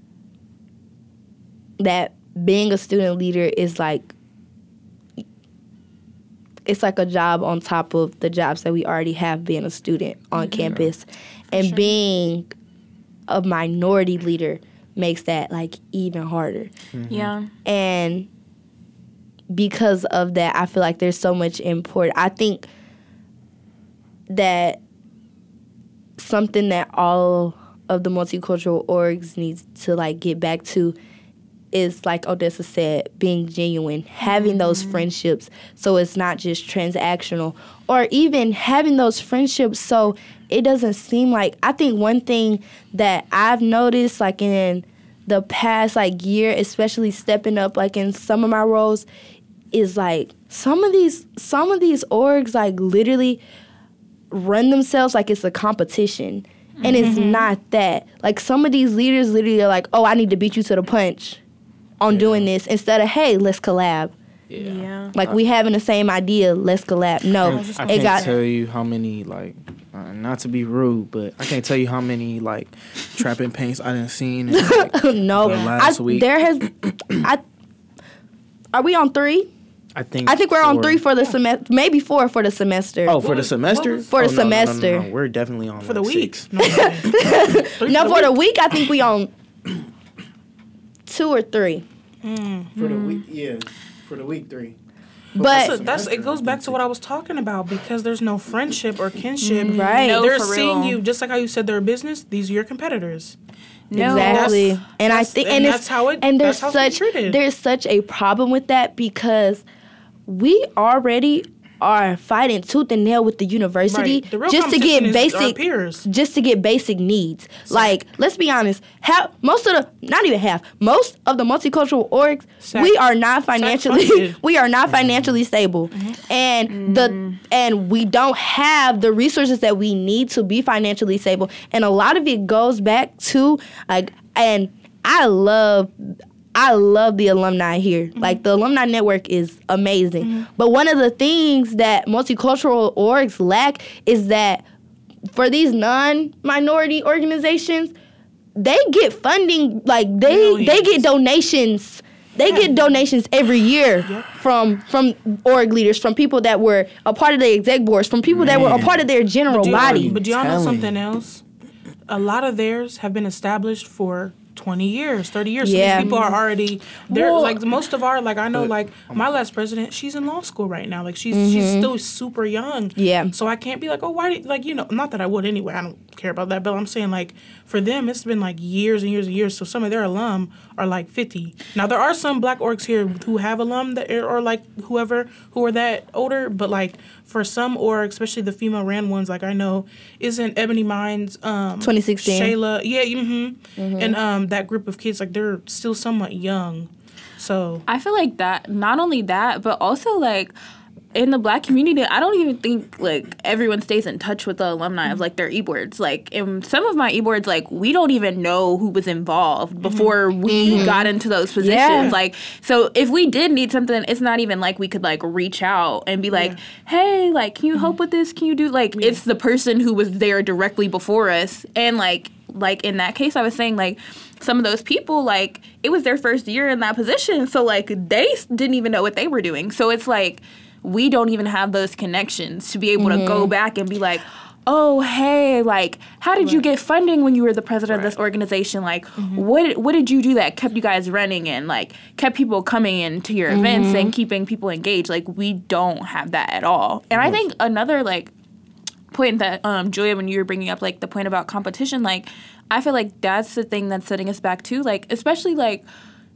that being a student leader is like it's like a job on top of the jobs that we already have being a student on mm-hmm. campus. And being a minority leader makes that like even harder. Yeah. Mm-hmm. and because of that i feel like there's so much import. i think that something that all of the multicultural orgs needs to like get back to is like odessa said being genuine having those mm-hmm. friendships so it's not just transactional or even having those friendships so it doesn't seem like i think one thing that i've noticed like in the past like year especially stepping up like in some of my roles is like some of these some of these orgs like literally run themselves like it's a competition. And it's not that. Like some of these leaders literally are like oh i need to beat you to the punch on doing this instead of hey let's collab. Yeah. like we having the same idea let's collab. No I it can't got tell you how many like, uh, not to be rude, but I can't tell you how many like trapping paints I done seen. And, like, no. the I, last week. there has i are we on three I think i think we're on three for the semester maybe four for the semester Oh, for the semester? For the Oh, no, no, no, no, semester. no, We're definitely on for the like, week. six. No, Three no for the week i think we on two or three For the week, yeah. For the week three. but So that's it goes back to what I was talking about because there's no friendship or kinship. Mm, Right. No, they're seeing real. you just like how you said they're a business. These are your competitors. No. Exactly. That's- and I think and and, that's how it- and there's that's how such there's such a problem with that because we already are fighting tooth and nail with the university Right. The just to get competition is our basic peers. just to get basic needs. Like, let's be honest, half most of the not even half, most of the multicultural orgs, Sac- we are not financially we are not mm-hmm. financially stable. Mm-hmm. And the mm-hmm. and we don't have the resources that we need to be financially stable. And a lot of it goes back to like and I love I love the alumni here. Mm-hmm. Like the alumni network is amazing. Mm-hmm. But one of the things that multicultural orgs lack is that for these non-minority organizations, they get funding like they they get donations. They get donations every year from from org leaders, from people that were a part of the exec boards, from people that were a part of their general Do you- body. But do y'all know something else? A lot of theirs have been established for 20 years, 30 years. So Yeah. these people are already they're Well- like most of our like I know like my last president, she's in law school right now. Like she's she's still super young. Mm-hmm. Yeah. So I can't be like, "Oh, why did like, you know, not that I would anyway. I don't care about that, but I'm saying like for them it's been like years and years and years. So some of their alum are like 50. Now there are some black orgs here who have alum that are, or like whoever who are that older, but like for some orgs, especially the female ran ones, like I know isn't Ebony Minds um 2016. Shayla, yeah, mm-hmm. and um that group of kids like they're still somewhat young, so I feel like that not only that, but also like in the black community, I don't even think like everyone stays in touch with the alumni of like their e-boards. Like in some of my e-boards, like we don't even know who was involved mm-hmm. before we mm-hmm. got into those positions. Yeah. Like so if we did need something, it's not even like we could like reach out and be like, Hey, like can you help mm-hmm. with this? Can you do like it's the person who was there directly before us. And like like in that case I was saying like some of those people like it was their first year in that position so like they didn't even know what they were doing so it's like we don't even have those connections to be able to go mm-hmm. back and be like oh hey like how did you get funding when you were the president of this organization? Like mm-hmm. what what did you do that kept you guys running and like kept people coming into your events and mm-hmm. keeping people engaged? Like we don't have that at all. And i think another like point that um, Julia, when you were bringing up like the point about competition, like I feel like that's the thing that's setting us back too. Like especially like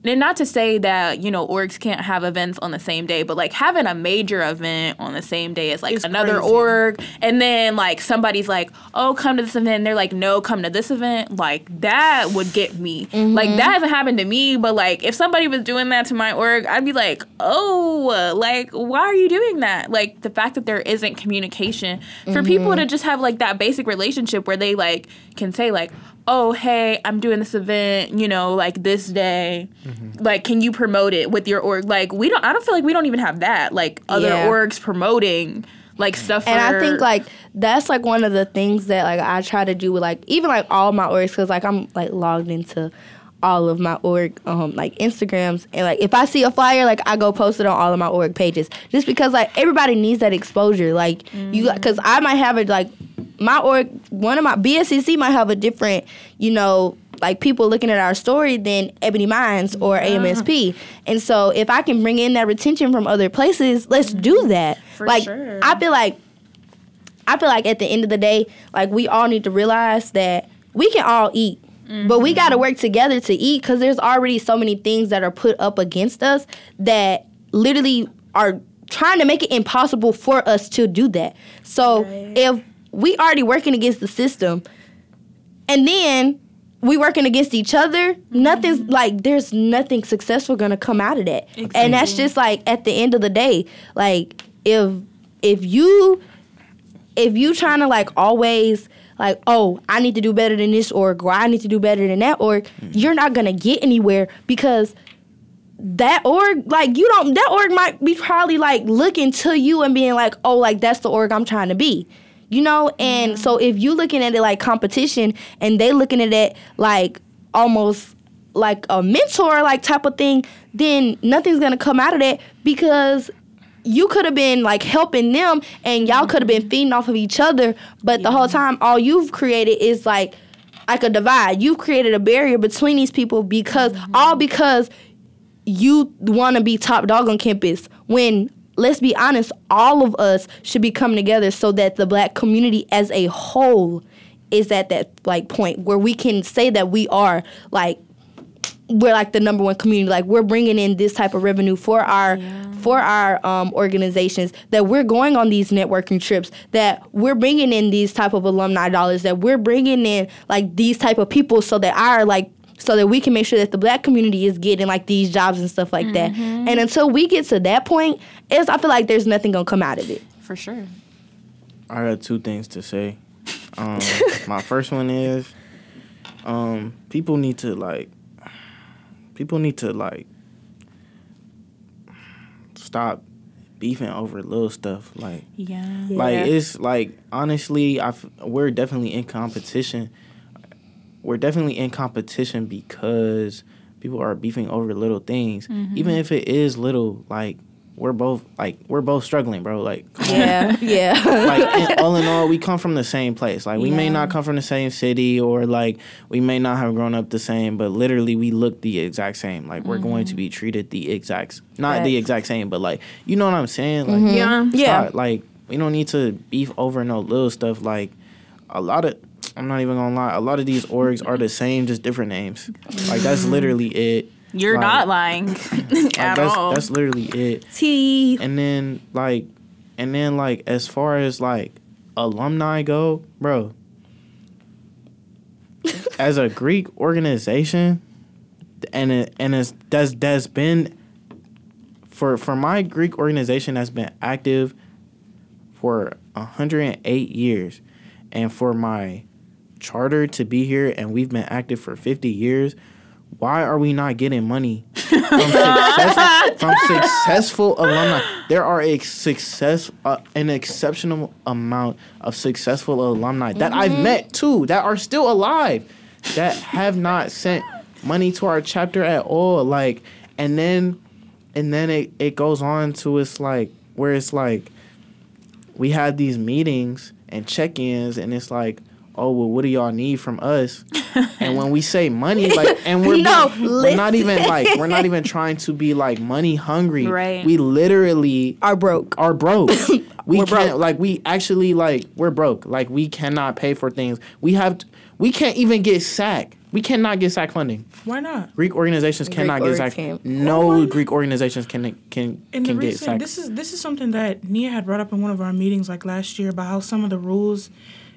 and not to say that you know orgs can't have events on the same day but like having a major event on the same day as like It's another crazy. org. And then like somebody's like oh come to this event. And they're like no come to this event. Like that would get me. Mm-hmm. Like that hasn't happened to me but like if somebody was doing that to my org i'd be like oh like why are you doing that? Like the fact that there isn't communication. For people mm-hmm. to just have like that basic relationship where they like can say like oh hey i'm doing this event you know like this day. Mm-hmm. Like can you promote it with your org? Like we don't i don't feel like we don't even have that like other Yeah. orgs promoting like stuff and I think like that's like one of the things that like I try to do with like even like all my orgs because like I'm like logged into all of my org um like Instagrams. And like if I see a flyer like I go post it on all of my org pages. Just because like everybody needs that exposure. Like you because I might have it like my org one of my BSCC might have a different you know like people looking at our story than Ebony Minds or AMSP and so if I can bring in that retention from other places let's do that. For like sure. I feel like I feel like at the end of the day, like we all need to realize that we can all eat. But we got to work together to eat because there's already so many things that are put up against us that literally are trying to make it impossible for us to do that. So if we already working against the system, and then we working against each other, nothing's mm-hmm. like there's nothing successful gonna come out of that. And that's just like at the end of the day, like if if you if you trying to like always like oh i need to do better than this org or i need to do better than that org. Mm. You're not gonna get anywhere because that org like you don't that org might be probably like looking to you and being like oh like that's the org i'm trying to be you know? And so if you're looking at it like competition and they looking at it like almost like a mentor like type of thing then nothing's gonna come out of that because you could have been like helping them and y'all could have been feeding off of each other but the whole time all you've created is like like a divide. You've created a barrier between these people because mm-hmm. all because you want to be top dog on campus when let's be honest all of us should be coming together so that the black community as a whole is at that like point where we can say that we are like we're like the number one community. Like we're bringing in this type of revenue for our for our um, organizations that we're going on these networking trips that we're bringing in these type of alumni dollars that we're bringing in like these type of people so that our like so that we can make sure that the black community is getting like these jobs and stuff like that. And until we get to that point is i feel like there's nothing gonna come out of it. For sure. I got two things to say. Um, my first one is, um, people need to like, people need to like, stop beefing over little stuff. Like, yeah like Yeah. it's like honestly, I f- we're definitely in competition. We're definitely in competition because people are beefing over little things, mm-hmm. even if it is little. Like, we're both like we're both struggling, bro. Like, come on yeah yeah like in, all in all, we come from the same place. Like we may not come from the same city, or like we may not have grown up the same, but literally we look the exact same. Like we're going to mm-hmm. be treated the exact, not the exact same, but like you know what I'm saying? Like mm-hmm. yeah Yeah. stop- like we don't need to beef over no little stuff. Like a lot of, I'm not even gonna lie, a lot of these orgs are the same, just different names. Like that's literally it. You're Like- not lying Like, at that's all that's literally it. T. And then like, and then like as far as like alumni go, bro. as a Greek organization, and it, and it's that's that's been for for my Greek organization that's been active for 108 years, and for my charter to be here and we've been active for 50 years. Why are we not getting money from, success, from successful alumni? There are a success, uh, an exceptional amount of successful alumni that I've met too, that are still alive, that have not sent money to our chapter at all. Like, and then, and then it, it goes on to it's like where it's like we had these meetings and check-ins, and it's like, oh well, what do y'all need from us? and when we say money, like, and we're No, being- we're not even like we're not even trying to be like money hungry. Right. We literally Are broke. are broke. we We're can't broke. like we actually like we're broke. Like we cannot pay for things. We have t- we can't even get SAC. We cannot get SAC funding. Why not? Greek organizations Greek cannot get orgs SAC. can't. No Greek organizations can can And the can get reason SAC. this is this is something that Nia had brought up in one of our meetings like last year about how some of the rules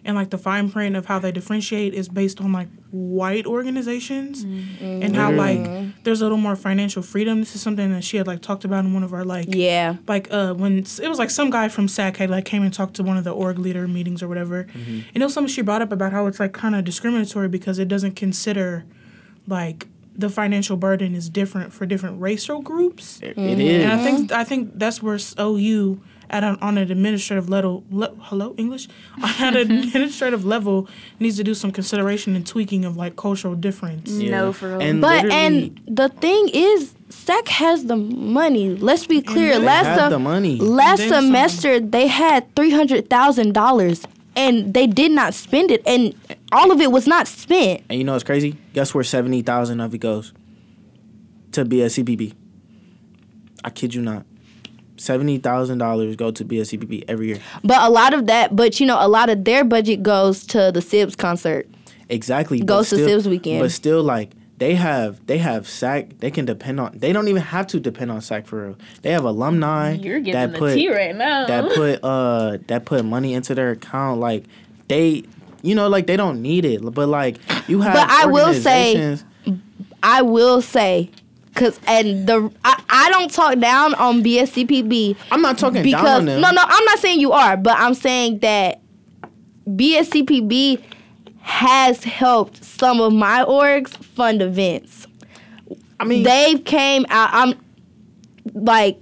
and like the fine print of how they differentiate is based on like white organizations mm-hmm. and how like mm-hmm. there's a little more financial freedom. This is something that she had like talked about in one of our like Yeah. like uh when it was like some guy from SAC had like came and talked to one of the org leader meetings or whatever, mm-hmm. and it was something she brought up about how it's like kind of discriminatory because it doesn't consider like the financial burden is different for different racial groups. It- it is. And I think I think that's where s- OU at an, on an administrative level, le, hello English, on an administrative level needs to do some consideration and tweaking of like cultural difference. No, for real. And But and the thing is, SEC has the money. Let's be clear. they Last have sem- the money. last Then some. semester they had three hundred thousand dollars, and they did not spend it, and all of it was not spent. And you know what's crazy? Guess where seventy thousand of it goes? To BSCPB. I kid you not. Seventy thousand dollars go to BSCPB every year. But a lot of that, but you know, a lot of their budget goes to the Sibs concert. Exactly. but Goes to still- Sibs weekend. But still, like they have, they have SAC. They can depend on. They don't even have to depend on SAC for real. They have alumni You're getting that the put tea right now. that put uh that put money into their account. Like they, you know, like they don't need it. But like you have. But I will say- I will say, cause and the I, I don't talk down on BSCPB I'm not talking down because on them. no no I'm not saying you are, but I'm saying that BSCPB has helped some of my orgs fund events. I mean, they've came out. I'm like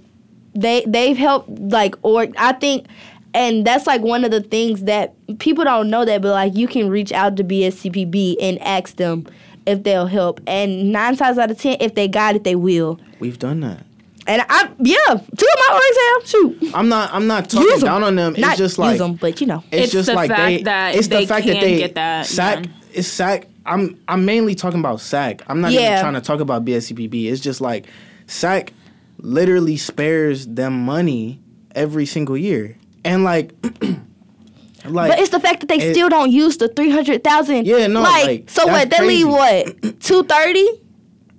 they they've helped like org. I think. And that's like one of the things that people don't know that, but like you can reach out to BSCPB and ask them if they'll help. And nine times out of ten, if they got it, they will. we've done that. And I, yeah, two of my orgs have. Shoot, I'm not. I'm not talking use them. down on them. It's Not just use like them, but you know. it's, It's just the like fact they. that it's the they fact that can they get that, SAC. yeah. It's SAC. I'm. I'm mainly talking about SAC. I'm not even trying to talk about BSCPB. It's just like SAC literally spares them money every single year, and like, like. But it's the fact that they it- still don't use the three hundred thousand. Yeah, no, Like, like, so what? They leave what two thirty?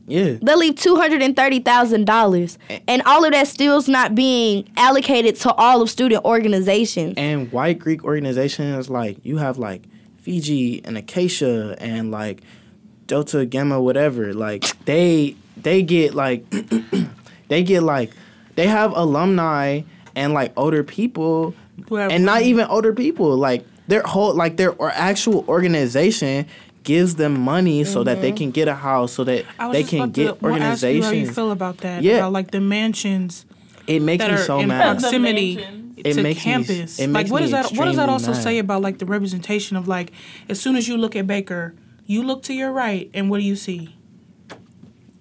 yeah. They leave two hundred and thirty thousand dollars, and all of that still's not being allocated to all of student organizations. And white Greek organizations like you have like Fiji and Acacia and like Delta Gamma whatever. Like they they get like they get like they have alumni and like older people Who have and not even older people like their whole like their or actual organization gives them money so that they mm-hmm. can get a house so that they can get to well, ask you how you organizations. feel about that. Yeah. About like the mansions It makes that me are so in mad. proximity It to makes me- campus. it like what does that what does that also mad. say about like the representation of like as soon as you look at Baker, you look to your right and what do you see?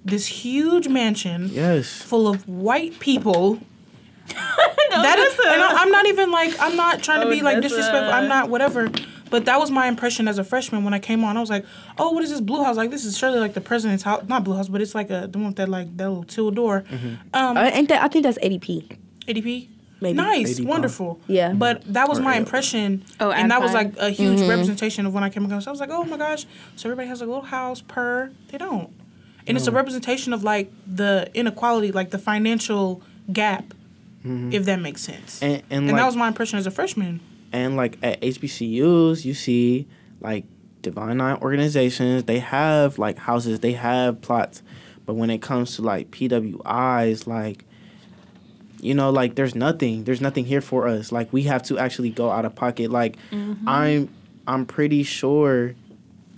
This huge mansion Yes. full of white people. that is, and I, I'm not even like I'm not trying to be like disrespectful. I'm not whatever. But that was my impression as a freshman when I came on. I was like, "Oh, what is this blue house? Like this is surely like the president's house, not blue house, but it's like a the one with that like that little two door, um, Uh, ain't that? I think that's ADP. ADP. Maybe. Nice, ADP. wonderful. Yeah. But that was Or my L. impression. Oh, and that was like a huge Mm-hmm. representation of when I came across. I was like, oh my gosh. So everybody has a little house per. They don't. And it's a representation of like the inequality, like the financial gap, Mm-hmm. if that makes sense. And and, And like, that was my impression as a freshman. And like at HBCUs, you see like Divine Nine organizations, they have like houses, they have plots. But when it comes to like PWIs, like, you know, like there's nothing. There's nothing here for us. Like we have to actually go out of pocket. Like mm-hmm. I'm I'm pretty sure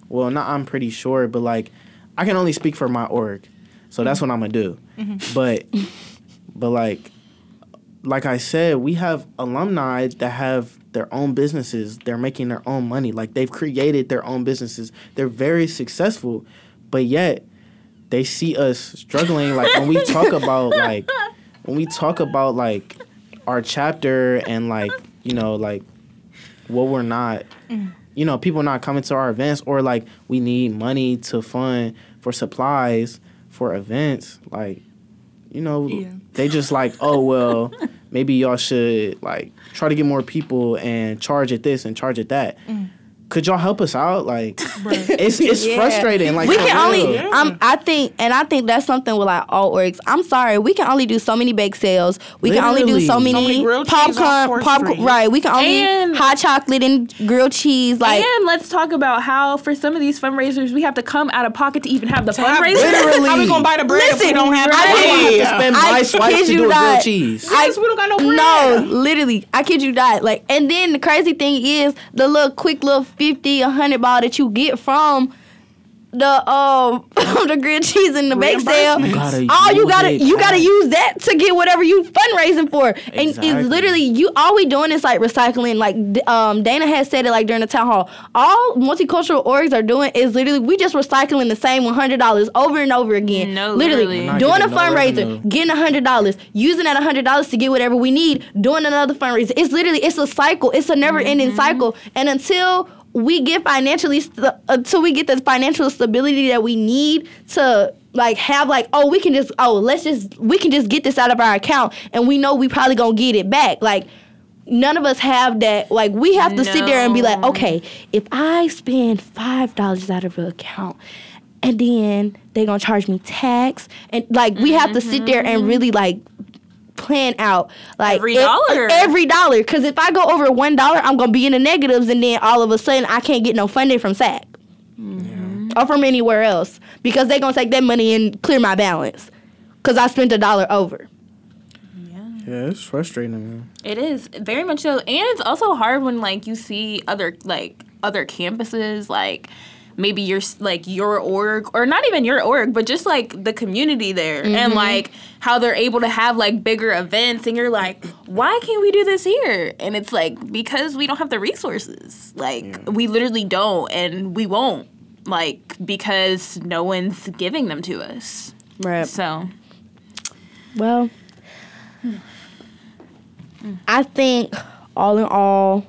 well not I'm pretty sure, but like I can only speak for my org. So that's mm-hmm. what I'm gonna do. But but like like I said, we have alumni that have their own businesses. They're making their own money. Like they've created their own businesses. They're very successful, but yet they see us struggling. Like when we talk about like when we talk about like our chapter and like you know like what we're not. you know people not coming to our events or like we need money to fund for supplies for events like you know Yeah. they just like oh well maybe y'all should like try to get more people and charge at this and charge at that mm. Could y'all help us out like it's it's Yeah. frustrating like we for can only real. um, i think and i think that's something with like all orgs i'm sorry we can only do so many bake sales we can only do Literally. so So many, many grilled cheese on popcorn Fourth popcorn Street. right we can only And- hot chocolate and grilled cheese like and let's talk about how for some of these fundraisers we have to come out of pocket to even have the fundraiser. Literally. How are we gonna buy the bread if we don't have I the Why do kid I bread? have to spend I my swipes kid to you do a grilled not. cheese Yes, we don't got no bread. No, literally, I kid you not. Like, and then the crazy thing is the little quick little fifty, a hundred ball that you get from the um the grilled cheese and the bake sale. You gotta All you gotta it you gotta use that to get whatever you fundraising for, and Exactly. it's literally you. All we doing is like recycling. Like um Dana has said it like during the town hall. All multicultural orgs are doing is literally we just recycling the same one hundred dollars over and over again. No, literally literally. Doing a no fundraiser, revenue. getting a hundred dollars, using that hundred dollars to get whatever we need, doing another fundraiser. It's literally it's a cycle. It's a never ending cycle. And until we get financially st- uh, until we get the financial stability that we need to like have like oh we can just oh let's just we can just get this out of our account and we know we probably gonna get it back. Like none of us have that. Like we have to sit there and be like okay if i spend five dollars out of the account and then they gonna charge me tax and like we have to sit there and mm-hmm. really like plan out like Every e- uh, dollar. every dollar. Because if i go over one dollar i'm gonna be in the negatives and then all of a sudden i can't get no funding from sac mm-hmm. or from anywhere else because they're gonna take that money and clear my balance because i spent a dollar over. Yeah it's frustrating man. It is very much so, and it's also hard when like you see other like other campuses like maybe your like your org or not even your org, but just like the community there and like how they're able to have like bigger events, and you're like, why can't we do this here? And it's like because we don't have the resources, like we literally don't, and we won't, like because no one's giving them to us. right. So. Well, I think all in all,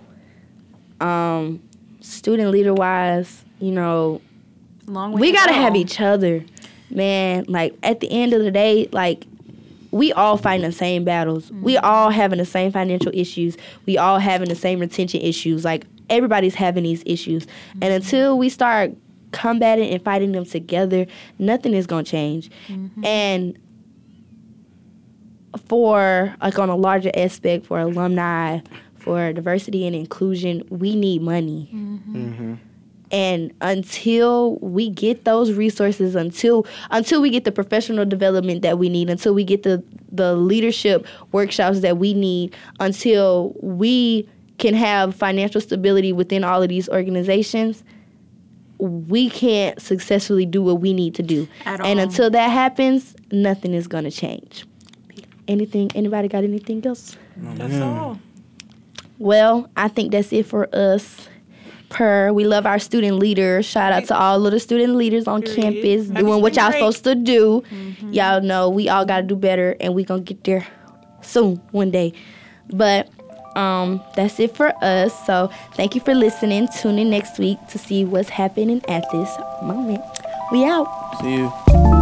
um, student leader wise, you know, long way we to gotta go. have each other, man. Like at the end of the day, like we all fighting the same battles. We mm-hmm. all having the same financial issues. We all having the same retention issues. Like everybody's having these issues, mm-hmm. and until we start combating and fighting them together, nothing is gonna change. Mm-hmm. And for like on a larger aspect for alumni for diversity and inclusion we need money and until we get those resources until until we get the professional development that we need until we get the the leadership workshops that we need until we can have financial stability within all of these organizations we can't successfully do what we need to do At and all. until that happens nothing is going to change anything anybody got anything else That's all. well, I think that's it for us. Per, we love our student leaders. Shout out to all of the student leaders on Period. campus Happy doing what y'all break. supposed to do. Y'all know we all got to do better, and we gonna get there soon, one day. But um, that's it for us. So thank you for listening. Tune in next week to see what's happening at this moment. We out. see you